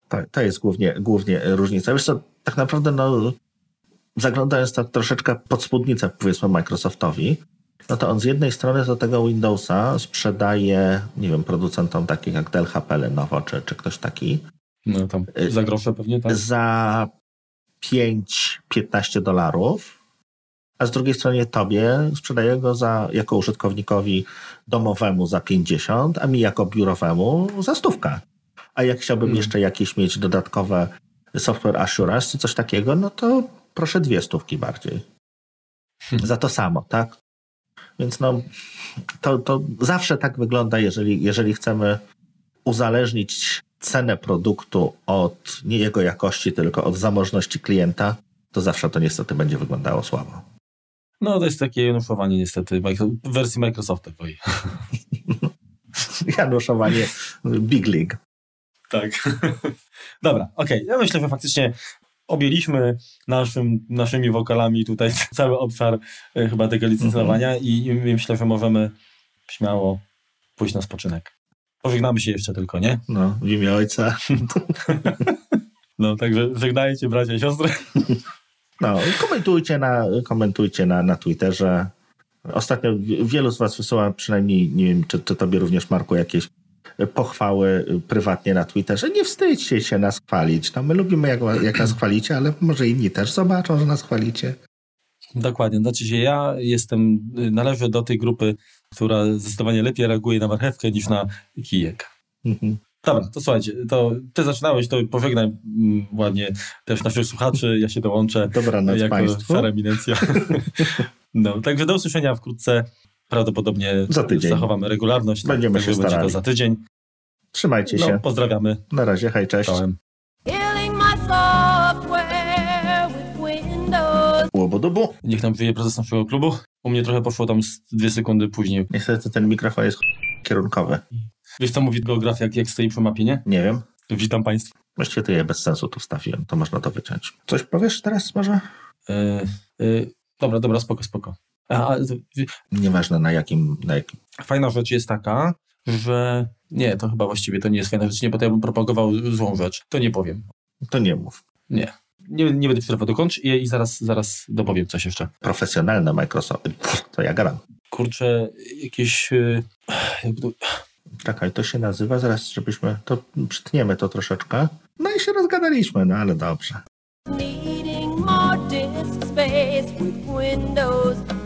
[SPEAKER 1] To, to jest głównie, głównie różnica. Wiesz co, tak naprawdę no, zaglądając tak troszeczkę pod spódnicę powiedzmy Microsoftowi, no to on z jednej strony do tego Windowsa sprzedaje, nie wiem, producentom takich jak Dell, HP, Lenovo czy, czy ktoś taki.
[SPEAKER 2] No tam za grosze pewnie, tak?
[SPEAKER 1] Za 5-15 dolarów, a z drugiej strony tobie sprzedaje go za, jako użytkownikowi domowemu za 50, a mi jako biurowemu za stówkę. A jak chciałbym hmm. jeszcze jakieś mieć dodatkowe software assurance czy coś takiego, no to proszę dwie stówki bardziej. Hmm. Za to samo, tak? Więc no, to, to zawsze tak wygląda, jeżeli, jeżeli chcemy uzależnić cenę produktu od nie jego jakości, tylko od zamożności klienta, to zawsze to niestety będzie wyglądało słabo.
[SPEAKER 2] No, to jest takie januszowanie niestety w wersji Microsoftowej.
[SPEAKER 1] januszowanie Big League.
[SPEAKER 2] Tak. Dobra, okej. Okay. Ja myślę, że faktycznie objęliśmy naszym, naszymi wokalami tutaj cały obszar e, chyba tego licencjonowania mm -hmm. i, i myślę, że możemy śmiało pójść na spoczynek. Pożegnamy się jeszcze tylko, nie?
[SPEAKER 1] No, w imię ojca.
[SPEAKER 2] no, także żegnajcie bracia i siostry.
[SPEAKER 1] no, komentujcie na, komentujcie na, na Twitterze. Ostatnio wielu z was wysyła, przynajmniej nie wiem, czy, czy tobie również, Marku, jakieś pochwały prywatnie na Twitterze. Nie wstydźcie się nas chwalić. No, my lubimy, jak, jak nas chwalicie, ale może inni też zobaczą, że nas chwalicie.
[SPEAKER 2] Dokładnie. Znaczy się ja jestem, należę do tej grupy, która zdecydowanie lepiej reaguje na marchewkę niż na kijek. Mhm. Dobra, to słuchajcie, to ty zaczynałeś, to pożegnaj mm, ładnie też naszych słuchaczy, ja się dołączę.
[SPEAKER 1] Dobranoc jako Państwu.
[SPEAKER 2] eminencja. no, także do usłyszenia wkrótce. Prawdopodobnie
[SPEAKER 1] za tydzień.
[SPEAKER 2] zachowamy regularność.
[SPEAKER 1] Będziemy tak, się starali.
[SPEAKER 2] to za tydzień.
[SPEAKER 1] Trzymajcie no, się.
[SPEAKER 2] Pozdrawiamy.
[SPEAKER 1] Na razie, hej, cześć. Czołem. Łobodobu.
[SPEAKER 2] Niech nam wyje prezes naszego klubu. U mnie trochę poszło tam dwie sekundy później.
[SPEAKER 1] Niestety ten mikrofon jest kierunkowy.
[SPEAKER 2] Wiesz co mówi geografia, jak, jak stoi przy mapie, nie?
[SPEAKER 1] Nie wiem.
[SPEAKER 2] Witam Państwa.
[SPEAKER 1] Właściwie to je bez sensu tu wstawiłem, to można to wyciąć. Coś powiesz teraz może? Yy,
[SPEAKER 2] yy, dobra, dobra, spoko, spoko. A,
[SPEAKER 1] Nieważne na jakim, na jakim.
[SPEAKER 2] Fajna rzecz jest taka, że nie, to chyba właściwie to nie jest fajna rzecz, nie, bo to ja bym propagował złą rzecz. To nie powiem.
[SPEAKER 1] To nie mów.
[SPEAKER 2] Nie. Nie, nie będę przerwał dokończ i, i zaraz, zaraz dopowiem coś jeszcze.
[SPEAKER 1] Profesjonalne Microsoft. To ja gram.
[SPEAKER 2] Kurczę, jakieś... Y, jak to...
[SPEAKER 1] Czekaj, to się nazywa, zaraz żebyśmy, to przytniemy to troszeczkę. No i się rozgadaliśmy, no ale dobrze.
[SPEAKER 3] faced with Windows needing new programs.